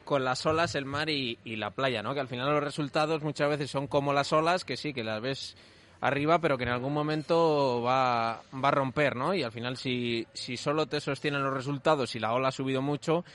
con las olas, el mar y, la playa, ¿no? Que al final los resultados muchas veces son como las olas, que sí, que las ves arriba, pero que en algún momento va, va a romper, ¿no? Y al final si, si solo te sostienen los resultados y la ola ha subido mucho,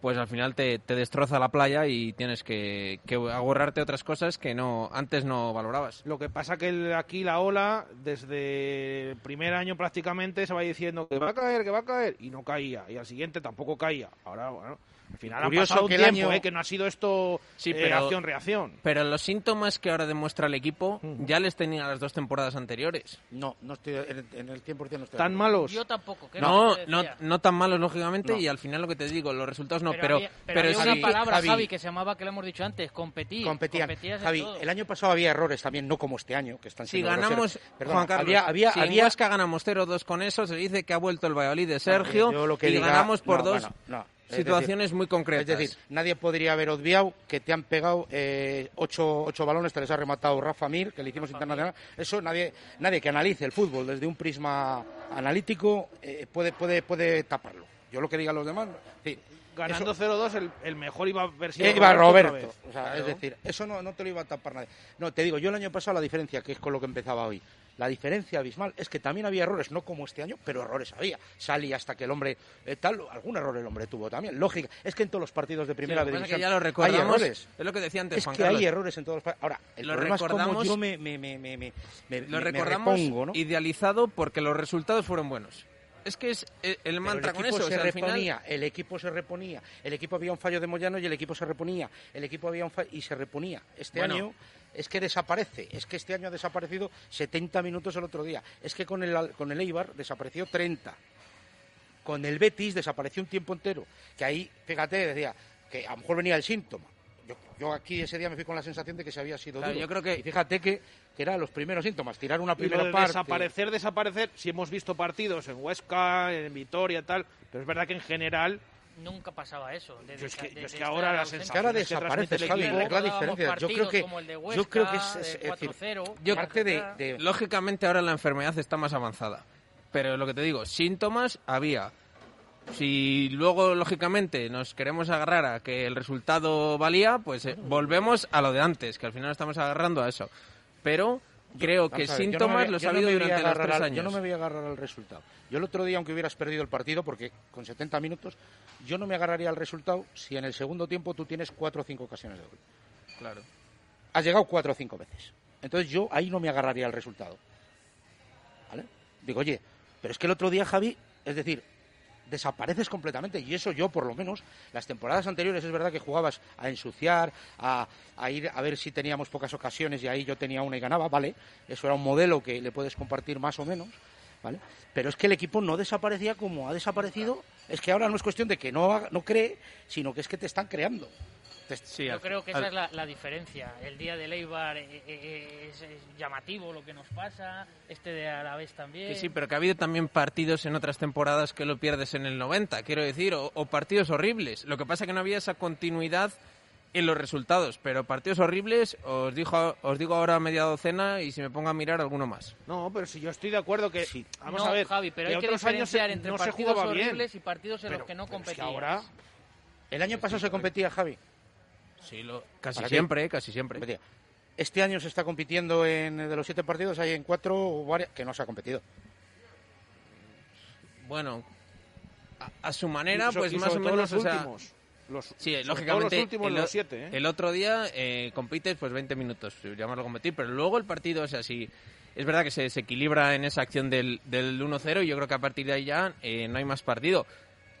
pues al final te, destroza la playa y tienes que, que agorrarte otras cosas que no antes no valorabas. Lo que pasa que aquí la ola, desde el primer año prácticamente, se va diciendo que va a caer, que va a caer, y no caía. Y al siguiente tampoco caía. Ahora, bueno, al final Curioso ha pasado que el tiempo, año- ¿eh? que no ha sido esto Sí, eh, pero- acción-reacción. Pero los síntomas que ahora demuestra el equipo ya les tenía las dos temporadas anteriores. No, no estoy en, en el 100% no estoy. ¿Tan malos? Yo tampoco. No, no, no tan malos, lógicamente, No. y al final lo que te digo, los resultados no, pero, pero, había, pero había sí- una palabra, Javi. Javi, que se llamaba, que lo hemos dicho antes, competir. competían. Competías en Javi, todo. el año pasado había errores también, no como este año, que están Si siendo ganamos, groseros. Perdona, Juan Carlos, había, había, si en había- Huesca ganamos 0-2 con eso, se dice que ha vuelto el Valladolid de Sergio y ganamos por dos situaciones decir, muy concretas. Es decir, nadie podría haber obviado que te han pegado eh, ocho, ocho balones, te les ha rematado Rafa Mir, que le hicimos internacional. Eso nadie, nadie que analice el fútbol desde un prisma analítico eh, puede, puede, puede taparlo. Yo lo que digan los demás. sí, Ganando eso- 0-2, el, el mejor iba a haber sido Eh, iba Roberto. vez. O sea, Claro. Es decir, eso no, no te lo iba a tapar nadie. No, te digo, yo el año pasado la diferencia, que es con lo que empezaba hoy, la diferencia abismal es que también había errores, no como este año, pero errores había. Salí hasta que el hombre, eh, tal, algún error el hombre tuvo también. Lógica, es que en todos los partidos de primera es división ya lo hay errores. es lo que decía antes Es Juan que Carlos. hay errores en todos los partidos. Ahora, el Lo problema es recordamos- yo me, me, me, me, Lo recordamos repongo, ¿no? idealizado porque los resultados fueron buenos. Es que es el, el mantra el con eso. o se sea, al final- reponía, el equipo se reponía, el equipo había un fallo de Moyano y el equipo se reponía, el equipo había un fallo y se reponía. Este Bueno. año es que desaparece, es que este año ha desaparecido 70 minutos el otro día, es que con el, con el Eibar desapareció 30, con el Betis desapareció un tiempo entero, que ahí, fíjate, decía que a lo mejor venía el síntoma. Yo, yo aquí ese día me fui con la sensación de que se había sido Claro, duro. yo creo que- Y fíjate que, que eran los primeros síntomas, tirar una Y lo primera de parte... desaparecer, desaparecer, si hemos visto partidos en Huesca, en Vitoria, tal, pero es verdad que en general Nunca pasaba eso. de- Yo es que- de- yo es que ahora la sensación que ahora que transmite desapareces, el Javi, es la diferencia. Yo creo que, partidos como el de yo creo que es, Huesca, es- es decir, 4-0, Yo- parte de, de- Lógicamente ahora la enfermedad está más avanzada. Pero lo que te digo, síntomas había. Si luego, lógicamente, nos queremos agarrar a que el resultado valía, pues eh, volvemos a lo de antes, que al final estamos agarrando a eso. Pero creo que ver, no síntomas voy- los ha no habido a durante los tres al- años. Yo no me voy a agarrar al resultado. Yo el otro día, aunque hubieras perdido el partido, porque con 70 minutos, yo no me agarraría al resultado si en el segundo tiempo tú tienes cuatro o cinco ocasiones de gol. Claro. Has llegado cuatro o cinco veces. Entonces yo ahí no me agarraría al resultado. ¿Vale? Digo, oye, pero es que el otro día, Javi, es decir, desapareces completamente. Y eso yo, por lo menos, las temporadas anteriores es verdad que jugabas a ensuciar, a, a ir a ver si teníamos pocas ocasiones y ahí yo tenía una y ganaba, ¿vale? Eso era un modelo que le puedes compartir más o menos, ¿vale? Pero es que el equipo no desaparecía como ha desaparecido. Es que ahora no es cuestión de que no, no cree, sino que es que te están creando. Te- Yo creo que esa es la, la diferencia. El día de Leibar eh, eh, es, es llamativo lo que nos pasa, este de Alavés también. Que sí, pero que ha habido también partidos en otras temporadas que lo pierdes en el 90, quiero decir, o, o partidos horribles. Lo que pasa es que no había esa continuidad en los resultados, pero partidos horribles, os, dijo, os digo ahora media docena y si me pongo a mirar alguno más. No, pero si yo estoy de acuerdo que... Vamos no, a ver, Javi, pero hay que otros años diferenciar se- entre no partidos jugaba bien. horribles y partidos en los Pero- que no pero es que ahora... El año pasado se competía, Javi. Sí, lo, casi siempre, casi siempre. Este año se está compitiendo en de los siete partidos, hay en cuatro varias que no se ha competido. Bueno, a, a su manera, so- pues más o menos, los o sea, últimos. Los- sí, lógicamente, los últimos el, los siete, ¿eh? el otro día eh, compites pues 20 minutos, llamarlo competir, pero luego el partido, o sea, sí, es verdad que se desequilibra en esa acción del, del 1-0 y yo creo que a partir de ahí ya eh, no hay más partido.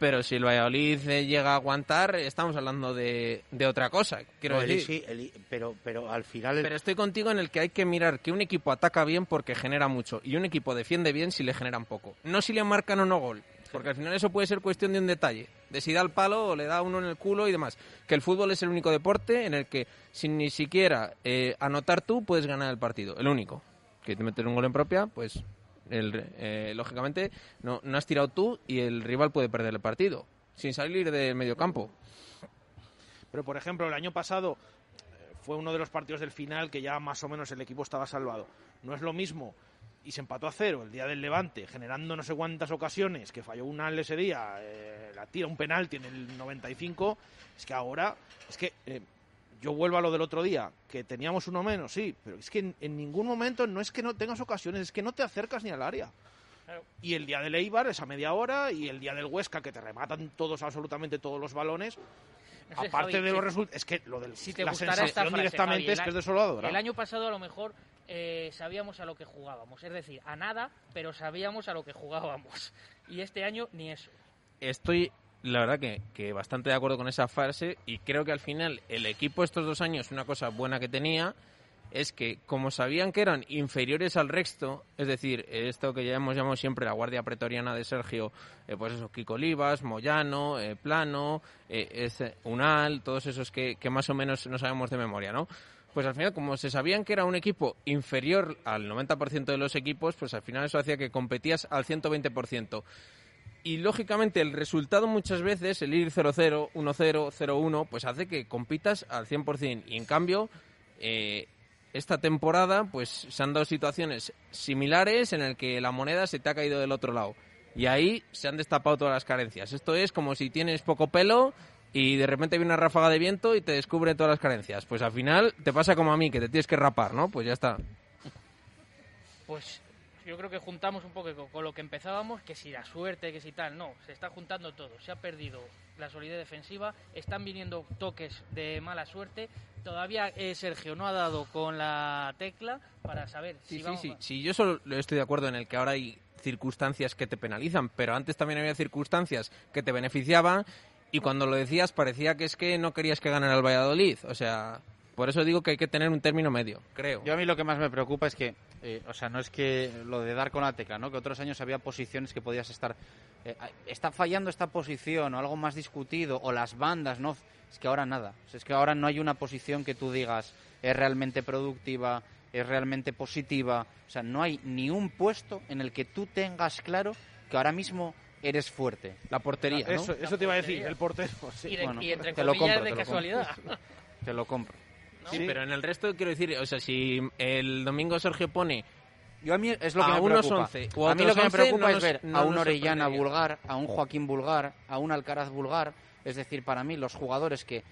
Pero si el Valladolid eh, llega a aguantar, estamos hablando de, de otra cosa, quiero No, decir. El pero, pero al final... el- Pero estoy contigo en el que hay que mirar que un equipo ataca bien porque genera mucho y un equipo defiende bien si le generan poco. No si le marcan o no gol, porque al final eso puede ser cuestión de un detalle, de si da el palo o le da uno en el culo y demás. Que el fútbol es el único deporte en el que sin ni siquiera eh, anotar tú puedes ganar el partido, el único. Que te meter un gol en propia, pues el, eh, lógicamente no, no has tirado tú y el rival puede perder el partido sin salir del medio campo. Pero, por ejemplo, el año pasado eh, fue uno de los partidos del final que ya más o menos el equipo estaba salvado. No es lo mismo y se empató a cero el día del Levante, generando no sé cuántas ocasiones, que falló un al ese día, eh, la tira un penalti en el 95, es que ahora, es que eh, yo vuelvo a lo del otro día, que teníamos uno menos, sí, pero es que en, ningún momento no es que no tengas ocasiones, es que no te acercas ni al área. Y el día del Eibar, esa media hora, y el día del Huesca, que te rematan todos, absolutamente todos los balones, aparte de los resultados, es que lo del si te la esta sensación frase, directamente Javi, es que es a- desoladora. El año pasado a lo mejor eh, sabíamos a lo que jugábamos, es decir, a nada, pero sabíamos a lo que jugábamos. Y este año ni eso. Estoy, la verdad, que, que bastante de acuerdo con esa frase y creo que al final el equipo estos dos años, una cosa buena que tenía es que como sabían que eran inferiores al resto, es decir, esto que ya hemos llamado siempre la guardia pretoriana de Sergio, eh, pues eso, Kiko Olivas, Moyano, eh, Plano, eh, Unal, todos esos que, que más o menos no sabemos de memoria, ¿no? Pues al final, como se sabían que era un equipo inferior al 90% de los equipos, pues al final eso hacía que competías al 120%. Y lógicamente el resultado muchas veces, el ir 0-0, 1-0, 0-1, pues hace que compitas al 100%. Y en cambio, eh, esta temporada pues se han dado situaciones similares en el que la moneda se te ha caído del otro lado. Y ahí se han destapado todas las carencias. Esto es como si tienes poco pelo y de repente viene una ráfaga de viento y te descubre todas las carencias. Pues al final te pasa como a mí, que te tienes que rapar, ¿no? Pues ya está. Pues yo creo que juntamos un poco con, lo que empezábamos, que si la suerte, que si tal, no, se está juntando todo. Se ha perdido la solidez defensiva, están viniendo toques de mala suerte. Todavía eh, Sergio no ha dado con la tecla para saber si Sí, sí, vamos sí. Sí, yo solo estoy de acuerdo en el que ahora hay circunstancias que te penalizan, pero antes también había circunstancias que te beneficiaban y cuando lo decías parecía que es que no querías que ganara el Valladolid. O sea, por eso digo que hay que tener un término medio, creo. Yo a mí lo que más me preocupa es que, eh, o sea, no es que lo de dar con la tecla, ¿no? Que otros años había posiciones que podías estar, eh, está fallando esta posición o algo más discutido o las bandas, ¿no? Es que ahora nada. O sea, es que ahora no hay una posición que tú digas es realmente productiva, es realmente positiva. O sea, no hay ni un puesto en el que tú tengas claro que ahora mismo eres fuerte. La portería, ¿no? Eso, eso te iba a decir, el portero. sí. Y, de- Bueno, y entre te lo comillas compro, de te lo casualidad. compro. Te lo compro. Sí, pero en el resto quiero decir, o sea, si el domingo Sergio pone Yo a mí es lo que a me unos preocupa. 11 o a mí lo que me 11 preocupa no es nos- ver no a un Orellana vulgar, a un Joaquín vulgar, a un Alcaraz vulgar. Es decir, para mí los jugadores que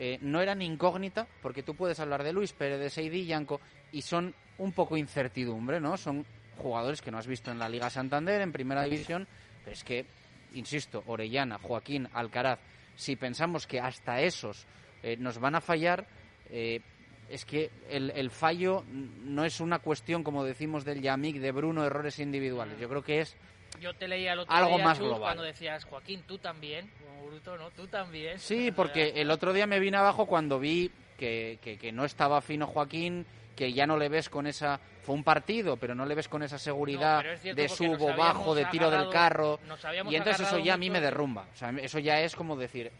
eh, no eran incógnita, porque tú puedes hablar de Luis Pérez, de Seidi Yanco, y son un poco incertidumbre, ¿no? Son jugadores que no has visto en la Liga Santander, en Primera División, pero es que, insisto, Orellana, Joaquín, Alcaraz, si pensamos que hasta esos eh, nos van a fallar, eh, es que el, el fallo no es una cuestión, como decimos del Yamik, de Bruno, errores individuales. Yo creo que es Yo te leía el otro Algo día, más Chus, global. cuando decías, Joaquín, tú también, como bruto, ¿no? Tú también. Sí, porque el otro día me vine abajo cuando vi que, que, que no estaba fino Joaquín, que ya no le ves con esa... Fue un partido, pero no le ves con esa seguridad No, de subo, bajo, de tiro del carro. Y entonces eso ya a mí me de- derrumba. O sea, eso ya es como decir...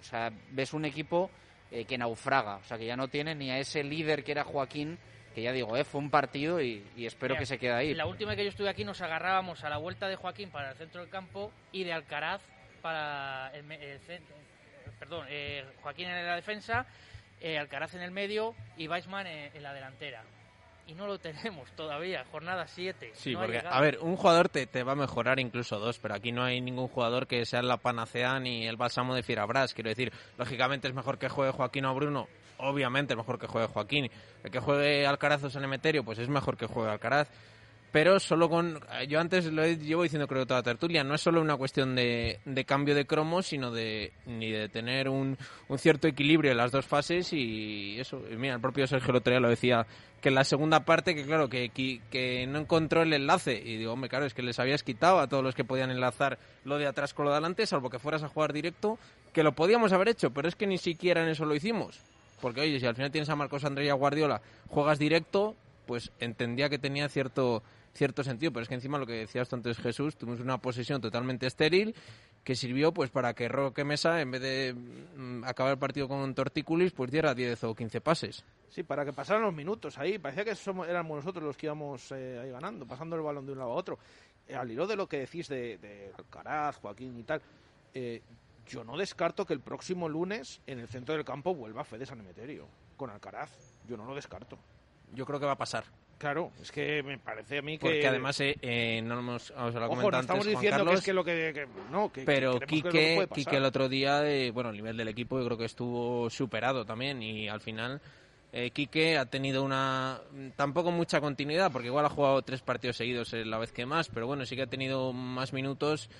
O sea, ves un equipo eh, que naufraga. O sea, que ya no tiene ni a ese líder que era Joaquín, que ya digo, eh, fue un partido y, y espero Mira, que se quede ahí. La última vez que yo estuve aquí nos agarrábamos a la vuelta de Joaquín para el centro del campo y de Alcaraz para el, centro. Perdón, eh, Joaquín en la defensa, eh, Alcaraz en el medio y Weissman en, en la delantera. Y no lo tenemos todavía, jornada 7. Sí, no porque, a ver, un jugador te, te va a mejorar incluso dos, pero aquí no hay ningún jugador que sea la panacea ni el bálsamo de Fierabras. Quiero decir, lógicamente es mejor que juegue Joaquín o Bruno, obviamente es mejor que juegue Joaquín. El que juegue Alcaraz o San Emeterio, pues es mejor que juegue Alcaraz. Pero solo con. Yo antes lo he- llevo diciendo, creo, toda la tertulia. No es solo una cuestión de, de cambio de cromos, sino de ni de tener un, un cierto equilibrio en las dos fases. Y eso, mira, el propio Sergio Lotería lo decía, que en la segunda parte, que claro, que, que, no encontró el enlace. Y digo, hombre, claro, es que les habías quitado a todos los que podían enlazar lo de atrás con lo de adelante, salvo que fueras a jugar directo, que lo podíamos haber hecho, pero es que ni siquiera en eso lo hicimos. Porque, oye, si al final tienes a Marcos Andrés y a Guardiola, juegas directo, pues entendía que tenía cierto cierto sentido, pero es que encima lo que decías tú antes Jesús, tuvimos una posesión totalmente estéril que sirvió pues para que Roque Mesa, en vez de mm, acabar el partido con un tortícolis, pues diera 10 o 15 pases. Sí, para que pasaran los minutos ahí. Parecía que somos, éramos nosotros los que íbamos eh, ahí ganando, pasando el balón de un lado a otro. Eh, al hilo de lo que decís de, de Alcaraz, Joaquín y tal, eh, yo no descarto que el próximo lunes en el centro del campo vuelva Fede San Emeterio con Alcaraz. Yo no lo descarto. Yo creo que va a pasar. Claro, es que me parece a mí que... Porque además, eh, eh, no hemos, os lo Ojo, no estamos antes, diciendo Carlos, que es que lo que... que- no, que, pero que Quique, no. Quique el otro día, eh, bueno, el nivel del equipo yo creo que estuvo superado también y al final eh, Quique ha tenido una tampoco mucha continuidad porque igual ha jugado tres partidos seguidos eh, la vez que más, pero bueno, sí que ha tenido más minutos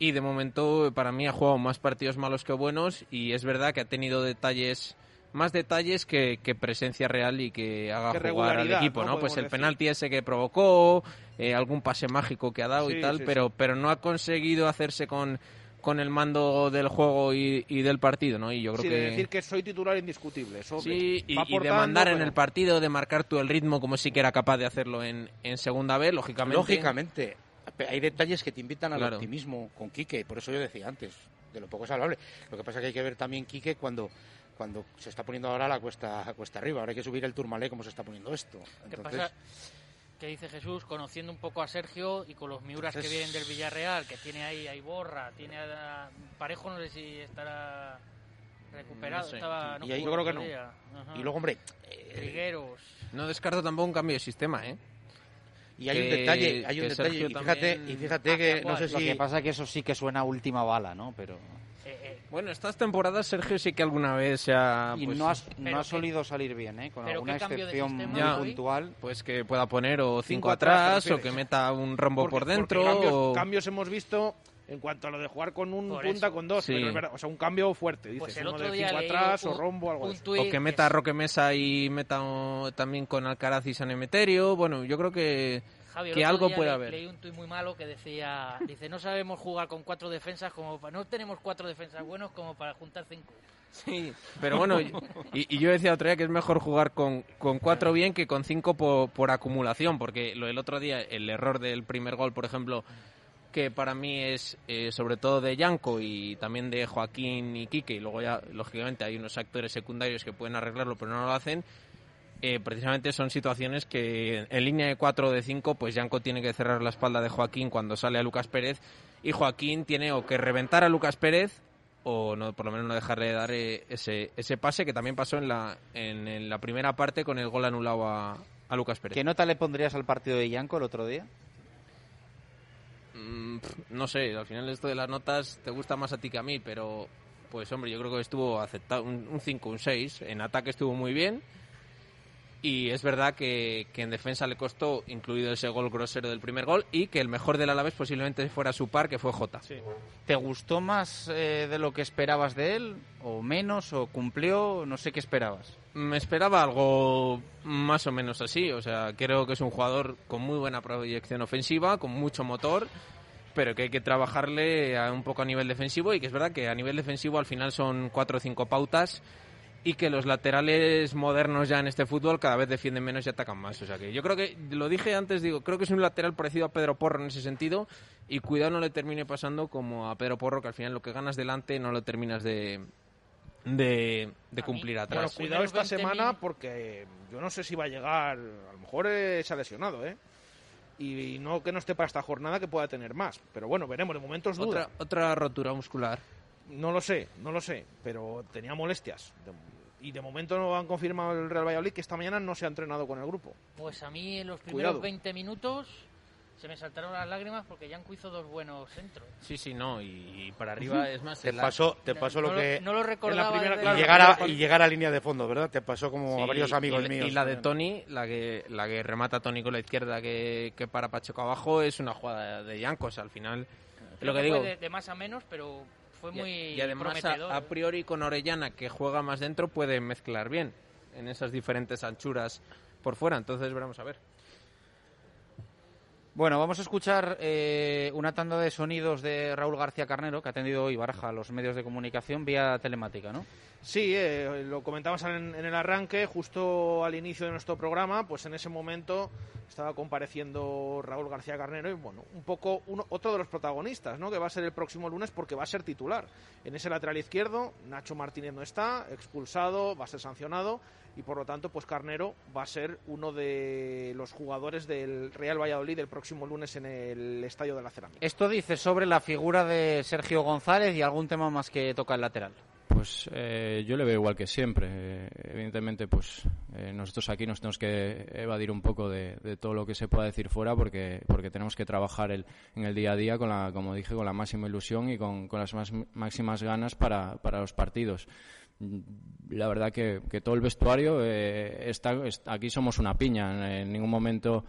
y de momento para mí ha jugado más partidos malos que buenos y es verdad que ha tenido detalles más detalles que, que presencia real y que haga Que jugar al equipo, ¿no? ¿no? Pues el decir. penalti ese que provocó, eh, algún pase mágico que ha dado Sí, y tal, sí, pero, sí. pero no ha conseguido hacerse con, con el mando del juego y, y del partido, ¿no? Y yo creo Sí, que... de decir que soy titular indiscutible. Eso Sí, y, y de mandar en el partido, de marcar tú el ritmo como sí que era capaz de hacerlo en, en segunda vez, lógicamente. Lógicamente. Hay detalles que te invitan al Claro. optimismo con Quique, por eso yo decía antes, de lo poco salvable. Lo que pasa es que hay que ver también Quique cuando cuando se está poniendo ahora la cuesta cuesta arriba, ahora hay que subir el Turmalé como se está poniendo esto. ¿Qué Entonces, pasa? Que dice Jesús, conociendo un poco a Sergio y con los Miuras que vienen del Villarreal, que tiene ahí, ahí Borra, tiene a Parejo, no sé si estará recuperado. No sé. Estaba, Y ahí- yo creo que no. Ajá. Y luego, hombre, Trigueros. No descarto tampoco un cambio de sistema, ¿eh? Y hay un detalle, hay un detalle, y fíjate, y fíjate que no sé Lo si que pasa que eso sí que suena a última bala, ¿no? Pero... Bueno, estas temporadas Sergio sí que alguna vez se ha... Y pues, no, has- no ha solido salir bien, ¿eh? Con alguna excepción muy Ya. puntual. Pues que pueda poner o cinco, Cinco atrás, atrás, ¿te o que meta un rombo Porque- por dentro. cambios, o... cambios hemos visto en cuanto a lo de jugar con un Por punta eso. con dos, Sí. pero es verdad, o sea, un cambio fuerte, dices, Pues el uno de día cinco atrás un- o rombo, algo O que meta a Roque Mesa y meta o- también con Alcaraz y San Emeterio. Bueno, yo creo que, Javi, que algo le- haber. Leí un tuit muy malo que decía, dice, no sabemos jugar con cuatro defensas como para, no tenemos cuatro defensas buenos como para juntar cinco. Sí, pero bueno, y, y yo decía otro día que es mejor jugar con, con cuatro bien que con cinco por, por acumulación, porque lo del otro día, el error del primer gol, por ejemplo, que para mí es eh, sobre todo de Yanko y también de Joaquín y Quique, y luego ya, lógicamente, hay unos actores secundarios que pueden arreglarlo, pero no lo hacen. Eh, precisamente son situaciones que en línea de 4 o de 5, pues Yanko tiene que cerrar la espalda de Joaquín cuando sale a Lucas Pérez y Joaquín tiene o que reventar a Lucas Pérez o no, por lo menos no dejarle de dar eh, ese, ese pase que también pasó en la, en, en la primera parte con el gol anulado a, a Lucas Pérez. ¿Qué nota le pondrías al partido de Yanko el otro día? Mm, no sé, al final esto de las notas te gusta más a ti que a mí, pero pues hombre, yo creo que estuvo aceptado un 5, un 6. En ataque estuvo muy bien. Y es verdad que, que en defensa le costó, incluido ese gol grosero del primer gol, y que el mejor del Alavés posiblemente fuera su par, que fue Jota. ¿Te gustó más eh, de lo que esperabas de él? ¿O menos? ¿O cumplió? No sé qué esperabas. Me esperaba algo más o menos así. O sea, creo que es un jugador con muy buena proyección ofensiva, con mucho motor, pero que hay que trabajarle a- un poco a nivel defensivo y que es verdad que a nivel defensivo al final son cuatro o cinco pautas y que los laterales modernos ya en este fútbol cada vez defienden menos y atacan más. O sea que yo creo que, lo dije antes, digo, creo que es un lateral parecido a Pedro Porro en ese sentido y cuidado no le termine pasando como a Pedro Porro que al final lo que ganas delante no lo terminas de, de, de cumplir Bueno, atrás. cuidado esta semana porque yo no sé si va a llegar, a lo mejor eh, se ha lesionado, ¿eh? Y no que no esté para esta jornada que pueda tener más. Pero bueno, veremos, de momento es duda. Otra, otra rotura muscular. No lo sé, no lo sé, pero tenía molestias. De- y de momento no han confirmado el Real Valladolid que esta mañana no se ha entrenado con el grupo. Pues a mí en los primeros Cuidado. 20 minutos se me saltaron las lágrimas porque Yanko hizo dos buenos centros. Sí, sí, no, y, y para arriba es más... te pasó, te pasó No lo que... no lo recordaba la primera, claro, y, llegar a, y llegar a línea de fondo, ¿verdad? Te pasó como a varios amigos y, míos. Y la de. Tony, la que, la que remata Tony con la izquierda que, que para Pacheco abajo, es una jugada de Yancos. Al final, Creo lo que fue digo... de, de más a menos, pero fue Y- muy y además, prometedor. a, a priori, con Orellana, que juega más dentro, puede mezclar bien en esas diferentes anchuras por fuera. Entonces, veremos a ver. Bueno, vamos a escuchar eh, una tanda de sonidos de Raúl García Carnero, que ha atendido hoy Baraja a los medios de comunicación vía telemática, ¿no? Sí, eh, lo comentamos en, en el arranque, justo al inicio de nuestro programa, pues en ese momento estaba compareciendo Raúl García Carnero y bueno, un poco uno, otro de los protagonistas, ¿no? Que va a ser el próximo lunes porque va a ser titular. En ese lateral izquierdo, Nacho Martínez no está, expulsado, va a ser sancionado y por lo tanto, pues Carnero va a ser uno de los jugadores del Real Valladolid el próximo lunes en el Estadio de la Cerámica. Esto dice sobre la figura de Sergio González y algún tema más que toca el lateral. Pues eh, yo le veo igual que siempre. Eh, evidentemente, pues eh, nosotros aquí nos tenemos que evadir un poco de, todo lo que se pueda decir fuera porque, porque tenemos que trabajar el, en el día a día, con la, como dije, con la máxima ilusión y con, con las más, máximas ganas para, para los partidos la verdad que, todo el vestuario está, aquí somos una piña en ningún momento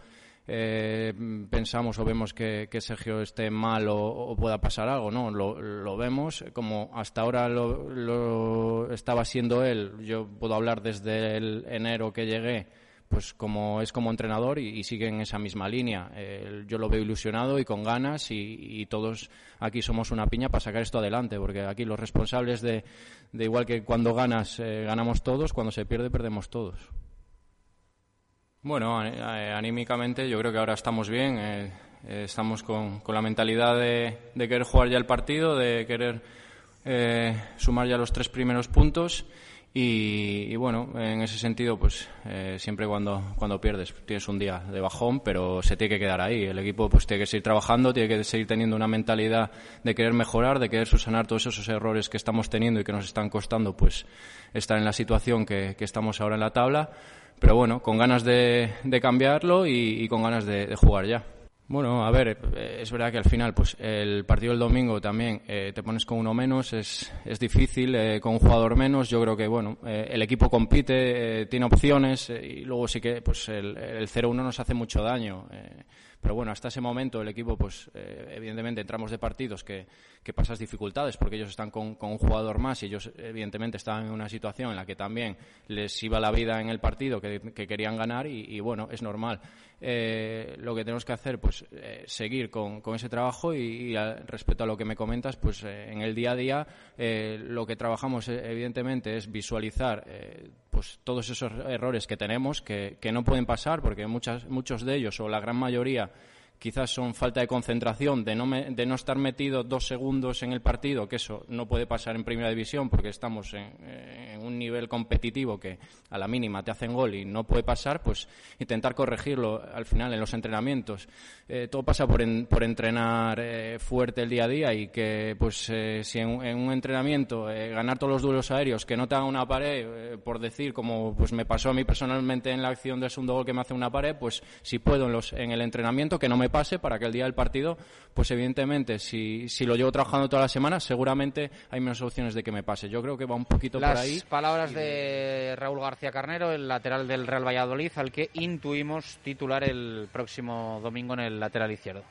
eh, pensamos o vemos que, Sergio esté mal o, pueda pasar algo, no, lo, vemos como hasta ahora lo, estaba siendo él. Yo puedo hablar desde el enero que llegué, pues como es como entrenador y, sigue en esa misma línea. yo lo veo ilusionado y con ganas y, todos aquí somos una piña para sacar esto adelante, porque aquí los responsables de, igual que cuando ganas, eh, ganamos todos, cuando se pierde, perdemos todos. Bueno, anímicamente yo creo que ahora estamos bien. Eh, eh, estamos con, la mentalidad de, querer jugar ya el partido, de querer eh, sumar ya los tres primeros puntos. Y, bueno, en ese sentido, pues siempre cuando, cuando pierdes tienes un día de bajón, pero se tiene que quedar ahí. El equipo pues tiene que seguir trabajando, tiene que seguir teniendo una mentalidad de querer mejorar, de querer subsanar todos esos errores que estamos teniendo y que nos están costando pues estar en la situación que, que estamos ahora en la tabla pero bueno, con ganas de, cambiarlo y, con ganas de, jugar ya. Bueno, a ver, eh, es verdad que al final, pues el partido del domingo también eh, te pones con uno menos, es, es difícil, eh, con un jugador menos. Yo creo que, bueno, el equipo compite, tiene opciones y luego sí que, pues el, el 0-1 nos hace mucho daño. Pero bueno, hasta ese momento el equipo, pues eh, evidentemente entramos de partidos que, que, pasas dificultades porque ellos están con, un jugador más y ellos evidentemente estaban en una situación en la que también les iba la vida en el partido que, querían ganar y, bueno, es normal. Eh, lo que tenemos que hacer, pues eh, seguir con, ese trabajo y, respecto a lo que me comentas, pues en el día a día lo que trabajamos evidentemente es visualizar pues todos esos errores que tenemos que, que no pueden pasar porque muchas, muchos de ellos o la gran mayoría quizás son falta de concentración, de no, de no estar metido dos segundos en el partido, que eso no puede pasar en primera división porque estamos en, un nivel competitivo que a la mínima te hacen gol y no puede pasar, pues intentar corregirlo al final en los entrenamientos. Eh, todo pasa por, por entrenar eh, fuerte el día a día y que pues eh, si en, un entrenamiento ganar todos los duelos aéreos, que no te haga una pared, por decir, como pues me pasó a mí personalmente en la acción del segundo gol que me hace una pared, pues si puedo en, los, en el entrenamiento que no me pase para que el día del partido, pues evidentemente, si, si lo llevo trabajando toda la semana, seguramente hay menos opciones de que me pase. Yo creo que va un poquito por ahí. palabras de Raúl García Carnero, el lateral del Real Valladolid, al que intuimos titular el próximo domingo en el lateral izquierdo.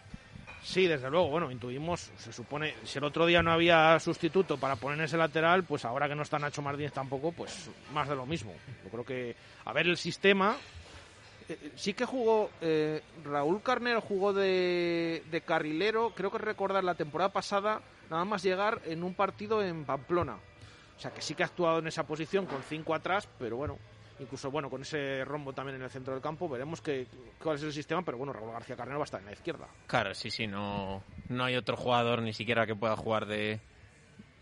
Sí, desde luego. Bueno, intuimos, se supone, si el otro día no había sustituto para poner ese lateral, pues ahora que no está Nacho Martínez tampoco, pues más de lo mismo. Yo creo que, a ver, el sistema sí que jugó, eh, Raúl Carnero jugó de, carrilero, creo que recordar la temporada pasada, nada más llegar en un partido en Pamplona. O sea que sí que ha actuado en esa posición con cinco atrás, pero bueno, incluso bueno con ese rombo también en el centro del campo, veremos que, cuál es el sistema, pero bueno, Raúl García Carnero va a estar en la izquierda. Claro, sí, sí, no, no hay otro jugador ni siquiera que pueda jugar de,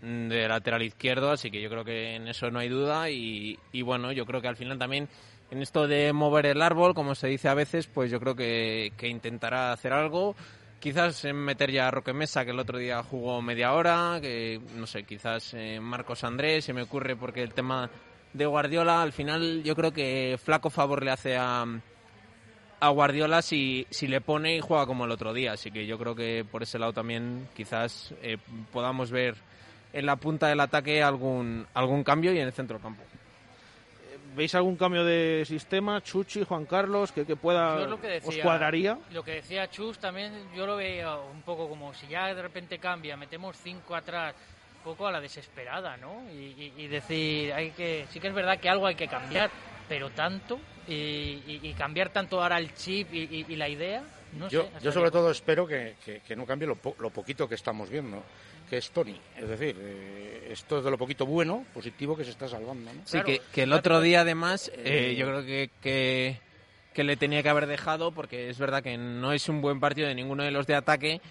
de lateral izquierdo, así que yo creo que en eso no hay duda y, y bueno, yo creo que al final también en esto de mover el árbol, como se dice a veces, pues yo creo que, intentará hacer algo. Quizás meter ya a Roque Mesa, que el otro día jugó media hora, que no sé, quizás eh, Marcos Andrés, se me ocurre porque el tema de Guardiola, al final yo creo que flaco favor le hace a, a Guardiola si, si le pone y juega como el otro día. Así que yo creo que por ese lado también quizás eh, podamos ver en la punta del ataque algún, algún cambio y en el centro del campo. ¿Veis algún cambio de sistema, Chuchi, Juan Carlos, que, que pueda os cuadraría? Lo que decía Chus también yo lo veo un poco como si ya de repente cambia, metemos cinco atrás, un poco a la desesperada, ¿no? Y, decir, hay que, sí que es verdad que algo hay que cambiar, pero tanto y, cambiar tanto ahora el chip y, la idea. No yo, sé, yo sobre todo espero que, que, no cambie lo, lo poquito que estamos viendo que es Tony. Es decir, eh, esto es de lo poquito bueno, positivo que se está salvando. ¿no? Sí, que, el otro día además, eh, yo creo que, que le tenía que haber dejado, porque es verdad que no es un buen partido de ninguno de los de ataque,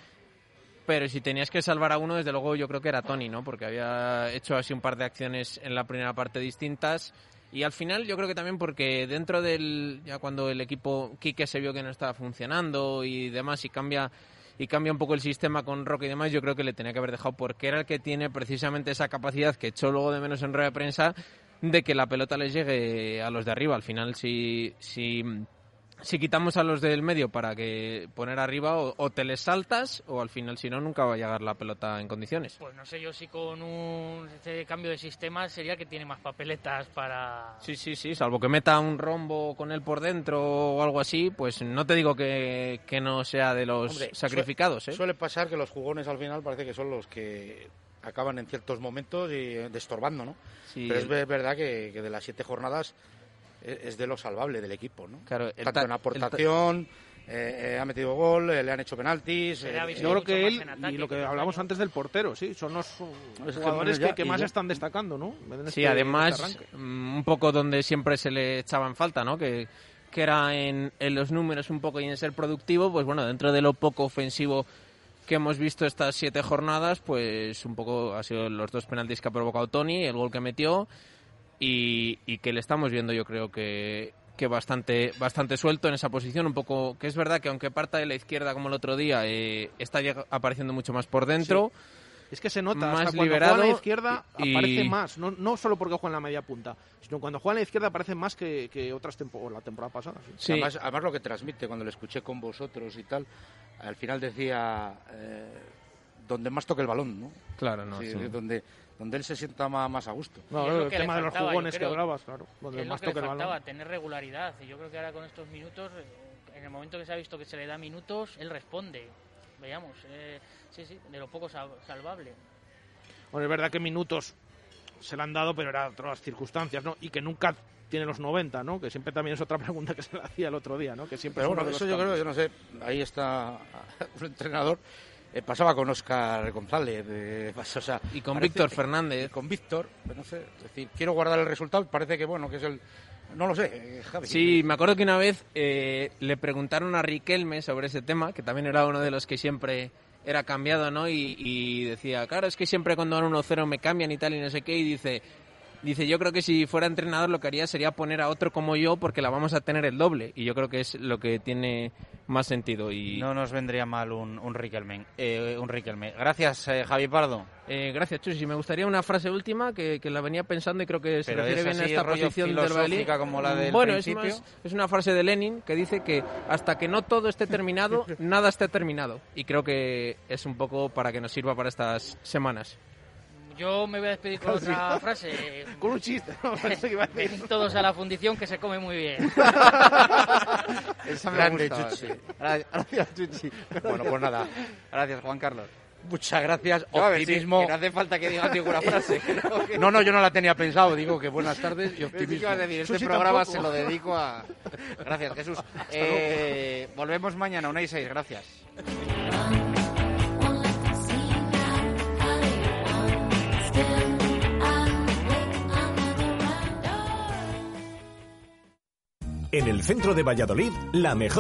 pero si tenías que salvar a uno, desde luego yo creo que era Tony, ¿no? Porque había hecho así un par de acciones en la primera parte distintas. Y al final yo creo que también porque dentro del, ya cuando el equipo Quique se vio que no estaba funcionando y demás y cambia y cambia un poco el sistema con Roque y demás, yo creo que le tenía que haber dejado porque era el que tiene precisamente esa capacidad que echó luego de menos en rueda de prensa de que la pelota les llegue a los de arriba. Al final, si, si, si quitamos a los del medio para que poner arriba, o, te les saltas, o al final, si no, nunca va a llegar la pelota en condiciones. Pues no sé yo si con un este cambio de sistema sería que tiene más papeletas para... Sí, sí, sí, salvo que meta un rombo con él por dentro o algo así, pues no te digo que, que no sea de los sacrificados. ¿eh? Suele pasar que los jugones al final parece que son los que acaban en ciertos momentos y destorbando, ¿no? Pero es verdad que, de las siete jornadas es de lo salvable del equipo, ¿no? Claro, Tanto en aportación, eh, eh, ha metido gol, eh, le han hecho penaltis. Yo creo que él, y lo que hablamos antes del portero, sí, son los jugadores que, más están destacando, ¿no? sí, este- además, este mm, un poco donde siempre se le echaban falta, ¿no? Que, que era en, en los números un poco y en ser productivo, pues bueno, dentro de lo poco ofensivo que hemos visto estas siete jornadas, pues un poco ha sido los dos penaltis que ha provocado Tony, el gol que metió y, que le estamos viendo yo creo que, que bastante bastante suelto en esa posición, un poco que es verdad que aunque parta de la izquierda como el otro día, eh, está apareciendo mucho más por dentro. Es que se nota, más liberado, juega a la izquierda aparece más, no, no solo porque juega en la media punta, sino cuando juega en la izquierda aparece más que, que otras temporadas, la temporada pasada. Sí. Además, además, lo que transmite cuando le escuché con vosotros y tal, al final decía eh, donde más toque el balón, ¿no? Claro, no. Donde, donde él se sienta más, a gusto. No, el tema de los jugones que hablabas, claro. Donde más toque el balón. tener regularidad. Y yo creo que ahora con estos minutos, en el momento que se ha visto que se le da minutos, él responde. Veamos, eh, sí, sí, de lo poco salvable. Bueno, es verdad que minutos se le han dado, pero eran otras circunstancias, ¿no? Y que nunca tiene los 90, ¿no? Que siempre también es otra pregunta que se le hacía el otro día, ¿no? Que siempre bueno, eso yo creo, yo no sé, ahí está un entrenador. Eh, pasaba con Oscar González, eh, o sea, y con Víctor Fernández. Con Víctor, no sé, es decir, quiero guardar el resultado, parece que bueno, que es el, no lo sé, eh, Javi. Sí, me acuerdo que una vez le preguntaron a Riquelme sobre ese tema, que también era uno de los que siempre era cambiado, ¿no? Y, y decía, claro, es que siempre cuando van 1-0 me cambian y tal y no sé qué, y dice, Dice, yo creo que si fuera entrenador lo que haría sería poner a otro como yo porque la vamos a tener el doble. Y yo creo que es lo que tiene más sentido. Y... No nos vendría mal un, un Riquelme. Eh, un Riquelme. Gracias, eh, Javi Pardo. Eh, gracias, Chusi. Me gustaría una frase última que, que, la venía pensando y creo que se refiere bien a esta posición del Bailey. como la del bueno, principio. Es, es una frase de Lenin que dice que hasta que no todo esté terminado, nada esté terminado. Y creo que es un poco para que nos sirva para estas semanas. Yo me voy a despedir con otra frase. Con un chiste, ¿no? todos a la fundición que se come muy bien. Esa me Grande, Chuchi. Gracias, Chuchi. Bueno, pues nada. Gracias, Juan Carlos. Muchas gracias. Optimismo. que no hace falta que digas ninguna frase. No, no, yo no la tenía pensado. Digo que buenas tardes y optimismo. este programa se lo dedico a. Gracias, Jesús. Eh, volvemos mañana, una y seis. Gracias. En el centro de Valladolid, la mejor